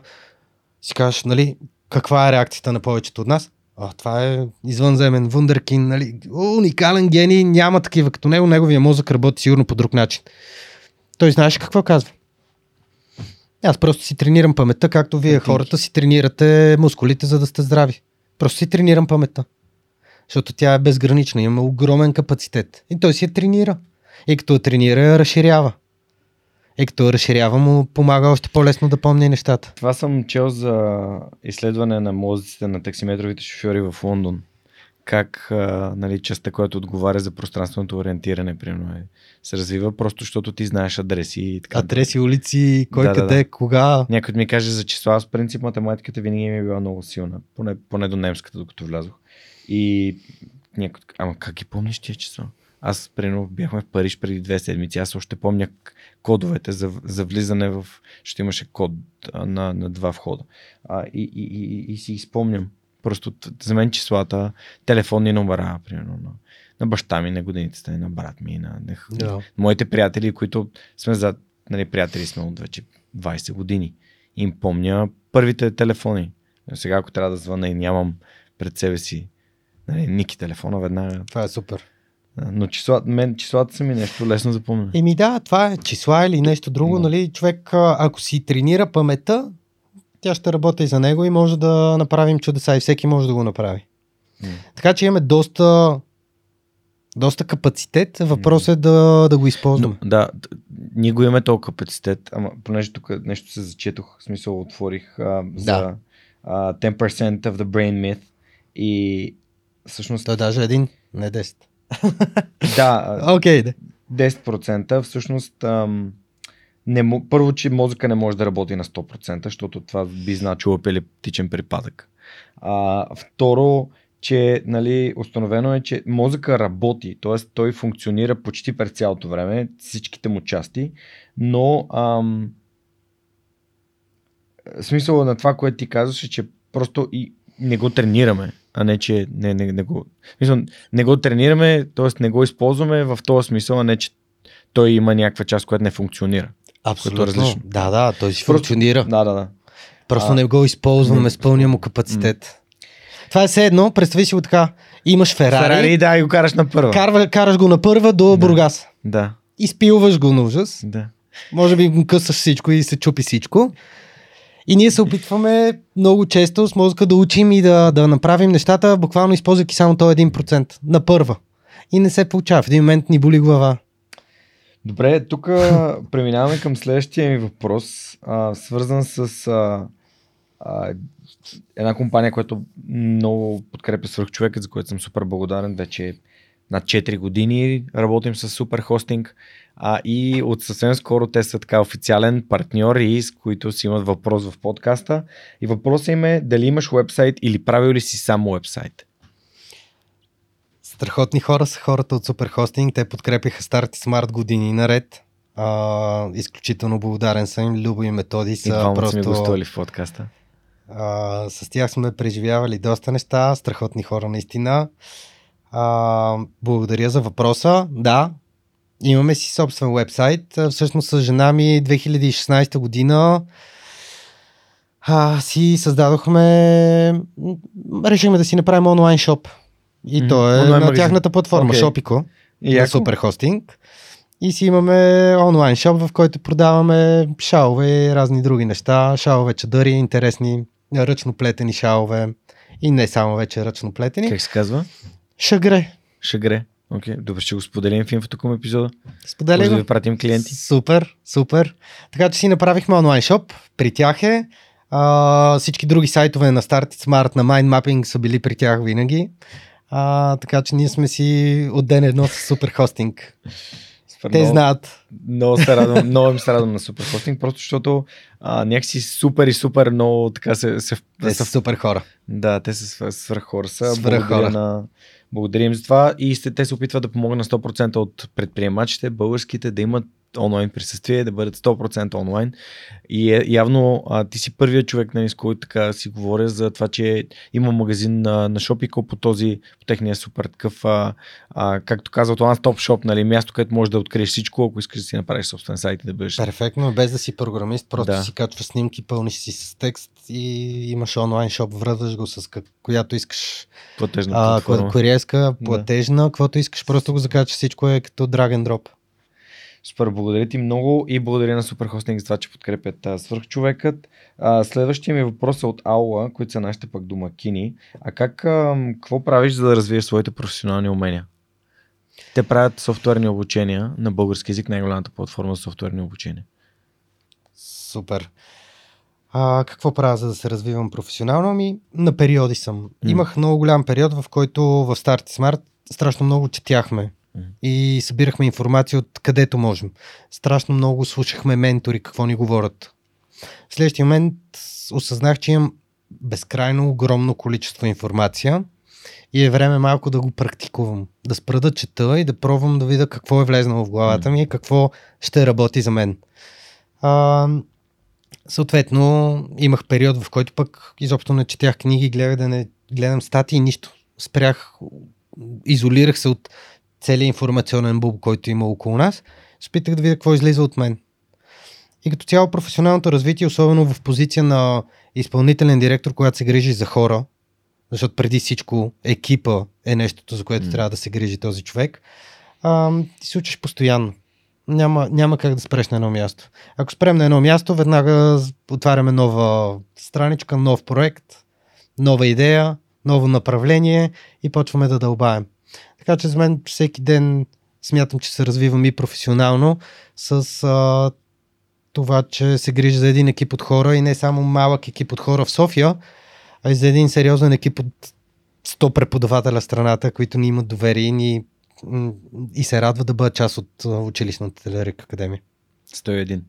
Си кажеш, нали, каква е реакцията на повечето от нас? А, това е извънземен, вундеркин, нали, уникален гений, няма такива като него, неговия мозък работи сигурно по друг начин. Той знаеш какво казва. Аз просто си тренирам паметта, както вие Тъпинки. хората си тренирате мускулите, за да сте здрави. Просто си тренирам паметта. Защото тя е безгранична, има огромен капацитет. И той си я тренира. И като я тренира, я разширява. е като разширява му, помага още по-лесно да помни нещата. Това съм чел за изследване на мозъците на таксиметровите шофьори в Лондон. Как а, нали, частта, която отговаря за пространственото ориентиране, примерно, е, се развива, просто защото ти знаеш адреси и така. Адреси, улици, кой Да, къде, да. кога. Някой ми каже за числа, аз принцип математиката винаги ми е била много силна, поне, поне до немската, докато влязох. И някой, ама как ги помниш тия числа? Аз, примерно, бяхме в Париж преди две седмици, аз още помня кодовете за, за влизане в... Ще имаше код а, на, на два входа. А, и, и, и, и, си ги спомням. Просто за мен числата, телефонни номера, примерно, на, на баща ми, на годиницата, на брат ми, на, на, Да. моите приятели, които сме за, нали, приятели сме от вече 20 години. Им помня първите телефони. Сега, ако трябва да звъна и нямам пред себе си нали, Ники телефона, веднага. Това е супер. Но числа, мен числата са ми нещо лесно за помня. Еми да, това е числа или нещо друго, Да. нали? Човек, ако си тренира паметта, тя ще работи за него и може да направим чудеса и всеки може да го направи. М. Така че имаме доста, доста капацитет. Въпросът е да, да го използваме. Но, да, ние го имаме този капацитет, ама понеже тук нещо се зачетох, в смисъл отворих а, за Да. а, 10% of the brain myth и всъщност Той е даже един, не 10. да, Окей, да. 10% всъщност ам, не, първо, че мозъка не може да работи на 100%, защото това би значило епилептичен припадък. А, второ, че нали, установено е, че мозъка работи, т.е. той функционира почти през цялото време, всичките му части, но ам, смисъл на това, което ти казваш е, че просто и не го тренираме, а не, че не, не, не го... Смисъл, не го тренираме, т.е. не го използваме в този смисъл, а не, че той има някаква част, която не функционира. Абсолютно. различно. Да, да, той си Просто- функционира. Да, да, да. Просто А, не го използваме с пълния му капацитет. Това е все едно, представи си го така. Имаш Ферари, Ферари, да, и го караш на първа. карва, караш го на първа до Да. Бургас. Да, Изпилваш го на ужас. да. Може би го късаш всичко и се чупи всичко. И ние се опитваме много често с мозъка да учим и да, да направим нещата, буквално използвайки само този 1% на първа. И не се получава. В един момент ни боли глава. Добре, тук преминаваме към следващия ми въпрос, а, свързан с а, а, една компания, която много подкрепя свърхчовека, за което съм супер благодарен. Вече над 4 години работим с супер хостинг а, и от съвсем скоро те са така официален партньор и с които си имат въпрос в подкаста. И въпросът им е дали имаш вебсайт или правил ли си само вебсайт? Страхотни хора са хората от Superhosting. Те подкрепиха Старт и Смарт години наред. А, изключително благодарен съм. Любо и методи И са двамата просто... сме гостували в подкаста. А, с тях сме преживявали доста неща, страхотни хора наистина. А, благодаря за въпроса. Да, имаме си собствен вебсайт. Всъщност с жена ми 2016 година а, си създадохме, решихме да си направим онлайн шоп. И то е Онлайн на магазин. тяхната платформа Окей. Shopiko И на яко. Суперхостинг. И си имаме онлайн шоп, в който продаваме шалове и разни други неща. Шалове, чадъри, интересни, ръчно плетени шалове. И не само вече ръчно плетени. Как се казва? Шагре. Шагре. Окей, добре, ще го споделим в инфото към епизода. Споделя Може да ви пратим клиенти. Супер, супер. Така че си направихме онлайн шоп. При тях е. А, всички други сайтове на Start Smart, на Mind Mapping са били при тях винаги. А, така че ние сме си от ден едно с супер хостинг. Супер, Те много, знаят. Много, се радвам, много им се радвам на супер хостинг, просто защото а, някакси супер и супер много така се, се, Те са се супер хора. Да, те са свър- свръх хора. Са. Благодаря, хора. на, благодаря им за това и сте, те се опитват да помогнат на 100% от предприемачите, българските, да имат онлайн присъствие, да бъдат 100% онлайн. И е, явно а, ти си първият човек, нали, с който така си говоря за това, че има магазин на, на Shopiko по този, по техния супер такъв, а, а, както казват, one stop shop, нали, място, където можеш да откриеш всичко, ако искаш да си направиш собствен сайт и да бъдеш. Перфектно, без да си програмист, просто Да. си качваш снимки, пълниш си с текст и имаш онлайн шоп, връзваш го с как, която искаш. Платежна А, платформа. ко- куриерска, платежна, каквото искаш, просто го закачаш, всичко е като drag and drop. Супер, благодаря ти много и благодаря на Суперхостинг за това, че подкрепят свърхчовекът. А, следващия ми въпрос е от Аула, които са нашите пък домакини. А как, а, какво правиш за да развиеш своите професионални умения? Те правят софтуерни обучения на български язик, най-голямата платформа за софтуерни обучения. Супер. А, какво правя, за да се развивам професионално? Ами, на периоди съм. Mm. Имах много голям период, в който в Start Smart страшно много четяхме. И събирахме информация от където можем. Страшно много слушахме ментори какво ни говорят. В следващия момент осъзнах, че имам безкрайно огромно количество информация и е време малко да го практикувам. Да спра да чета и да пробвам да видя какво е влезнало в главата ми и какво ще работи за мен. А, съответно, имах период, в който пък изобщо не четях книги, гледах да не гледам статии, нищо. Спрях, изолирах се от целият информационен буб, който има около нас. Спитах да видя какво излиза от мен. И като цяло професионалното развитие, особено в позиция на изпълнителен директор, когато се грижи за хора, защото преди всичко екипа е нещото, за което mm. трябва да се грижи този човек, а, ти се учиш постоянно. Няма, няма как да спреш на едно място. Ако спрем на едно място, веднага отваряме нова страничка, нов проект, нова идея, ново направление и почваме да дълбаем. Така че за мен всеки ден смятам, че се развивам и професионално с а, това, че се грижи за един екип от хора и не само малък екип от хора в София, а и за един сериозен екип от 100 преподавателя в страната, които ни имат доверие и, ни, и се радват да бъдат част от училищната Телерик Академия. 101.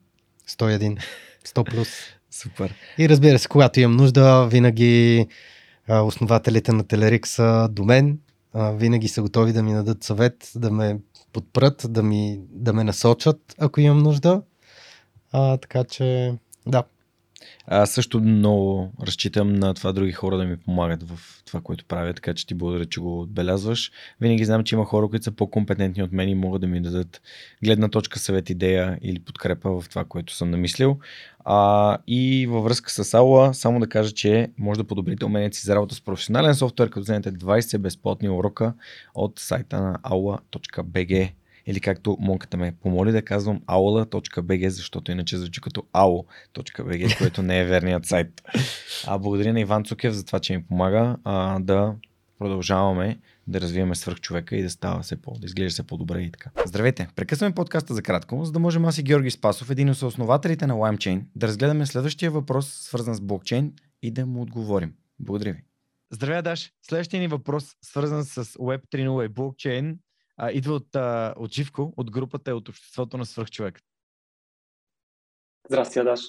101. 100 плюс. Супер. И разбира се, когато имам нужда, винаги основателите на Телерик са до мен. Винаги са готови да ми дадат съвет, да ме подпрат, да, ми, да ме насочат, ако имам нужда. А, така че, да. Аз също много разчитам на това други хора да ми помагат в това, което правя, така че ти благодаря, че го отбелязваш. Винаги знам, че има хора, които са по-компетентни от мен и могат да ми дадат гледна точка, съвет, идея или подкрепа в това, което съм намислил. А, и във връзка с Аула, само да кажа, че може да подобрите уменията си за работа с професионален софтуер, като вземете 20 безплатни урока от сайта на aula.bg или както монката ме помоли да казвам aula.bg, защото иначе звучи като alo.bg, което не е верният сайт. А благодаря на Иван Цукев за това, че ми помага а, да продължаваме да развиваме свърхчовека и да става все по, да изглежда все по-добре и така. Здравейте! Прекъсваме подкаста за кратко, за да можем аз и Георги Спасов, един от основателите на LimeChain, да разгледаме следващия въпрос, свързан с блокчейн и да му отговорим. Благодаря ви. Здравей, Даш! Следващия ни въпрос, свързан с Web 3.0 и блокчейн, а, идва от, а, от Живко, от групата и от обществото на свръхчовек. Здрасти, Адаш.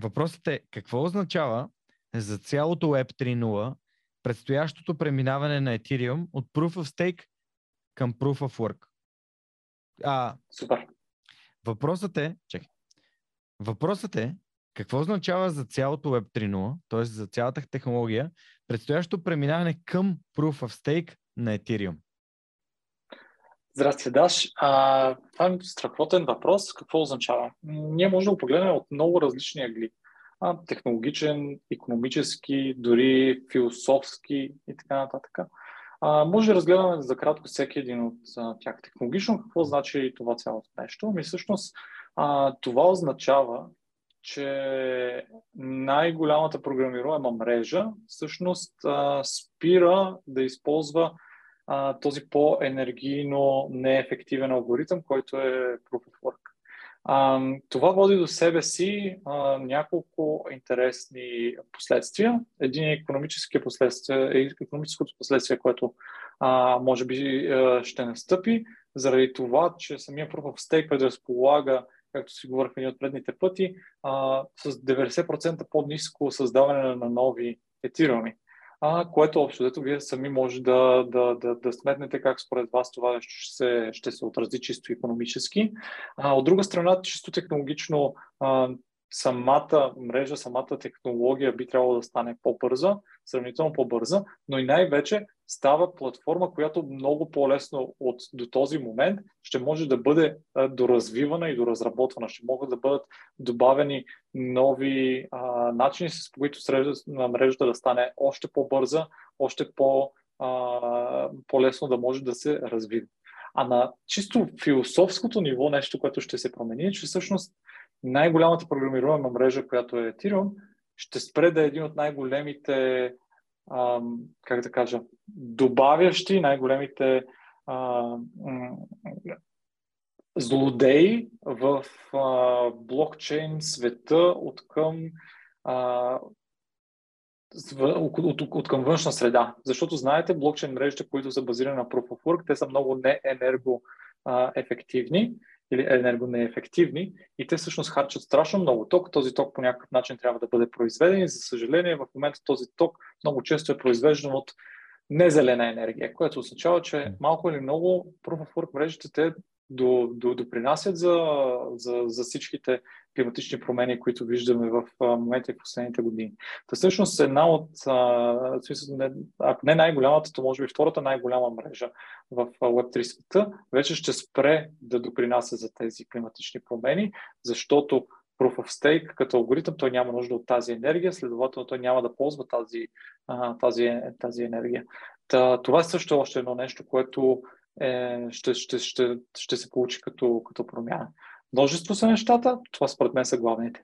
Въпросът е какво означава за цялото Web 3.0 предстоящото преминаване на Ethereum от Proof of Stake към Proof of Work? А, Супер. Въпросът е, чекай, въпросът е какво означава за цялото Web 3.0, т.е. за цялата технология, предстоящо преминаване към Proof of Stake на Ethereum? Здрасти, Даш. А, това е страхотен въпрос. Какво означава? Ние можем да го погледнем от много различни агли. А, технологичен, економически, дори философски и така нататък. А, може да разгледаме за кратко всеки един от а, тях. Технологично какво значи това цялото нещо? Ми всъщност а, това означава, че най-голямата програмируема мрежа всъщност а, спира да използва а, този по-енергийно неефективен алгоритъм, който е Proof of Work. Това води до себе си няколко интересни последствия. Един е економическия последствие, е економическото последствие, което може би ще настъпи, заради това, че самия Proof of Stake предразполага както си говорихме от предните пъти, с 90% по-низко създаване на нови етируми. А, което общо дето вие сами може да, да, да, да сметнете как според вас това нещо ще се, ще се отрази чисто економически. А, от друга страна, чисто технологично а, самата мрежа, самата технология би трябвало да стане по-бърза, сравнително по-бърза, но и най-вече става платформа, която много по-лесно от до този момент ще може да бъде доразвивана и доразработвана. Ще могат да бъдат добавени нови а, начини, с които на мрежата да стане още по-бърза, още по, а, по-лесно да може да се развива. А на чисто философското ниво нещо, което ще се промени, е, че всъщност най-голямата програмируема мрежа, която е Ethereum, ще спре да е един от най-големите, ам, как да кажа, добавящи най-големите а, злодей в а, блокчейн света от към а, от, от, от към външна среда. Защото знаете, блокчейн мрежите, които са базирани на Proof of Work, те са много не енергоефективни или енергонеефективни и те всъщност харчат страшно много ток. Този ток по някакъв начин трябва да бъде произведен и за съжаление в момента този ток много често е произвеждан от незелена енергия, което означава, че малко или много Proof of Work мрежите те до, до, допринасят за, за, за всичките климатични промени, които виждаме в момента и в последните години. Та всъщност една от, ако не най-голямата, то може би втората най-голяма мрежа в Web3 света, вече ще спре да допринася за тези климатични промени, защото Proof of Stake като алгоритъм, той няма нужда от тази енергия, следователно той няма да ползва тази, тази, тази енергия. Та, това също е още едно нещо, което е, ще, ще, ще, ще се получи като, като промяна. Множество са нещата, това според мен са главните.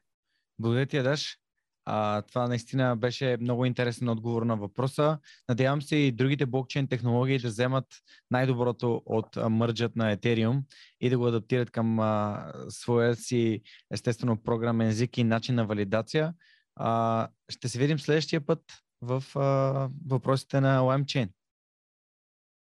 Благодаря ти, Адаш. А, това наистина беше много интересен отговор на въпроса. Надявам се и другите блокчейн технологии да вземат най-доброто от мърджът на Ethereum и да го адаптират към а, своя си естествено програмен език и начин на валидация. А, ще се видим следващия път в а, въпросите на LimeChain.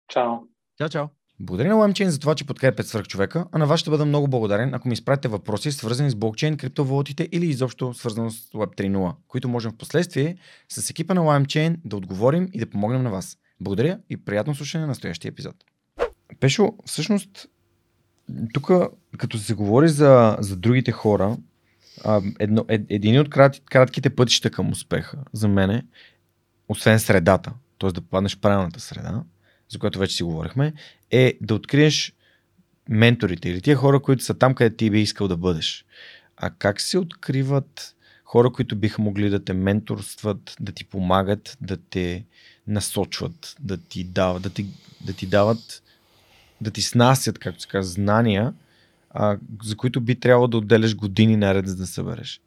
Чао! Чао, чао! Благодаря на LimeChain за това, че подкрепят свърх човека, а на вас ще бъда много благодарен, ако ми изпратите въпроси, свързани с блокчейн, криптовалутите или изобщо свързано с Web 3.0, които можем в последствие с екипа на LimeChain да отговорим и да помогнем на вас. Благодаря и приятно слушане на настоящия епизод. Пешо, всъщност, тук, като се говори за, за другите хора, едно, ед, един от крат, кратките пътища към успеха за мен е, освен средата, т.е. да попаднеш в правилната среда, за което вече си говорихме, е да откриеш менторите или тия хора, които са там, къде ти би искал да бъдеш. А как се откриват хора, които биха могли да те менторстват, да ти помагат, да те насочват, да ти дават, да ти, да ти дават, да ти снасят, както се казва, знания, а, за които би трябвало да отделяш години наред, за да събереш?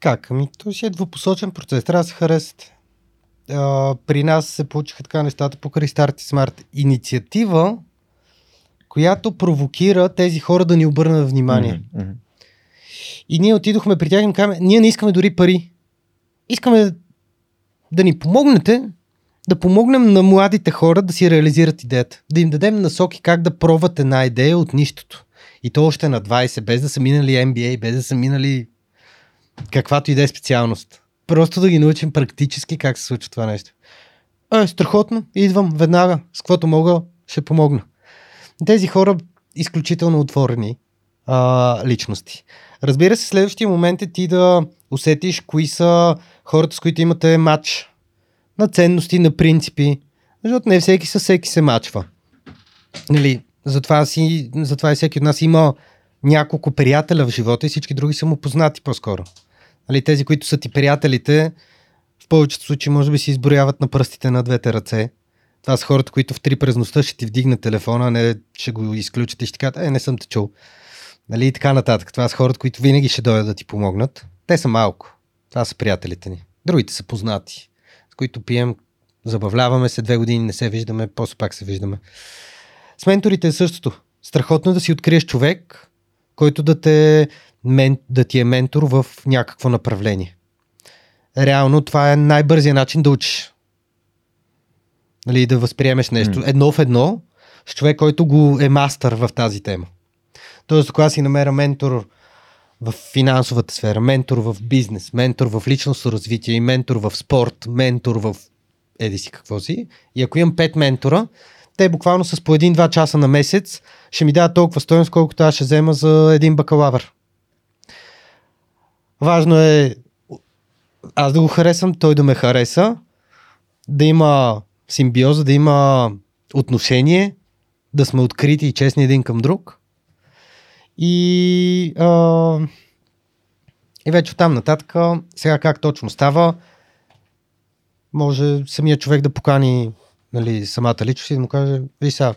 Как? Ами, то си е двупосочен процес. Трябва да се харесате а, при нас се получиха така нещата покрай Start Smart инициатива, която провокира тези хора да ни обърнат внимание. Mm-hmm. И ние отидохме при тях и им казваме, ние не искаме дори пари. Искаме да ни помогнете да помогнем на младите хора да си реализират идеята. Да им дадем насоки как да пробват една идея от нищото. И то още на 20, без да са минали MBA, без да са минали каквато и да е специалност. Просто да ги научим практически как се случва това нещо. Е, страхотно, идвам веднага, с каквото мога, ще помогна. Тези хора изключително отворени а, личности. Разбира се, следващия момент е ти да усетиш кои са хората, с които имате матч на ценности, на принципи, защото не всеки със всеки се мачва. Нали, затова, си, затова и всеки от нас има няколко приятеля в живота и всички други са му познати по-скоро. Нали, тези, които са ти приятелите, в повечето случаи може би си изброяват на пръстите на двете ръце. Това са хората, които в три през нощта ще ти вдигнат телефона, не ще го изключат и ще кажат, е, не съм те чул. Нали, и така нататък. Това са хората, които винаги ще дойдат да ти помогнат. Те са малко. Това са приятелите ни. Другите са познати, с които пием, забавляваме се, две години не се виждаме, после пак се виждаме. С менторите е същото. Страхотно е да си откриеш човек, който да те мен, да ти е ментор в някакво направление. Реално това е най-бързият начин да учиш. Нали, да възприемеш нещо. Mm. Едно в едно с човек, който го е мастър в тази тема. Тоест, когато си намеря ментор в финансовата сфера, ментор в бизнес, ментор в личностно развитие ментор в спорт, ментор в еди си какво си. И ако имам пет ментора, те буквално с по един-два часа на месец ще ми дадат толкова стоеност, колкото аз ще взема за един бакалавър. Важно е аз да го харесам, той да ме хареса, да има симбиоза, да има отношение, да сме открити и честни един към друг. И, а, и вече оттам нататък, сега как точно става, може самия човек да покани нали, самата личност и да му каже, виж сега,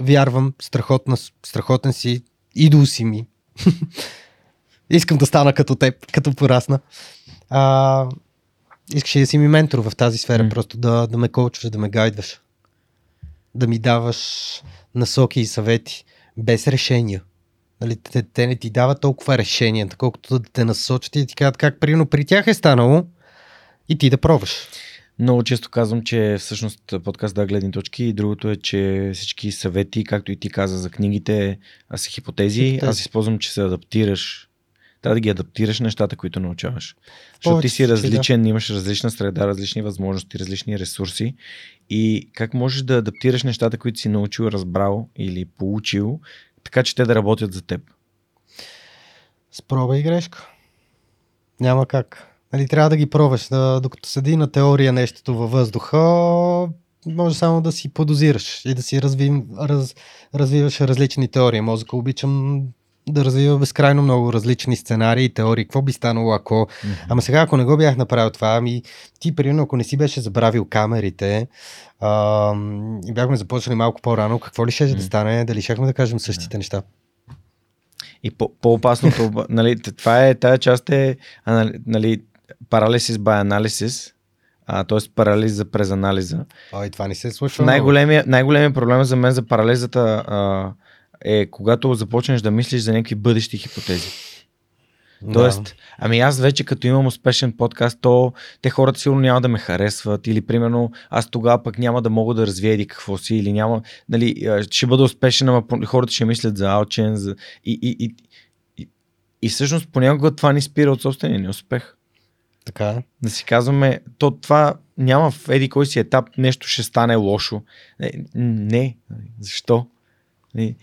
вярвам, страхотна, страхотен си, идол си ми. Искам да стана като теб, като порасна. А, искаш да си ми ментор в тази сфера, mm. просто да, да ме коучваш, да ме гайдваш. да ми даваш насоки и съвети без решения. Нали, те, те не ти дават толкова решения, колкото да те насочат и да ти кажат как примерно при тях е станало и ти да пробваш. Много често казвам, че всъщност подкаст да гледни точки и другото е, че всички съвети, както и ти каза за книгите, а са хипотези. Хипотези. Аз използвам, че се адаптираш. Трябва да ги адаптираш нещата, които научаваш. Защото ти си случаи, да. различен, имаш различна среда, различни възможности, различни ресурси. И как можеш да адаптираш нещата, които си научил, разбрал или получил, така че те да работят за теб. Спроба и грешка. Няма как. Нали, трябва да ги пробваш. Да, докато седи на теория нещото във въздуха, може само да си подозираш и да си разви, раз, развиваш различни теории. Мозъка обичам да развива безкрайно много различни сценарии и теории. Какво би станало ако... Ама сега, ако не го бях направил това, ами ти, примерно, ако не си беше забравил камерите а, и бяхме започнали малко по-рано, какво ли ще да Мгм. стане? Дали щяхме да кажем същите неща? И по- по-опасното, нали, това е, тая част е, а, нали, paralysis by analysis, а, т.е. парализа през анализа. Ой, това не се случва. много. Най-големия, най-големия проблем за мен за парализата а, е когато започнеш да мислиш за някакви бъдещи хипотези. Да. Тоест, ами аз вече като имам успешен подкаст, то те хората сигурно няма да ме харесват или примерно аз тогава пък няма да мога да развия еди какво си или няма, нали, ще бъда успешен, ама хората ще мислят за алчен за... И, и, и, и, и всъщност понякога това ни спира от собствения ни успех. Така. Да си казваме, то това няма в еди кой си етап, нещо ще стане лошо. Не, не. защо? Не.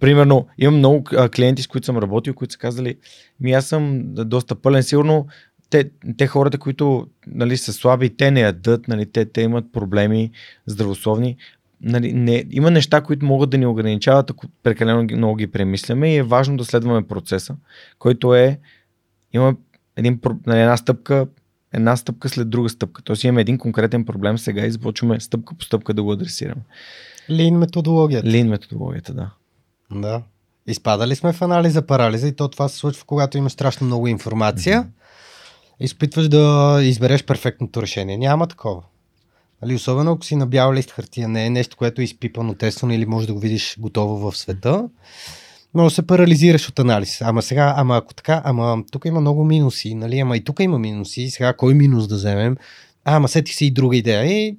Примерно, имам много клиенти, с които съм работил, които са казали, ми аз съм доста пълен, сигурно те, те хората, които нали, са слаби, те не ядат, нали, те, те имат проблеми здравословни. Нали, не, има неща, които могат да ни ограничават, ако прекалено много ги премисляме и е важно да следваме процеса, който е, има един, нали, една стъпка, една стъпка след друга стъпка. Тоест имаме един конкретен проблем сега и започваме стъпка по стъпка да го адресираме. Лин методологията. Лин методологията, да. Да. Изпадали сме в анализа парализа и то това се случва, когато имаш страшно много информация. Изпитваш да избереш перфектното решение. Няма такова. Нали, особено ако си на бял лист хартия, не е нещо, което е изпипано, тествано или може да го видиш готово в света. Може да се парализираш от анализ. Ама сега, ама ако така, ама тук има много минуси, нали? Ама и тук има минуси. Сега кой минус да вземем? А, ама сетих си и друга идея. И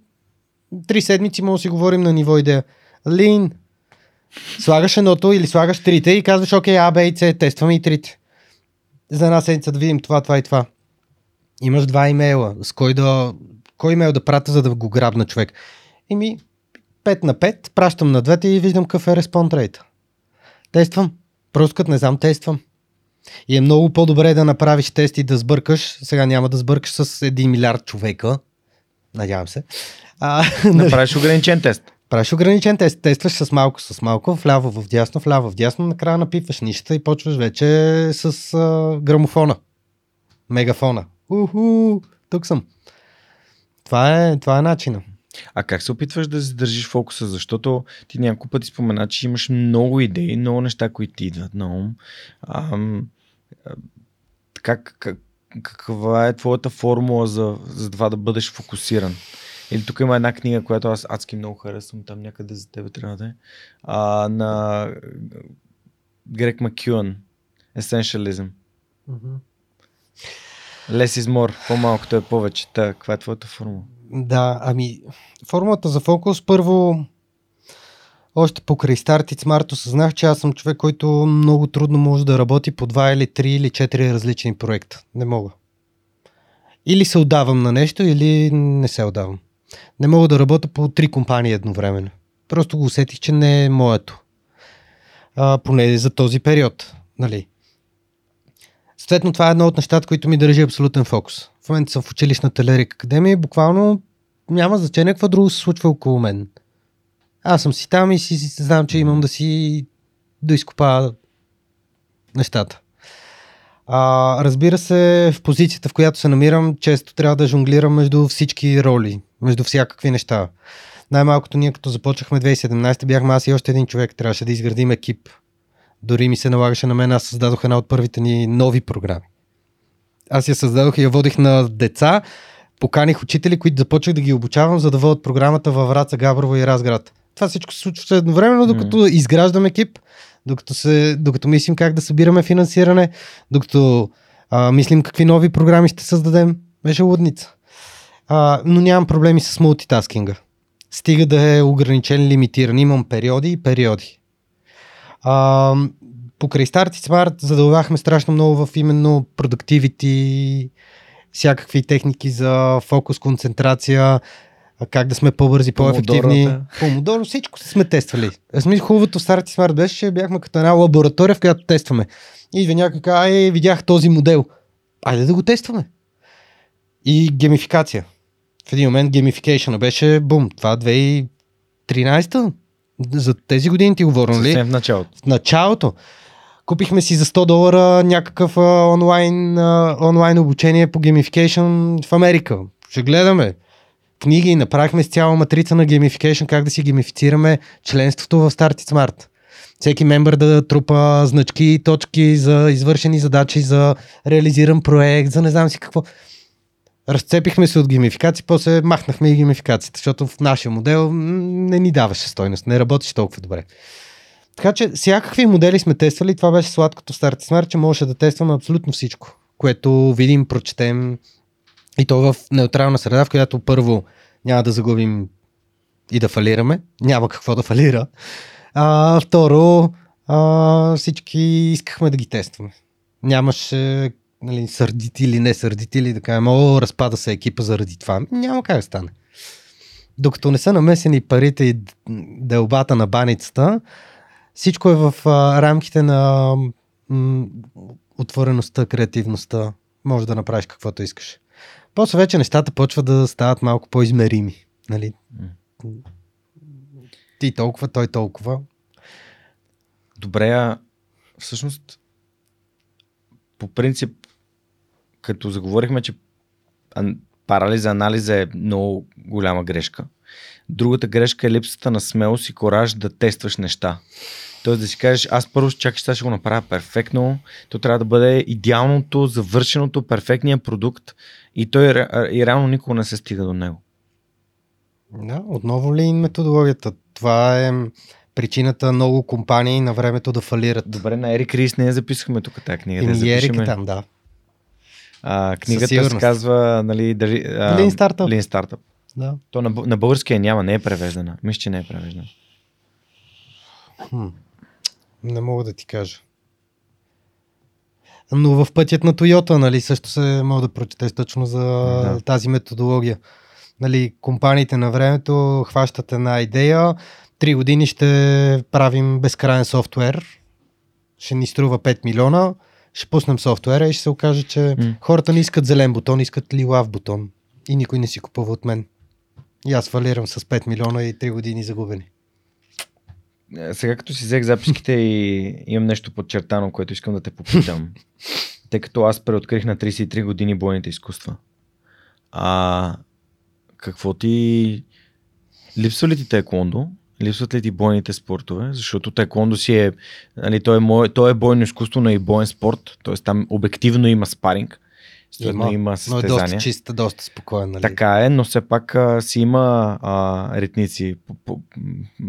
три седмици може да си говорим на ниво идея. Лин, Слагаш едното или слагаш трите и казваш, окей, А, Б и С, тестваме и трите. За една седмица да видим това, това и това. Имаш два имейла. С кой да... Кой имейл да пратя, за да го грабна човек? Ими, 5 на 5, пращам на двете и виждам какъв е респонд рейта. Тествам. Просто като не знам, тествам. И е много по-добре да направиш тест и да сбъркаш. Сега няма да сбъркаш с 1 милиард човека. Надявам се. А, Направиш ограничен тест. Правиш ограничен тест, тестваш с малко, с малко, вляво, в дясно, вляво, в дясно, накрая напипваш нишата и почваш вече с а, грамофона. Мегафона. Уху, тук съм. Това е, това е начина. А как се опитваш да задържиш фокуса? Защото ти няколко пъти спомена, че имаш много идеи, много неща, които ти идват на ум. А, как, как, каква е твоята формула за, за това да бъдеш фокусиран? Или тук има една книга, която аз адски много харесвам, там някъде за тебе трябва да е, а, на Грек Макюан, Essentialism. Less is more, по-малкото е повече. Та, каква е твоята формула? Да, ами, формулата за фокус, първо, още покрай старт и смарт осъзнах, че аз съм човек, който много трудно може да работи по два или три или четири различни проекта. Не мога. Или се отдавам на нещо, или не се отдавам. Не мога да работя по три компании едновременно. Просто го усетих, че не е моето. А, поне за този период. Нали? Съответно, това е едно от нещата, които ми държи абсолютен фокус. В момента съм в училищната Лерик Академия и буквално няма значение какво друго се случва около мен. Аз съм си там и си, си знам, че имам да си доизкопа нещата. А, разбира се, в позицията, в която се намирам, често трябва да жонглирам между всички роли, между всякакви неща. Най-малкото ние като започнахме 2017 бяхме аз и още един човек, трябваше да изградим екип. Дори ми се налагаше на мен, аз създадох една от първите ни нови програми. Аз я създадох и я водих на деца, поканих учители, които започнах да ги обучавам, за да водят програмата във Враца, Габрово и Разград. това всичко се случва едновременно, докато mm. изграждам екип, докато, се, докато мислим как да събираме финансиране, докато а, мислим какви нови програми ще създадем. Беше лудница. А, но нямам проблеми с мултитаскинга. Стига да е ограничен, лимитиран. Имам периоди и периоди. А, покрай Start Smart задълбахме страшно много в именно продуктивити, всякакви техники за фокус, концентрация, как да сме по-бързи, по-ефективни. Помодоро, всичко сме тествали. Смисъл, хубавото в Start Smart беше, че бяхме като една лаборатория, в която тестваме. И идва някой казва, ай, видях този модел. Айде да го тестваме. И геймификация. В един момент геймификейшъна беше бум. Това 2013 За тези години ти говоря, нали? в началото. В началото. Купихме си за 100 долара някакъв а, онлайн, а, онлайн обучение по геймификейшн в Америка. Ще гледаме книги и направихме с цяла матрица на геймификейшн, как да си геймифицираме членството в Start Smart. Всеки мембър да трупа значки и точки за извършени задачи, за реализиран проект, за не знам си какво. Разцепихме се от геймификация, после махнахме и геймификацията, защото в нашия модел не ни даваше стойност, не работеше толкова добре. Така че всякакви модели сме тествали. Това беше сладкото старт Smart, че можеше да тестваме абсолютно всичко, което видим, прочетем и то в неутрална среда, в която първо няма да загубим и да фалираме. Няма какво да фалира. А, второ, а, всички искахме да ги тестваме. Нямаше нали, сърдити или не сърдити или да кажем, о, разпада се екипа заради това. Няма как да стане. Докато не са намесени парите и дълбата на баницата, всичко е в а, рамките на м- отвореността, креативността. Може да направиш каквото искаш. После вече нещата почват да стават малко по-измерими. Нали? Ти толкова, той толкова. Добре, а всъщност по принцип, като заговорихме, че парализа, анализа е много голяма грешка. Другата грешка е липсата на смелост и кораж да тестваш неща. Тоест да си кажеш, аз първо сега ще го направя перфектно, то трябва да бъде идеалното, завършеното, перфектния продукт и той и реално никога не се стига до него. Да, отново ли методологията? Това е причината много компании на времето да фалират. Добре, на Ерик Рис не я записахме тук тази книга. И да Ерик е там, да. А, книгата се казва нали, държи, а, Lean Startup. Lean Startup. Да. То на, на българския няма, не е превеждана. Мисля, че не е превеждана. Хм. Не мога да ти кажа. Но в пътят на Toyota, нали, също се мога да прочетеш точно за да. тази методология. Нали, компаниите на времето хващат една идея, три години ще правим безкрайен софтуер, ще ни струва 5 милиона, ще пуснем софтуера и ще се окаже, че mm. хората не искат зелен бутон, искат лилав бутон. И никой не си купува от мен. И аз фалирам с 5 милиона и 3 години загубени. Е, сега като си взех записките и имам нещо подчертано, което искам да те попитам. Тъй като аз преоткрих на 33 години бойните изкуства. А какво ти... Липсва ли ти текондо? Липсват ли ти бойните спортове? Защото текондо си е... Нали, то, е мое, то е бойно изкуство, но и боен спорт. Тоест там обективно има спаринг. Има, има състезания. Но е доста чиста, доста спокойна. Нали? Така е, но все пак а, си има а, ритници по, по,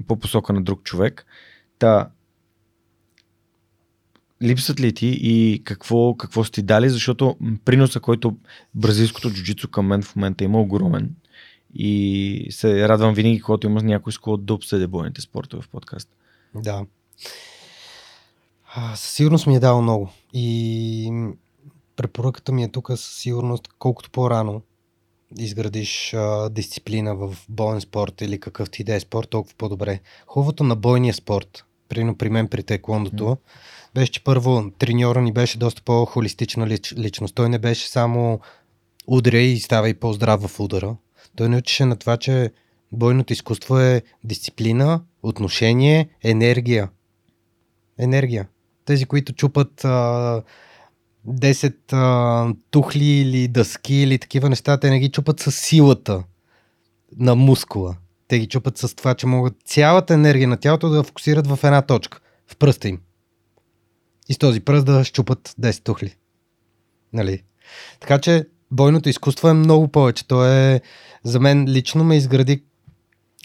по посока на друг човек. Та, липсват ли ти и какво, какво сте дали, защото приноса, който бразилското джуджицу към мен в момента има огромен. И се радвам винаги, когато има някой с да обсъде бойните спортове в подкаст. Да. А, със сигурност ми е дал много. И препоръката ми е тук със сигурност, колкото по-рано изградиш а, дисциплина в боен спорт или какъв ти да е спорт, толкова по-добре. Хубавото на бойния спорт, прино при мен при текондото, mm. беше, че първо треньора ни беше доста по-холистична лич, личност. Той не беше само удря и ставай по-здрав в удара. Той не учеше на това, че бойното изкуство е дисциплина, отношение, енергия. Енергия. Тези, които чупат а, 10 а, тухли или дъски или такива неща, те не ги чупат с силата на мускула. Те ги чупат с това, че могат цялата енергия на тялото да фокусират в една точка, в пръста им. И с този пръст да щупат 10 тухли. Нали? Така че бойното изкуство е много повече. То е, за мен лично ме изгради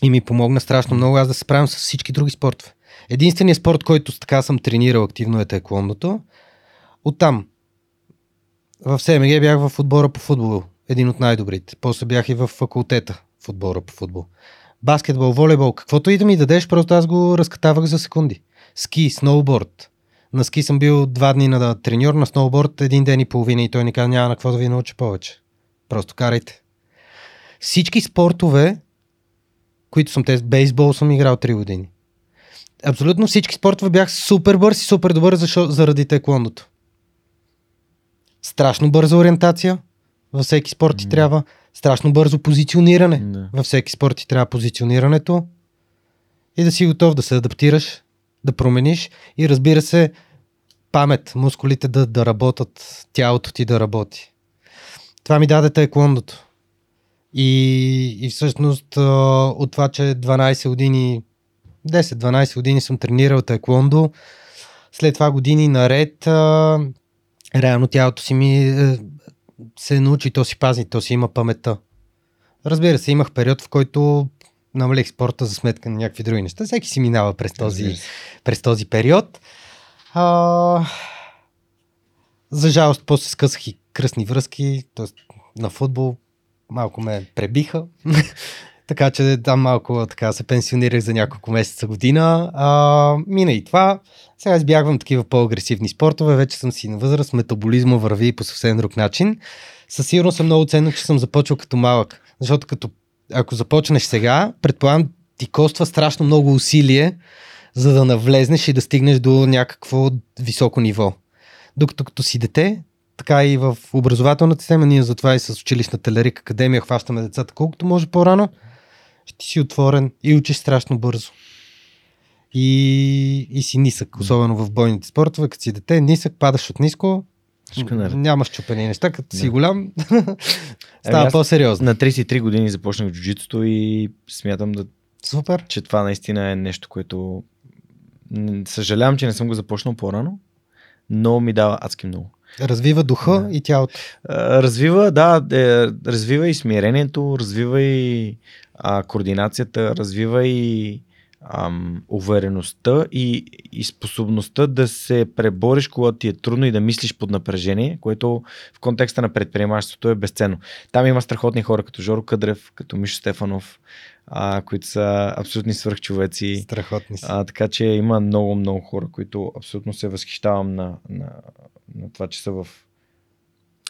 И ми помогна страшно много аз да се справям с всички други спортове. Единственият спорт, който така съм тренирал активно е таеквондото. Оттам. В СМГ бях в отбора по футбол. Един от най-добрите. После бях и в факултета в отбора по футбол. Баскетбол, волейбол, каквото и да ми дадеш, просто аз го разкатавах за секунди. Ски, сноуборд. На ски съм бил два дни на треньор, на сноуборд един ден и половина и той ни каза няма на какво да ви науча повече. Просто карайте. Всички спортове, които съм те, бейсбол съм играл 3 години. Абсолютно всички спортове бях супер бърз и супер добър защо, заради теквондото. Страшно бърза ориентация. Във всеки спорт ти Мгм. трябва. Страшно бързо позициониране. Да. Във всеки спорт ти трябва позиционирането. И да си готов да се адаптираш, да промениш. И разбира се, памет, мускулите да, да работят, тялото ти да работи. Това ми даде тайкондото. И, и всъщност от това, че 12 години, 10-12 години съм тренирал тайкондо, след това години наред, реално тялото си ми е, се научи, то си пази, то си има паметта. Разбира се, имах период, в който намалих спорта за сметка на някакви други неща. Всеки си минава през този, през този период. А, за жалост, после скъсах и кръстни връзки, т.е. на футбол малко ме пребиха. Така че там малко така се пенсионирах за няколко месеца година. А, мина и това. Сега избягвам такива по-агресивни спортове. Вече съм си на възраст, метаболизма върви по съвсем друг начин. Със сигурност е много ценно, че съм започвал като малък. Защото като ако започнеш сега, предполагам ти коства страшно много усилие, за да навлезнеш и да стигнеш до някакво високо ниво. Докато като си дете, така и в образователната система, ние затова и с училищната Лерик Академия хващаме децата колкото може по-рано, ще си отворен и учиш страшно бързо. И, и си нисък, особено в бойните спортове, като си дете, нисък, падаш от ниско, наред. нямаш чупени неща, като си голям, Ами става аз по-сериозно. На 33 години започнах джуджитото и смятам, да, Супер. че това наистина е нещо, което съжалявам, че не съм го започнал по-рано, но ми дава адски много. Развива духа Да. и тялото. Развива, да, е, развива и смирението, развива и а, координацията, развива и ам, увереността и, и способността да се пребориш, когато ти е трудно и да мислиш под напрежение, което в контекста на предприемачеството е безценно. Там има страхотни хора, като Жоро Къдрев, като Мишо Стефанов, а, които са абсолютни свръхчовеци. Страхотни си. А, така че има много, много хора, които абсолютно се възхищавам на, на, на това, че са в.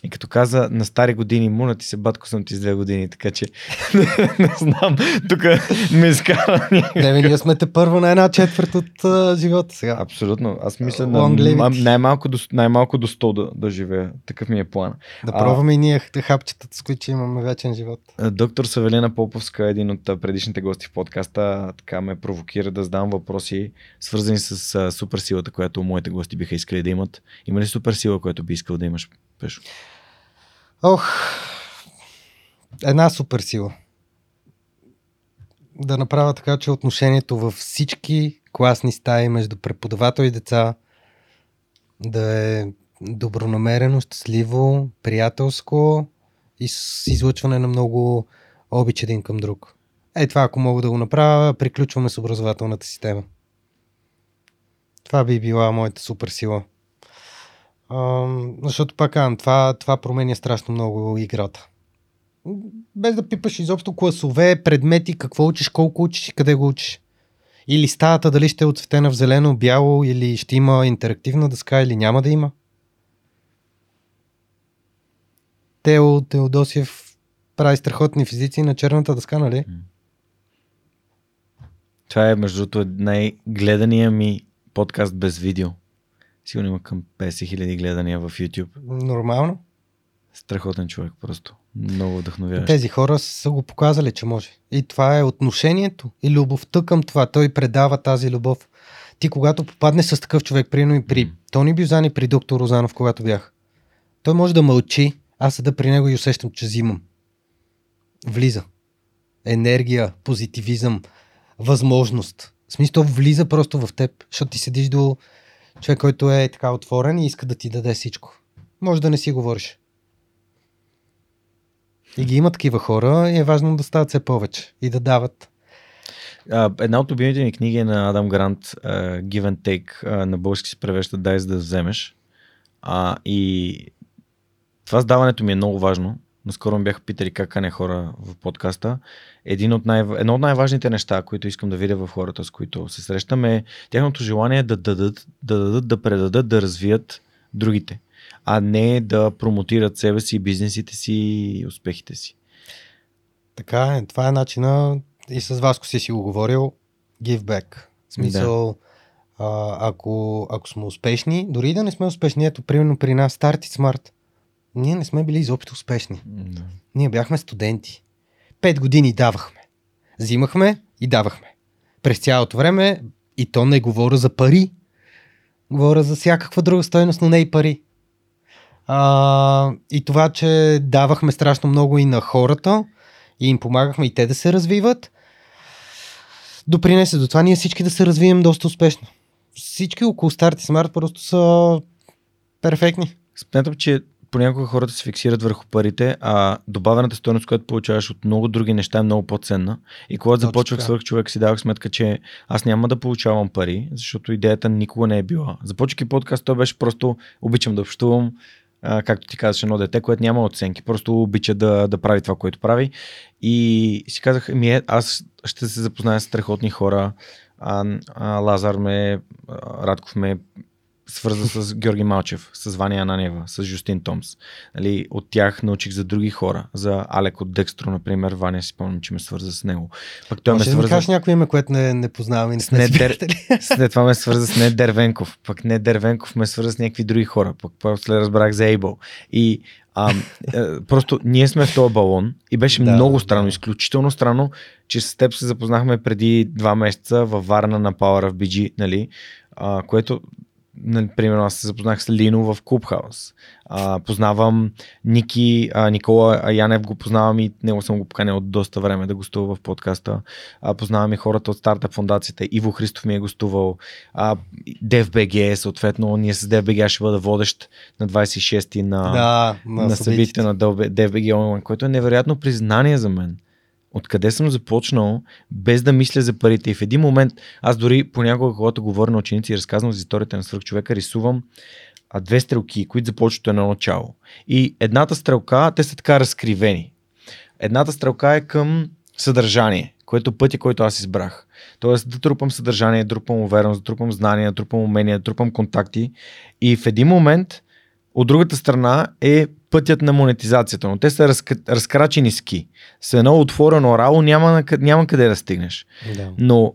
И като каза на стари години, моля ти се, батко съм ти с две години, така че не знам, тук ме изкара. Не, бе, ние сме те първо на една четвърт от а, живота сега. Абсолютно. Аз мисля на, най-малко, до, най-малко до 100 да, да живея. Такъв ми е план. Да А- пробваме и ние хапчетата, с които имаме вечен живот. Доктор Савелина Поповска, един от предишните гости в подкаста, така ме провокира да задам въпроси, свързани с а, суперсилата, която моите гости биха искали да имат. Има ли суперсила, която би искал да имаш, Пешо? Ох, една супер сила. Да направя така, че отношението във всички класни стаи между преподавател и деца да е добронамерено, щастливо, приятелско и с излъчване на много обич един към друг. Е, това ако мога да го направя, приключваме с образователната система. Това би била моята супер защото пак казвам, това, това променя страшно много играта. Без да пипаш изобщо класове, предмети, какво учиш, колко учиш и къде го учиш. Или стаята дали ще е отцветена в зелено, бяло, или ще има интерактивна дъска, или няма да има. Тео Теодосиев прави страхотни физици на черната дъска, нали? Това е, между другото, най-гледания ми подкаст без видео. Сигурно има към 50 хиляди гледания в YouTube. Нормално. Страхотен човек просто. Много вдъхновяващ. Тези хора са го показали, че може. И това е отношението и любовта към това. Той предава тази любов. Ти когато попадне с такъв човек, примерно и при М. Тони Бюзан и при доктор Розанов, когато бях, той може да мълчи, аз седа при него и усещам, че взимам. Влиза. Енергия, позитивизъм, възможност. В смисъл, влиза просто в теб, защото ти седиш до човек, който е така отворен и иска да ти даде всичко. Може да не си говориш. И ги има такива хора и е важно да стават все повече и да дават. Една от любимите ми книги е на Адам Грант, uh, Give and Take, uh, на български се превежда Дай за да вземеш. А, и това сдаването ми е много важно. Наскоро ме бяха питали как кане хора в подкаста. Един от най- едно от най-важните неща, които искам да видя в хората, с които се срещам е тяхното желание да дадат, да дадат, да предадат, да развият другите, а не да промотират себе си, бизнесите си и успехите си. Така е, това е начина и с Васко си си го говорил, give back. В смисъл, да. а, ако, ако сме успешни, дори да не сме успешни, ето примерно при нас Start It Smart, ние не сме били изобщо успешни. Да. Ние бяхме студенти. Пет години давахме. Взимахме и давахме. През цялото време, и то не говоря за пари, говоря за всякаква друга стойност, но не и пари. А, и това, че давахме страшно много и на хората, и им помагахме и те да се развиват, допринесе до това ние всички да се развием доста успешно. Всички около Start и Smart просто са перфектни. Смятам, че понякога хората се фиксират върху парите, а добавената стоеност, която получаваш от много други неща е много по-ценна. И когато Точно започвах свърх човек, си давах сметка, че аз няма да получавам пари, защото идеята никога не е била. Започвайки подкаст, той беше просто обичам да общувам, а, както ти казваш, едно дете, което няма оценки, просто обича да, да прави това, което прави. И си казах, ми е, аз ще се запозная с страхотни хора. А, а, Лазар ме, а, Радков ме свърза с Георги Малчев, с Ваня Ананева, с Жустин Томс. Нали, от тях научих за други хора. За Алек от Декстро, например, Ваня си спомням, че ме свърза с него. Пък той ме Може да ми свърза кажеш някое име, което не, не познавам и не сме приятели? След това ме свърза с Нед Дервенков. Пък Нед Дервенков ме свърза с някакви други хора. Пък после разбрах за Ейбъл. И а, е, просто ние сме в този балон и беше Да, много да. странно, изключително странно, че с теб се запознахме преди два месеца във Варна на Power of BG, нали, а, което нали, примерно аз се запознах с Лино в Клубхаус. А, познавам Ники, а, Никола Янев го познавам и него съм го поканил от доста време да гостува в подкаста. А, познавам и хората от Стартъп фундацията. Иво Христов ми е гостувал. А, DFBG, съответно, ние с DFBG ще бъда водещ на 26-ти на, Да, на, на събитието на DFBG онлайн, което е невероятно признание за мен. Откъде съм започнал, без да мисля за парите. И в един момент, аз дори понякога, когато говоря на ученици и разказвам за историята на свръхчовека, рисувам а, две стрелки, които започват едно начало. И едната стрелка, те са така разкривени. Едната стрелка е към съдържание, което пътя, който аз избрах. Тоест да трупам съдържание, да трупам увереност, да трупам знания, да трупам умения, да трупам контакти. И в един момент, от другата страна е пътят на монетизацията, но те са разк... разкрачени ски. С едно отворено рало няма, няма къде да стигнеш. Да. Но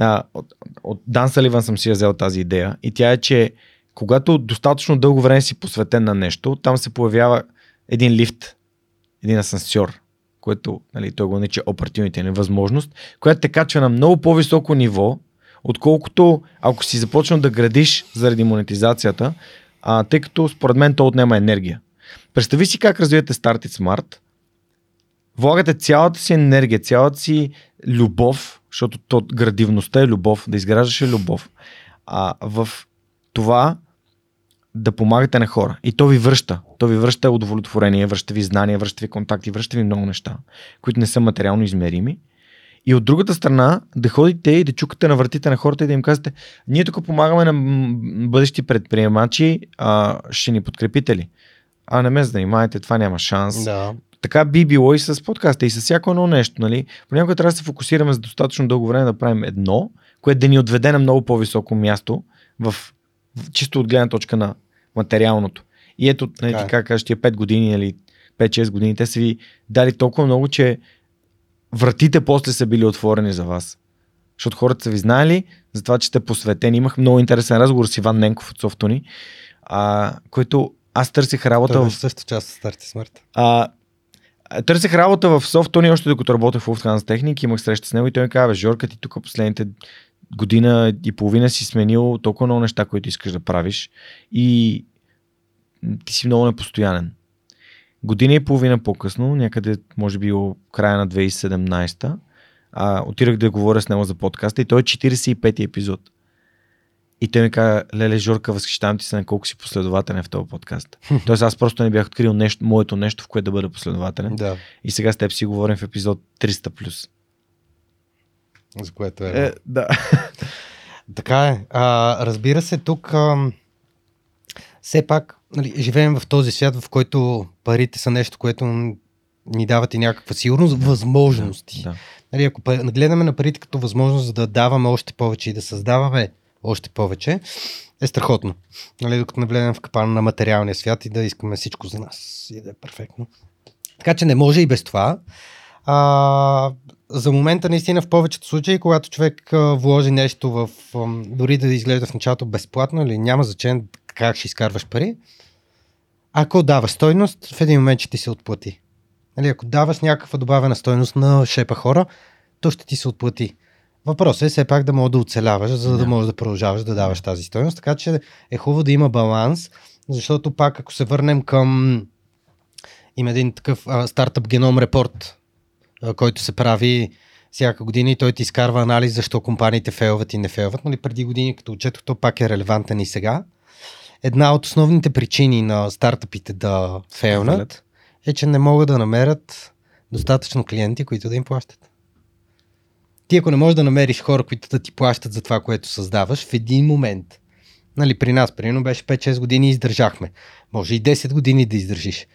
а, от, от Дан Саливан съм си я взел тази идея и тя е, че когато достатъчно дълго време си посветен на нещо, там се появява един лифт, един асансьор, което нали, той го нарича opportunity, или възможност, която те качва на много по-високо ниво, отколкото ако си започнал да градиш заради монетизацията, а, тъй като според мен то отнема енергия. Представи си как развивате Start It Smart, влагате цялата си енергия, цялата си любов, защото то, градивността е любов, да изграждаш е любов, а, в това да помагате на хора. И то ви връща. То ви връща удовлетворение, връща ви знания, връща ви контакти, връща ви много неща, които не са материално измерими. И от другата страна да ходите и да чукате на вратите на хората и да им кажете, ние тук помагаме на бъдещи предприемачи, а, ще ни подкрепите ли? А не ме занимавайте, това няма шанс Да. така би било и с подкаста и с всяко едно нещо. Нали? Понякога трябва да се фокусираме за достатъчно дълго време да правим едно, което да ни отведе на много по-високо място, в, в чисто от гледна точка на материалното. И ето, нали, Така е. ти как кажеш, тия 5 години или 5-6 години, те са ви дали толкова много, че вратите после са били отворени за вас. Защото хората са ви знаели за това, че сте посветени. Имах много интересен разговор с Иван Ненков от Софтуни, а, който аз търсих работа Той в също част от Старти Смърт. а, търсех работа в Софтуни, още докато работех в Lufthansa Техник, имах среща с него и той ми каза, Жорка, ти тук последните година и половина си сменил толкова много неща, които искаш да правиш и ти си много непостоянен. Година и половина по-късно, някъде, може би, края на 2017, а, отирах да говоря с него за подкаста и той е 45-ти епизод. И той ми каза, леле, Жорка, възхищавам ти се на колко си последователен в този подкаст. Тоест аз просто не бях открил нещо, моето нещо, в което да бъда последователен. Да. И сега с теб си говорим в епизод 300+. плюс. За което е. Е, да. Така е. А, разбира се, тук а, все пак нали, живеем в този свят, в който парите са нещо, което ни дават и някаква сигурност, възможности. Да. Нали, ако гледаме на парите като възможност да даваме още повече и да създаваме още повече, е страхотно. Нали, докато не влезем в капана на материалния свят и да искаме всичко за нас и да е перфектно. Така че не може и без това. А, за момента наистина в повечето случаи, когато човек а, вложи нещо в, ам, дори да изглежда в началото безплатно или няма значение как ще изкарваш пари, ако дава стойност, в един момент ще ти се отплати. Нали, ако даваш някаква добавена стойност на шепа хора, то ще ти се отплати. Въпросът е все пак да можеш да оцеляваш, за да Да. можеш да продължаваш да даваш тази стойност. Така че е хубаво да има баланс, защото пак ако се върнем към има един такъв а, стартъп геном репорт, а, който се прави всяка година и той ти изкарва анализ защо компаниите фейлват и не фейлват. Нали, преди години, като отчетох, то пак е релевантен и сега. Една от основните причини на стартъпите да фейлнат е, че не могат да намерят достатъчно клиенти, които да им плащат. Ти ако не можеш да намериш хора, които да ти плащат за това, което създаваш, в един момент, нали, при нас, примерно, беше 5-6 години и издържахме. Може и 10 години да издържиш.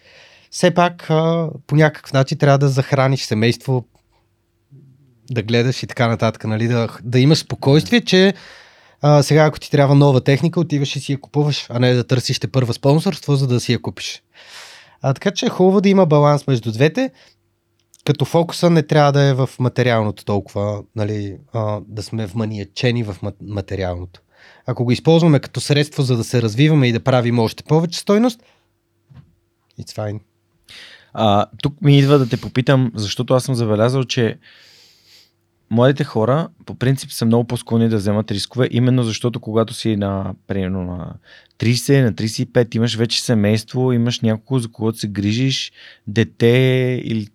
Все пак, а, по някакъв начин трябва да захраниш семейство, да гледаш и така нататък, нали, да, да имаш спокойствие, че а, сега ако ти трябва нова техника, отиваш и си я купуваш, а не да търсиш те първа спонсорство, за да си я купиш. А, така че е хубаво да има баланс между двете, като фокуса не трябва да е в материалното толкова, нали, а, да сме вманиячени в ма- материалното. Ако го използваме като средство за да се развиваме и да правим още повече стойност, it's fine. А, тук ми идва да те попитам, защото аз съм забелязал, че младите хора по принцип са много по-склонни да вземат рискове, именно защото когато си на, примерно, на 30, на 35, имаш вече семейство, имаш някого, за когото се грижиш, дете или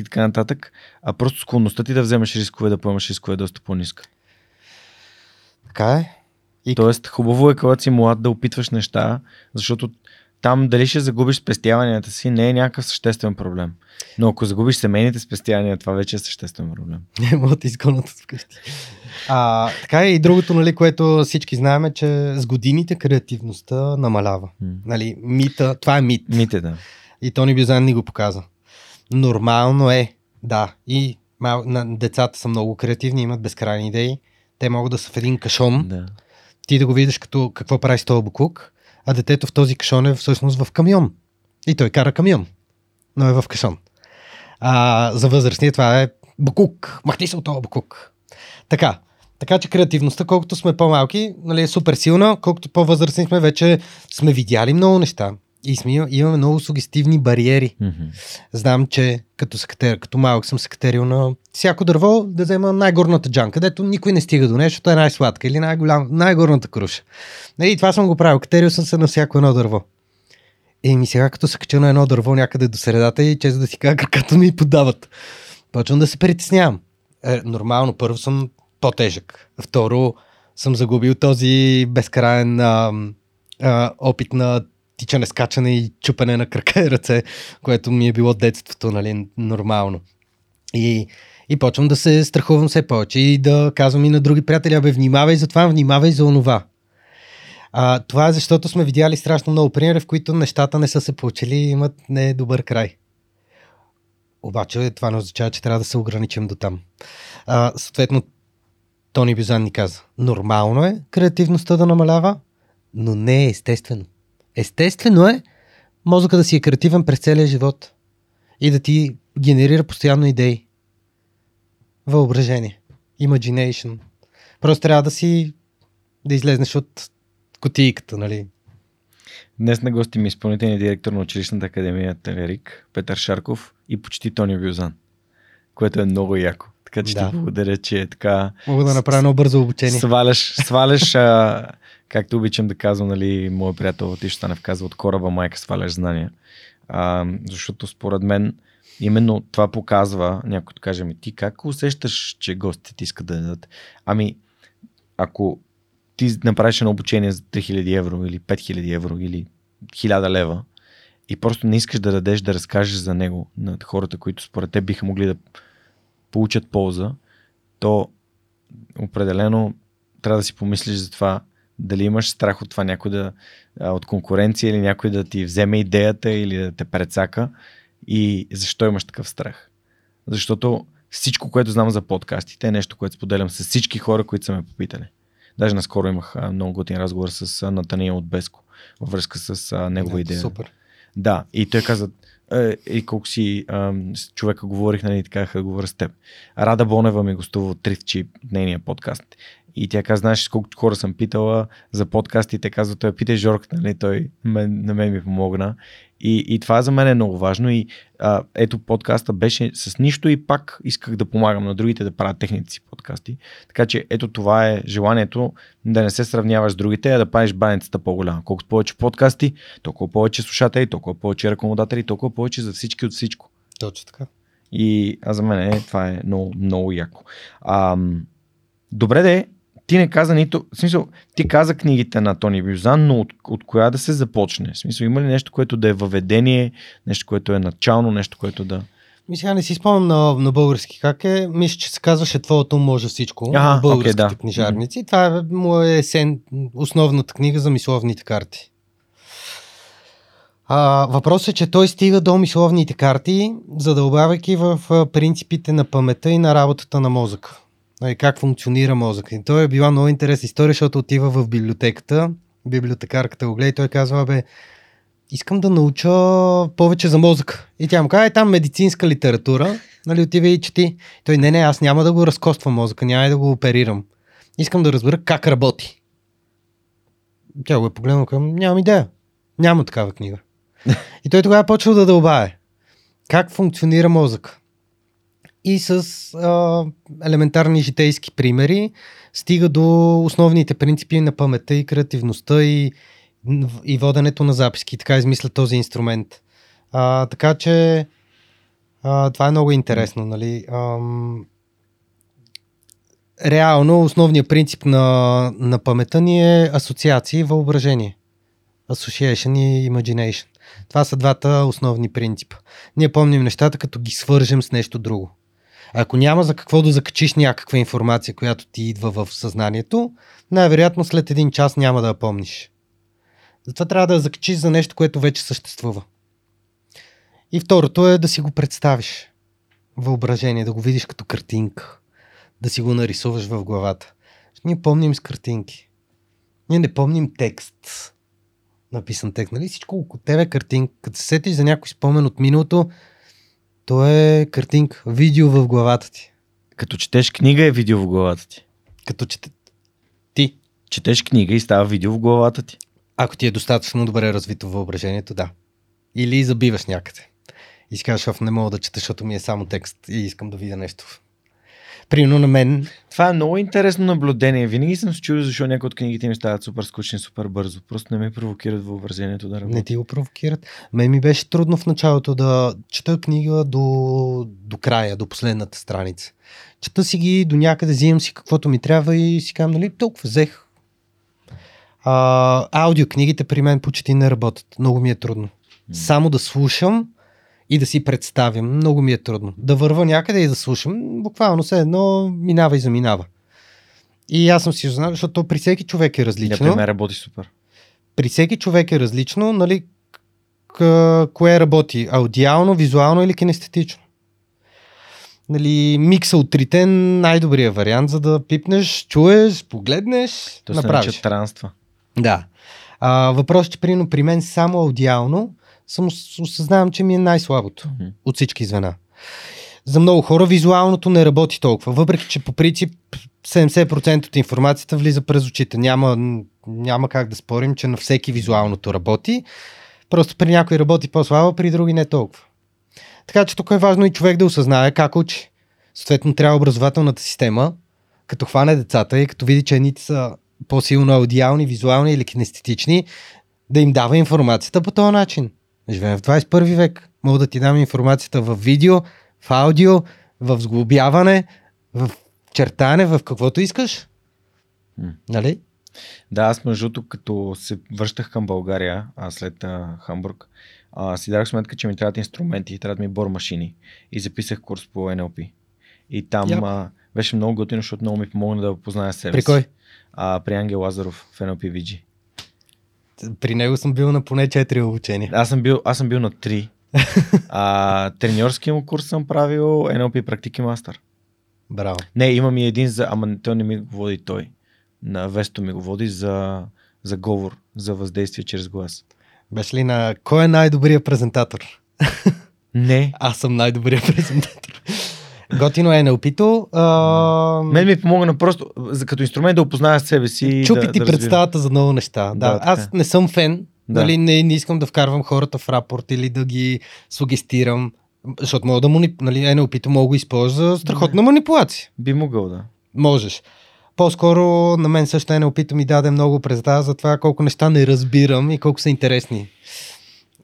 и така нататък, а просто склонността ти да вземеш рискове, да поемаш рискове е доста по-ниска. Така е. И Тоест, хубаво е, когато си млад, да опитваш неща, защото там дали ще загубиш спестяванията си, не е някакъв съществен проблем. Но ако загубиш семейните спестявания, това вече е съществен проблем. Не мога да изгонят от вкъщи. А, така е и другото, нали, което всички знаем е, че с годините креативността намалява. М. Нали, мита, това е мит. Мите, да. И Тони Бюзан ни го показа. Нормално е, да. И мал... на, децата са много креативни, имат безкрайни идеи. Те могат да са в един кашон, да. ти да го видиш като какво прави с този буклук, а детето в този кашон е всъщност в камион. И той кара камион, но е в кашон. А, за възрастния това е буклук. Махни се от този буклук. Така. Така че креативността, колкото сме по-малки, нали, е супер силна, колкото по-възрастни сме, вече сме видяли много неща. И сме, имаме много сугестивни бариери. Мгм. Знам, че като, се катер, като малък съм се катерил на всяко дърво да взема най-горната джанка, където никой не стига до нещо, защото е най-сладка или най-голям, най-горната круша. И това съм го правил. Катерил съм се на всяко едно дърво. Еми сега като се кача на едно дърво някъде до средата и често да си кажа краката ми подават. Почвам да се притеснявам. Е, нормално, първо съм по-тежък. Второ, съм загубил този безкрайен а, а, опит на тичане, скачане и чупене на крака и ръце, което ми е било детството, нали, нормално. И, и почвам да се страхувам все повече и да казвам и на други приятели, абе, внимавай за това, внимавай за онова. А, това е защото сме видяли страшно много примери, в които нещата не са се получили и имат не добър край. Обаче това не означава, че трябва да се ограничим до там. А, съответно, Тони Бюзан ни каза, нормално е креативността да намалява, но не е естествено. Естествено е мозъка да си е креативен през целия живот и да ти генерира постоянно идеи. Въображение. Imagination. Просто трябва да си да излезнеш от кутийката, нали? Днес на гости ми е изпълнителният директор на училищната академия Телерик, Петър Шарков и почти Тони Бюзан, което е много яко. Така че Да. ти благодаря, че е така Мога да направя едно бързо обучение. сваляш, сваляш а, както обичам да казвам, нали, моят приятел Тишо Станев казва, от кораба майка сваляш знания. А, защото според мен именно това показва, някой да каже ми, ти как усещаш, че гостите ти искат да дадат? Ами, ако ти направиш едно обучение за 3000 евро или 5000 евро или 1000 лева и просто не искаш да дадеш да разкажеш за него на хората, които според теб биха могли да получат полза, то определено трябва да си помислиш за това дали имаш страх от това някой да, от конкуренция или някой да ти вземе идеята или да те прецака и защо имаш такъв страх. Защото всичко, което знам за подкастите е нещо, което споделям с всички хора, които са ме попитали. Даже наскоро имах много готин разговор с Натания от Беско във връзка с негова да, идея. Супер. Да, и той каза, е, и колко си а, с човека говорих, нали, така говоря с теб. Рада Бонева ми гостува от Трифчи, нейния подкаст. И тя каза, знаеш колко хора съм питала за подкасти, те казва, той питай Жорк, нали, той мен, на мен ми помогна. И, и това за мен е много важно и а, ето подкаста беше с нищо и пак исках да помагам на другите да правят техните си подкасти. Така че ето това е желанието да не се сравняваш с другите, а да правиш баницата по-голяма. Колкото повече подкасти, толкова повече слушатели, толкова повече рекомодатели, толкова повече за всички от всичко. Точно така. И а за мен е, това е много, много яко. А, добре де, ти не каза нито, в смисъл, ти каза книгите на Тони Бюзан, но от, от коя да се започне? В смисъл, има ли нещо, което да е въведение, нещо, което е начално, нещо, което да... Ми сега не си спомням на, на български как е. Мисля, че се казваше Твоето може всичко. Ага, българските окей, да. книжарници. Това е, му е есен, основната книга за мисловните карти. А, въпросът е, че той стига до мисловните карти, задълбавайки в принципите на памета и на работата на мозъка. Нали, как функционира мозъка. И той е била много интересна история, защото отива в библиотеката, библиотекарката го гледа и той казва, бе, искам да науча повече за мозъка. И тя му казва, е там медицинска литература, нали, отива и чети. Той, не, не, аз няма да го разкоствам мозъка, няма да го оперирам. Искам да разбера как работи. Тя го е погледнала към, нямам идея. Няма такава книга. И той тогава почва да дълбае. Как функционира мозък? И с а, елементарни житейски примери стига до основните принципи на паметта и креативността и, и воденето на записки. Така измисля този инструмент. А, така че а, това е много интересно. Нали? Ам, реално основният принцип на, на памета ни е асоциации и въображение. Association и imagination. Това са двата основни принципа. Ние помним нещата, като ги свържем с нещо друго. Ако няма за какво да закачиш някаква информация, която ти идва в съзнанието, най-вероятно след един час няма да я помниш. Затова трябва да я закачиш за нещо, което вече съществува. И второто е да си го представиш. Въображение, да го видиш като картинка. Да си го нарисуваш в главата. Ние помним с картинки. Ние не помним текст. Написан текст, нали? Всичко около тебе картинка. Като се сетиш за някой спомен от миналото, то е картинка, видео в главата ти. Като четеш книга е видео в главата ти. Като чете... Ти. Четеш книга и става видео в главата ти. Ако ти е достатъчно добре развито въображението, да. Или забиваш някъде. И си «Оф, не мога да чета, защото ми е само текст и искам да видя нещо. Примерно на мен. Това е много интересно наблюдение. Винаги съм се чудил защо някои от книгите ми стават супер скучни, супер бързо. Просто не ме провокират въображението да работя. Не ти го провокират. Мен ми беше трудно в началото да чета книга до, до края, до последната страница. Чета си ги до някъде, взимам си каквото ми трябва и си казвам, нали, толкова взех. А, аудиокнигите при мен почти не работят. Много ми е трудно. Само да слушам и да си представям. Много ми е трудно. Да върва някъде и да слушам. Буквално се едно минава и заминава. И аз съм си знал, защото при всеки човек е различно. Не, при мен работи супер. При всеки човек е различно, нали, к- кое работи? Аудиално, визуално или кинестетично? Нали, микса от трите е най-добрият вариант, за да пипнеш, чуеш, погледнеш, То направиш. нарича транства. Да. А, въпросът е, че примерно при мен само аудиално съм ос- осъзнавам, че ми е най-слабото Мгм. от всички звена. За много хора визуалното не работи толкова, въпреки че по принцип 70% от информацията влиза през очите. Няма, няма как да спорим, че на всеки визуалното работи. Просто при някой работи по-слабо, при други не толкова. Така че тук е важно и човек да осъзнае как учи. Съответно трябва образователната система, като хване децата и като види, че едните са по-силно аудиални, визуални или кинестетични, да им дава информацията по този начин. Живеем в 21 век. Мога да ти дам информацията в видео, в аудио, в сглобяване, в чертане, в каквото искаш. М. Нали? Да, аз между другото, като се връщах към България, а след а, Хамбург, а, си дадох сметка, че ми трябват инструменти, трябват ми бор машини. И записах курс по NLP. И там Яп. а, Беше много готино, защото много ми помогна да позная себе При си. кой? А, при Ангел Лазаров в NLPVG. При него съм бил на поне 4 обучения. Аз съм бил, аз съм бил на 3. а, треньорски му курс съм правил NLP практики мастър. Браво. Не, имам и един за, ама той не ми го води той. На Весто ми го води за, за говор, за въздействие чрез глас. Беше ли на кой е най-добрият презентатор? Не, Аз съм най-добрият презентатор. Готино е NLP-то. А... мен ми помогна просто като инструмент да опозная себе си. Чупи да, ти да представата за много неща. Да, Да, аз е. не съм фен. Да. Нали, не, не искам да вкарвам хората в рапорт или да ги сугестирам. Защото мога да мани... нали, NLP-то мога да го използва за страхотна манипулация. Би могъл, да. Можеш. По-скоро на мен също NLP-то ми даде много представа за това колко неща не разбирам и колко са интересни.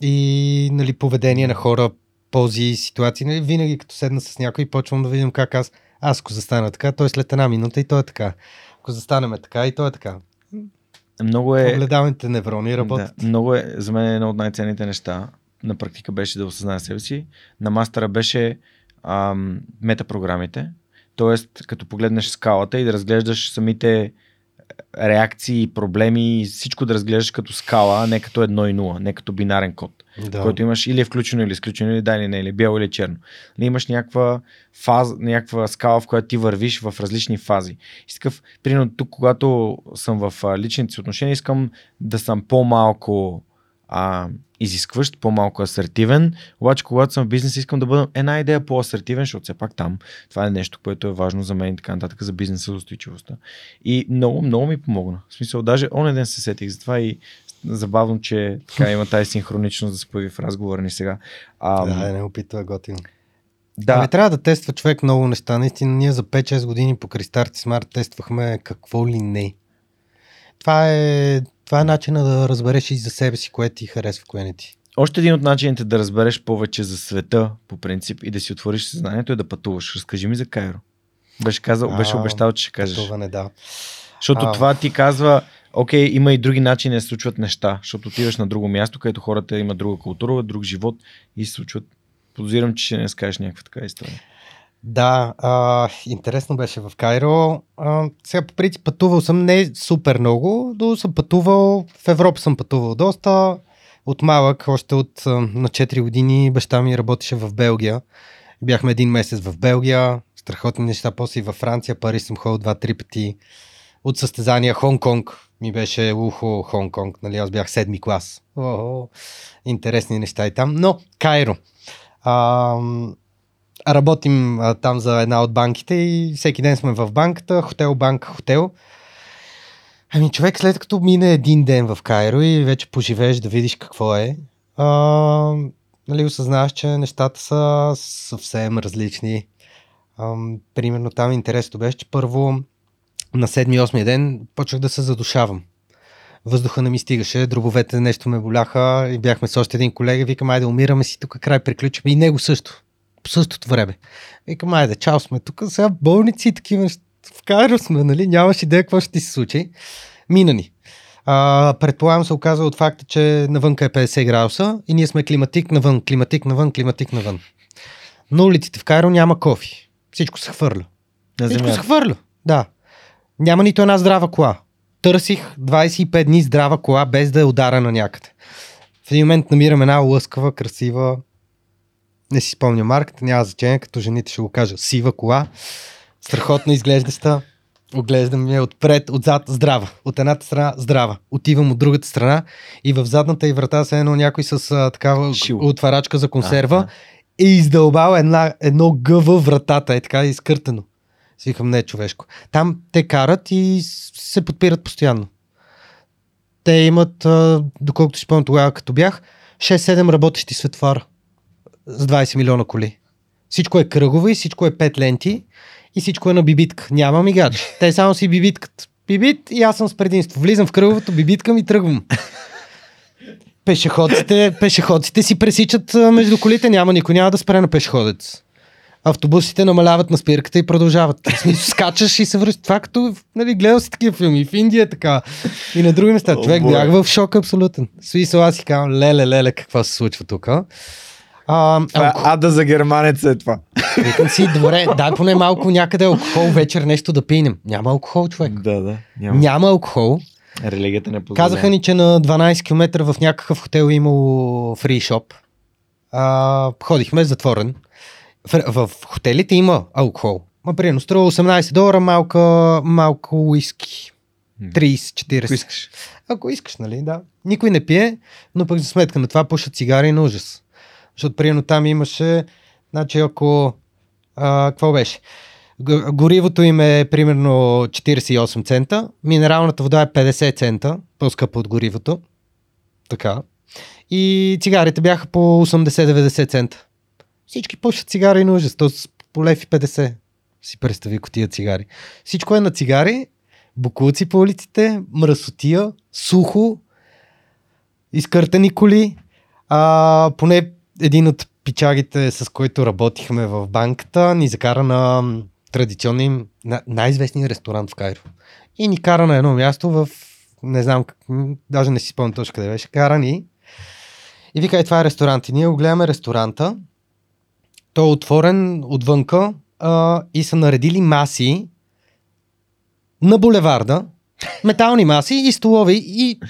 И нали, поведение на хора, пози, ситуации. Нали, винаги като седна с някой, почвам да видим как аз, аз ако застана така, той след една минута и той е така. Ако застанеме така и той е така. Много е... Огледалните неврони работят. Да, много е, за мен е едно от най-ценните неща. На практика беше да осъзная себе си. На мастера беше ам, метапрограмите. Тоест, като погледнеш скалата и да разглеждаш самите реакции, проблеми, всичко да разглеждаш като скала, а не като едно и нула, не като бинарен код, Да. който имаш или е включено или изключено, или да или не, или бяло или черно. Не имаш някаква фаза, някаква скала, в която ти вървиш в различни фази. И такъв, примерно тук, когато съм в личните си отношения, искам да съм по-малко а, изискващ, по-малко асертивен, обаче когато съм в бизнес искам да бъда една идея по-асертивен, защото все пак там това е нещо, което е важно за мен и така нататък, за бизнеса, за устойчивостта. И много, много ми помогна. В смисъл, даже онен ден се сетих за това и забавно, че така има тази синхроничност да се появи в разговора ни сега. А, Да, не опитва готино. да, Ами трябва да тества човек много неща. Наистина, ние за 5-6 години по Кристарт Смарт тествахме какво ли не. Това е, това е начина да разбереш и за себе си, кое ти харесва, кое не ти. Още един от начините да разбереш повече за света, по принцип, и да си отвориш съзнанието е да пътуваш. Разкажи ми за Кайро. Беше, казал, беше обещал, че ще кажеш. Това не да. Защото А. това ти казва, окей, има и други начини да се случват неща, защото отиваш на друго място, където хората имат друга култура, друг живот и се случват. Подозирам, че ще не скажеш някаква така история. Да, а, интересно беше в Кайро. А, сега по принцип пътувал съм не супер много, но съм пътувал, в Европа съм пътувал доста. От малък, още от на 4 години, баща ми работеше в Белгия. Бяхме един месец в Белгия, страхотни неща, после и във Франция, Париж съм ходил два-три пъти. От състезания Хонг-Конг ми беше ухо Хонг-Конг, нали, аз бях седми клас. О, интересни неща и там. Но Кайро. А, работим а, там за една от банките и всеки ден сме в банката, хотел, банка, хотел. Ами човек след като мине един ден в Кайро и вече поживееш да видиш какво е, а, нали, осъзнаваш, че нещата са съвсем различни. А, примерно там интересното беше, че първо на 7-8 ден почнах да се задушавам. Въздуха не ми стигаше, дробовете нещо ме боляха и бяхме с още един колега. Викам, айде умираме си, тук край приключваме. И него също. По същото време. Викам, айде, чао сме тук, сега болници и такива. В Кайро сме, нали? Нямаш идея какво ще ти се случи. Мина ни. А, предполагам се оказва от факта, че навънка е 50 градуса и ние сме климатик навън, климатик навън, климатик навън. На улиците в Кайро няма кофи. Всичко се хвърля. На Всичко се хвърля. Да. Няма нито една здрава кола. Търсих 25 дни здрава кола, без да е ударена някъде. В един момент намирам една лъскава, красива, не си спомня марката, няма значение, като жените ще го кажа, сива кола, страхотно изглеждаща, оглеждам я отпред, отзад, здрава. От едната страна, здрава. Отивам от другата страна и в задната и врата се едно някой с а, такава Шило. отварачка за консерва Аха. е издълбал една, едно гъ във вратата, е така изкъртено. Си викам, не е човешко. Там те карат и се подпират постоянно. Те имат, а, доколкото си спомням тогава, като бях, 6-7 работещи светфара с 20 милиона коли. Всичко е кръгово и всичко е 5 ленти и всичко е на бибитка. Няма мигач. Те само си бибиткат. Бибит и аз съм с предимство. Влизам в кръговото, бибиткам и тръгвам. Пешеходците, пешеходците си пресичат между колите, няма никой, няма да спре на пешеходец. Автобусите намаляват на спирката и продължават. В смисъл, скачаш и се връщаш. Това като, нали, гледал си такива филми. В Индия е така. И на други места. Човек бях в шок абсолютен. Смисъл, аз си казвам, леле, леле, какво се случва тук. А, Това алко- ада за германец е това. Викам си, добре, дай поне малко някъде алкохол вечер нещо да пинем. Няма алкохол, човек. Да, да. Няма. Няма алкохол. Религията не позволява. Казаха ни, че на 12 км в някакъв хотел е имало фри шоп. А, ходихме затворен. В, в хотелите има алкохол. Ма примерно струва 18 долара малка, малко уиски. М. 30-40. Ако искаш. Ако искаш, нали, да. Никой не пие, но пък за сметка на това пушат цигари на ужас. Защото примерно там имаше, значи ако, а, какво беше? Горивото им е примерно 48 цента, минералната вода е 50 цента, по-скъпа от горивото. Така. И цигарите бяха по 80-90 цента. Всички пушат цигари на ужас, то по лев и 50. Си представи котия цигари. Всичко е на цигари, букулци по улиците, мръсотия, сухо, изкъртани коли. А, поне един от пичагите, с който работихме в банката, ни закара на традиционния най-известния ресторант в Кайро. И ни кара на едно място в, не знам, как, даже не си спомням точно къде беше, кара ни. И вика, е, това е ресторант. И ние го гледаме ресторанта. Той е отворен отвънка а, и са наредили маси на булеварда, метални маси и столови и.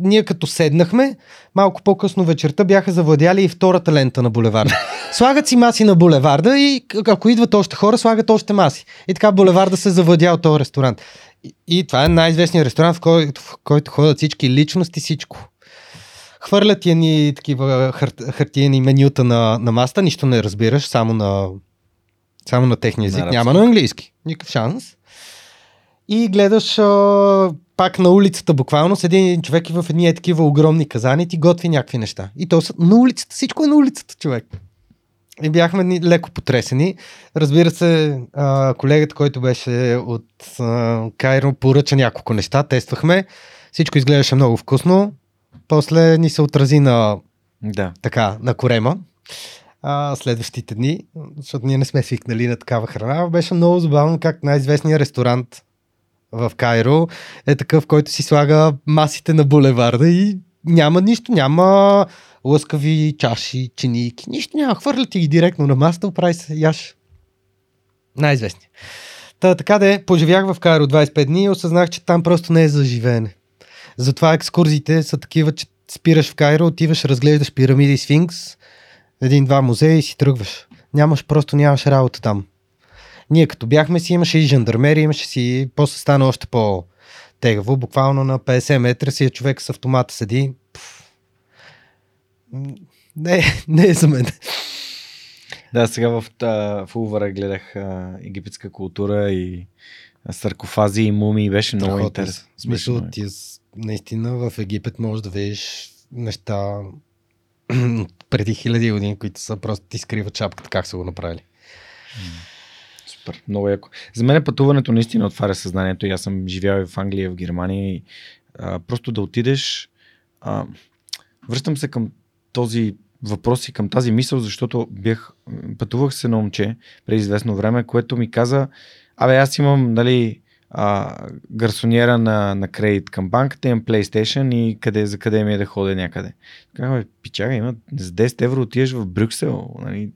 Ние като седнахме, малко по-късно вечерта бяха завладяли и втората лента на булеварда. Слагат си маси на булеварда и ако идват още хора, слагат още маси. И така булеварда се завладя от този ресторант. И, и това е най-известният ресторант, в който, в който ходят всички личности, всичко. Хвърлят ти ни такива хар, хартиени менюта на, на маста, нищо не разбираш, само на, само на техния език. На Няма на английски. Никакъв шанс. И гледаш а, пак на улицата буквално, седи един човек и в едни е такива огромни казани ти готви някакви неща. И то са на улицата, всичко е на улицата, човек. И бяхме леко потресени. Разбира се, а, колегата, който беше от а, Кайро, поръча няколко неща, тествахме. Всичко изглеждаше много вкусно. После ни се отрази на Да. така, на корема а, следващите дни, защото ние не сме свикнали на такава храна. Беше много забавно как най-известният ресторант в Кайро е такъв, който си слага масите на булеварда и няма нищо, няма лъскави чаши, чиники, нищо няма. Хвърля ти ги директно на масата, оправи се, яш. Най-известни. Та, така де, поживях в Кайро 25 дни и осъзнах, че там просто не е за живеене. Затова екскурзиите са такива, че спираш в Кайро, отиваш, разглеждаш пирамиди и сфинкс, един-два музея и си тръгваш. Нямаш, просто нямаш работа там. Ние като бяхме си, имаше и жандармери, имаше си, после стана още по тегаво, буквално на 50 метра си е човек с автомата седи. Пф. М, Не, не е за мен. Да, сега в, в Увара гледах а, египетска култура и саркофази и мумии. Беше много Страхотно. интересно. В смисъл, много ти наистина в Египет можеш да видиш неща преди хиляди години, които са просто ти скриват шапката, как са го направили. Супер, много яко. За мен пътуването наистина отваря съзнанието. И аз съм живял в Англия, и в Германия. И, а, просто да отидеш. А, връщам се към този въпрос и към тази мисъл, защото бях, пътувах се на момче преди известно време, което ми каза, абе аз имам, нали, а, гарсониера на, на кредит към банката, имам PlayStation и къде, за къде ми е да ходя някъде. Така, бе, пичага, има за 10 евро отиваш в Брюксел, нали,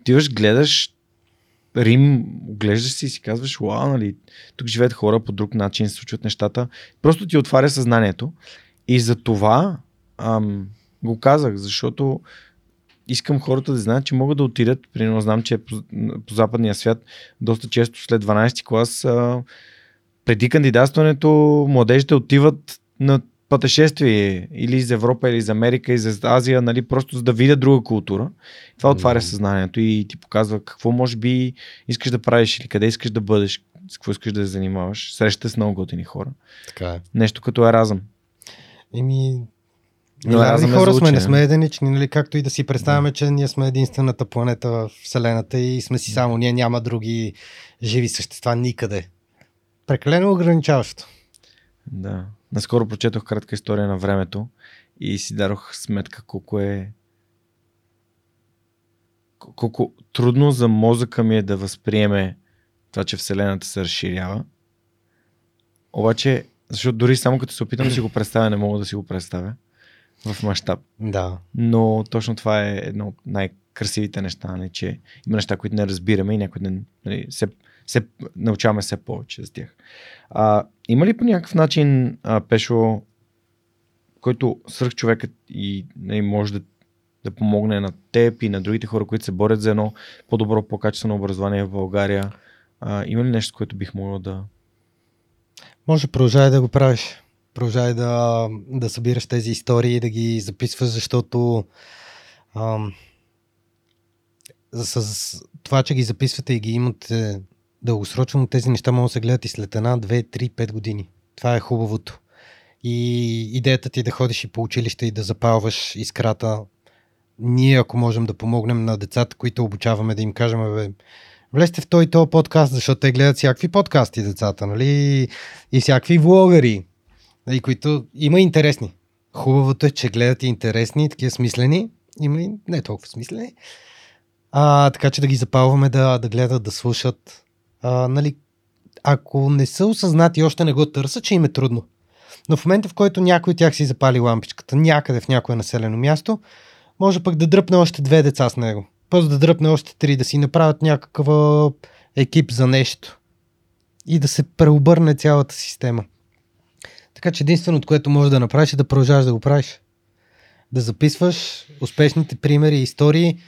отиваш, гледаш Рим, оглеждаш си и си казваш, вау, нали, тук живеят хора по друг начин, случват нещата. Просто ти отваря съзнанието. И за това ам, го казах, защото искам хората да знаят, че могат да отидат, примерно знам, че по, по западния свят доста често след 12 клас а, преди кандидатстването младежите отиват на пътешествие или из Европа, или из Америка, из Азия, нали, просто за да видят друга култура. Това отваря съзнанието и ти показва какво може би искаш да правиш или къде искаш да бъдеш, с какво искаш да се занимаваш. Среща с много готини хора. Така е. Нещо като еразъм. Еми, Но Милиарди е хора за сме, не сме единични, нали? както и да си представяме, че ние сме единствената планета в Вселената и сме си само ние, няма други живи същества никъде. Прекалено ограничаващо. Да. Наскоро прочетох кратка история на времето и си дадох сметка колко е колко трудно за мозъка ми е да възприеме това, че Вселената се разширява. Обаче, защото дори само като се опитам да си го представя, не мога да си го представя. в мащаб. Да. Но точно това е едно от най-красивите неща, нали, че има неща, които не разбираме и някои не, нали, се, се научаваме все повече за тях. А, има ли по някакъв начин, а, Пешо, който свърх човекът и нали, може да, да помогне на теб и на другите хора, които се борят за едно по-добро, по-качествено образование в България? А, има ли нещо, което бих могъл да... Може продължай да го правиш. Продължай да, да събираш тези истории и да ги записваш, защото ам, с това, че ги записвате и ги имате дългосрочно, тези неща могат да се гледат и след една, две, три, пет години. Това е хубавото. И идеята ти да ходиш и по училище и да запалваш искрата, ние ако можем да помогнем на децата, които обучаваме, да им кажем, бе, влезте в той и подкаст, защото те гледат всякакви подкасти децата, нали? И всякакви влогъри, и които има интересни. Хубавото е, че гледат и интересни, такива смислени, има и не толкова смислени. А, така че да ги запалваме да, да гледат, да слушат. А, нали, ако не са осъзнати и още не го търсят, че им е трудно. Но в момента, в който някой от тях си запали лампичката някъде в някое населено място, може пък да дръпне още две деца с него. После да дръпне още три, да си направят някакъв екип за нещо. И да се преобърне цялата система. Така че единственото, което можеш да направиш е да продължаваш да го правиш. Да записваш успешните примери и истории,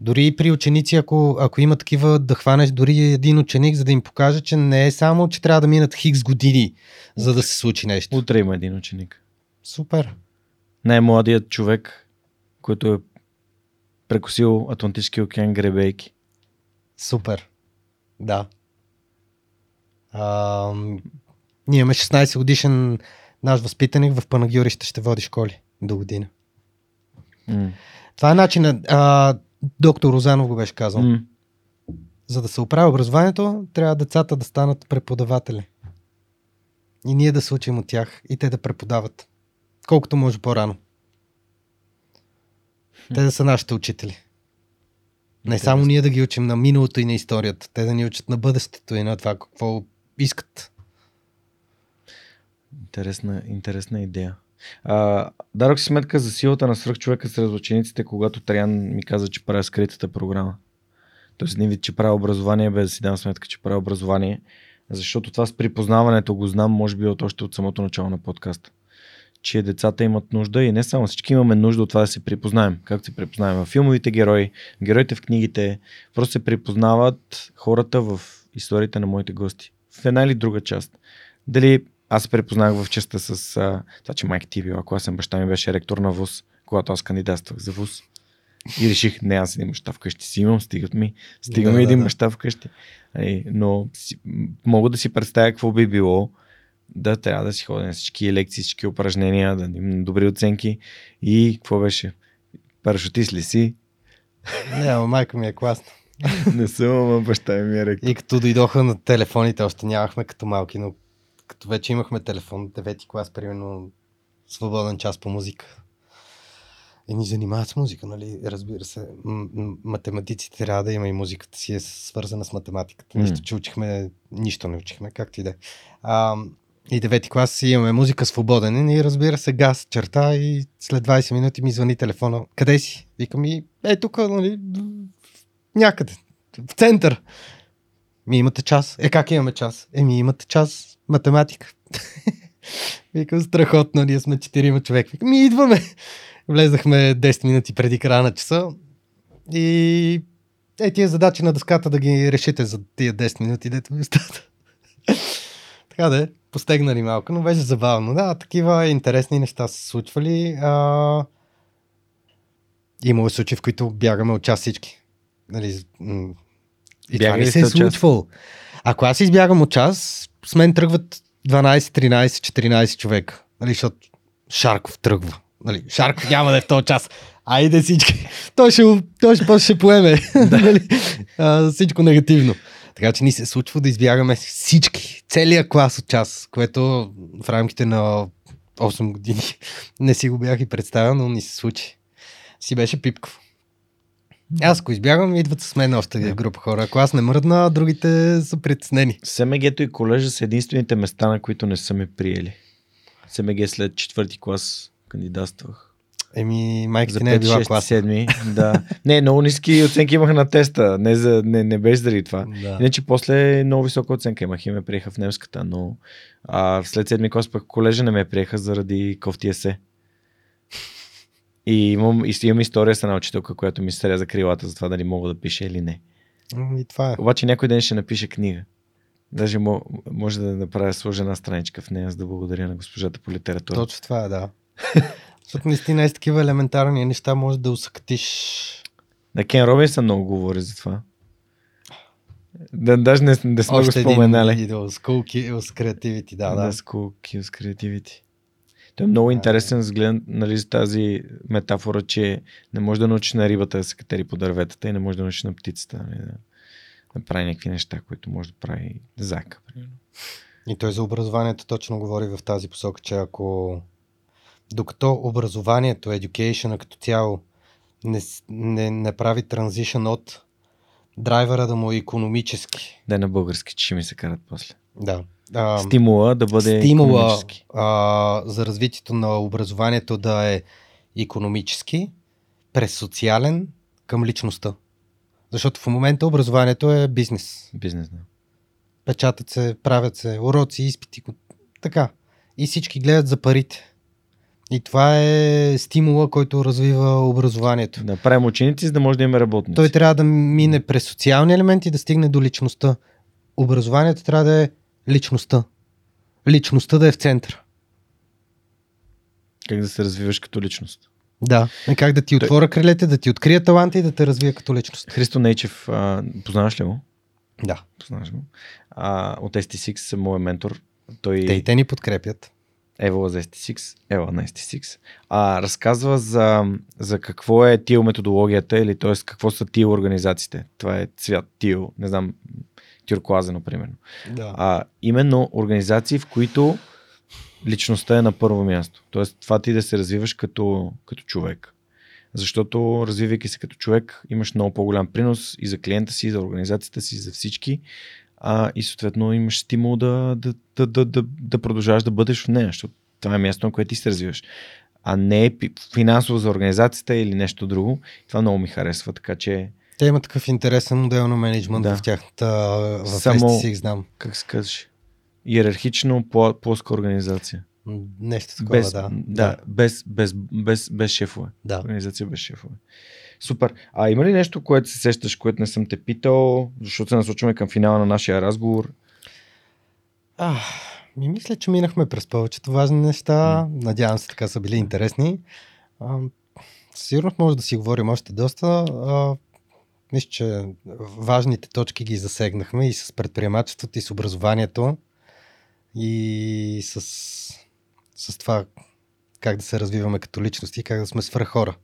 дори и при ученици, ако, ако има такива, да хванеш дори един ученик, за да им покаже, че не е само, че трябва да минат хикс години, за да се случи нещо. Утре има един ученик. Супер. Най-младият човек, който е прекусил Атлантически океан гребейки. Супер. Да. А, ние имаме 16 годишен наш възпитаник в Панагюрище ще води школи до година. М. Това е начинът. А, доктор Розанов го беше казал. М. За да се оправи образованието, трябва децата да станат преподаватели. И ние да се учим от тях и те да преподават. Колкото може по-рано. Те да са нашите учители. Не само ние да ги учим на миналото и на историята. Те да ни учат на бъдещето и на това какво искат. Интересна, интересна идея. А, дадох си сметка за силата на свръхчовека сред учениците, когато Трян ми каза, че правя скритата програма. Тоест един вид, че правя образование, без да си дам сметка, че правя образование. Защото това с припознаването го знам, може би от още от самото начало на подкаста. Че децата имат нужда и не само всички имаме нужда от това да се припознаем. Както се припознаем в филмовите герои, героите в книгите. Просто се припознават хората в историите на моите гости. В една или друга част. Дали аз се препознах в частта с а, това, че майка ти е била класен, баща ми беше ректор на ВУЗ, когато аз кандидатствах за ВУЗ. И реших, не, аз един баща вкъщи си имам, стигат ми, стига Да, ми да, един да. баща вкъщи. Ей, но си, мога да си представя какво би било да трябва да си ходя на всички лекции, всички упражнения, да имам добри оценки и какво беше? Парашутист ли си? Не, ама майка ми е класна. не съм, ама баща ми е ректор. И като дойдоха на телефоните, още нямахме като малки, но като вече имахме телефон, девети клас, примерно, свободен час по музика. И ни занимават с музика, нали? Разбира се, м- м- математиците трябва да има и музиката си е свързана с математиката. М. Нищо, че учихме, нищо не учихме, както и да е. И девети клас имаме музика свободен и разбира се газ, черта и след 20 минути ми звъни телефона. Къде си? Викам и е тук, нали, някъде, в център. Ми имате час. Е, как имаме час? Еми, имате час математика. Викам, страхотно, ние сме четирима човек. Викам, ми идваме. Влезахме 10 минути преди края на часа и е, тия задачи на дъската да ги решите за тия 10 минути, дето ми остат. така да е, постегнали малко, но беше забавно. Да, такива интересни неща са случвали. А... Имало случаи, в които бягаме от час всички. Нали, и това Бягали не сте се е от час? Ако аз избягам от час, с мен тръгват 12, 13, 14 човека. Нали, защото Шарков тръгва. Нали, Шарков няма да е в този час. Айде всички. Той ще, той ще, после ще поеме. нали, а, всичко негативно. Така че ни се случва да избягаме всички. Целият клас от час, което в рамките на 8 години не си го бях и представил, но ни се случи. Си беше пипков. Аз ако избягам, идват с мен още Да. група хора. Ако аз не мръдна, другите са притеснени. СМГ-то и колежа са единствените места, на които не са ме приели. СМГ след четвърти клас кандидатствах. Еми, майка За ти не е 5, била 6, класна. 7. Да. Не, много ниски оценки имах на теста. Не, за, не, не беше заради това. Да. Иначе после много висока оценка имах и ме приеха в немската, но а, след седми клас пък колежа не ме приеха заради кофти есе. И имам, имам история с една учителка, която ми среза крилата за това дали мога да пиша или не. И това е. Обаче някой ден ще напише книга. Даже мо- може да направя сложа една страничка в нея, за да благодаря на госпожата по литература. Точно това е, да. Защото наистина е с такива елементарни неща може да усъкатиш. На Кен Робинсън много говори за това. Да, даже не, не сме го Още споменали. един идол с cool kills creativity, да, да. Да, с Cool Kills Creativity. Той е много интересен взгляд нали, за тази метафора, че не може да научиш на рибата да се катери по дърветата и не може да научиш на птицата нали, да, да прави някакви неща, които може да прави зака. Примерно. И той за образованието точно говори в тази посока, че ако докато образованието, education като цяло не, с- не, не прави транзишън от драйвера да му е економически. Да, на български, че ще ми се карат после. Да. А, Стимула да бъде стимула икономически. а, за развитието на образованието да е економически, през социален към личността. Защото в момента образованието е бизнес. Бизнес, да. Печатат се, правят се уроци, изпити, така. И всички гледат за парите. И това е стимула, който развива образованието. Да правим ученици, за да може да имаме работници. Той трябва да мине през социални елементи и да стигне до личността. Образованието трябва да е личността. Личността да е в центъра. Как да се развиваш като личност. Да. И как да ти отворя крилете, да ти открия таланта и да те развия като личност. Христо Нейчев, а, познаваш ли го? Да. Познаваш го. А, от ST6, моят ментор. Той... Те и те ни подкрепят. Ева за ST6, Ева на ST6, а, разказва за, за какво е тил методологията или т.е. какво са тил организациите. Това е цвят тил, не знам, тюркуазено, примерно. Да. А, именно организации, в които личността е на първо място. Тоест това ти да се развиваш като, като човек. Защото развивайки се като човек, имаш много по-голям принос и за клиента си, и за организацията си, и за всички. А, и съответно имаш стимул да, да, да, да, да, да продължаваш да бъдеш в нея, защото това е място, на което ти се развиваш. А не е финансово за организацията или нещо друго. Това много ми харесва, така че, Те имат такъв интересен модел на менеджмент Да. в тяхната в Само- STC, знам. как се казваш, иерархично по- плоска организация. Нещо такова, без, да. да, без, без, без, без шефове. да. Организация без шефове. Супер. А има ли нещо, което се сещаш, което не съм те питал, защото се насочваме към финала на нашия разговор? А, ми мисля, че минахме през повечето важни неща. Надявам се така са били интересни. А, със сигурност може да си говорим още доста. А, мисля, че важните точки ги засегнахме и с предприемачеството, и с образованието, и с, с това как да се развиваме като личности и как да сме свръх хора.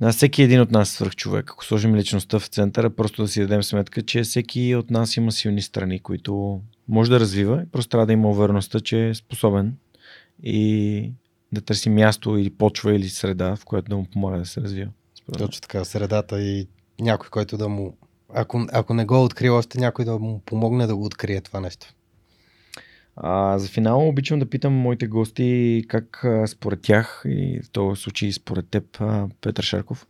На всеки един от нас е свърх човек. Ако сложим личността в центъра, просто да си дадем сметка, че всеки от нас има силни страни, които може да развива. Просто трябва да има увереността, че е способен и да търси място или почва или среда, в която да му помага да се развива. Според. Точно така, средата и някой, който да му... Ако, ако не го е открил още, някой да му помогне да го открие това нещо. А, за финал обичам да питам моите гости как а, според тях и в този случай според теб а, Петър Шарков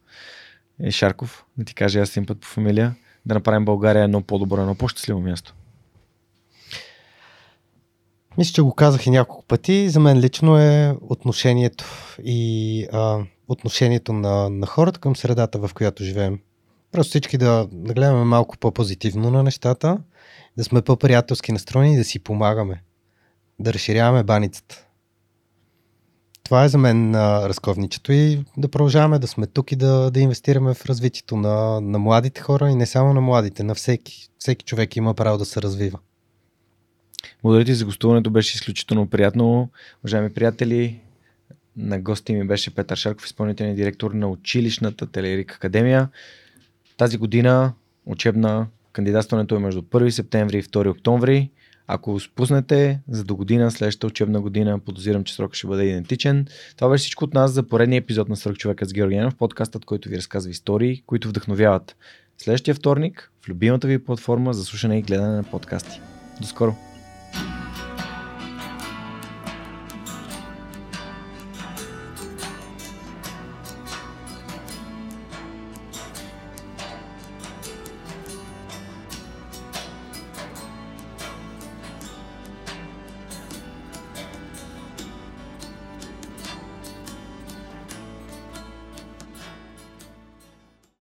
е Шарков, да ти кажа аз един път по фамилия, да направим България едно по-добро, едно по-щастливо място. Мисля, че го казах и няколко пъти. За мен лично е отношението и а, отношението на, на хората към средата, в която живеем. Просто всички да, да гледаме малко по-позитивно на нещата, да сме по-приятелски настроени и да си помагаме. Да разширяваме баницата. Това е за мен а, разковничето и да продължаваме да сме тук и да, да инвестираме в развитието на, на младите хора и не само на младите, на всеки. Всеки човек има право да се развива. Благодаря ти за гостуването, беше изключително приятно. Уважаеми приятели, на гости ми беше Петър Шарков, изпълнителен директор на училищната Телерик Академия. Тази година учебна кандидатстването е между 1 септември и 2 октомври. Ако спуснете за до година, следващата учебна година, подозирам, че срокът ще бъде идентичен. Това беше всичко от нас за поредния епизод на Свърх човека с Георгиянов, подкастът, който ви разказва истории, които вдъхновяват. Следващия вторник в любимата ви платформа за слушане и гледане на подкасти. До скоро!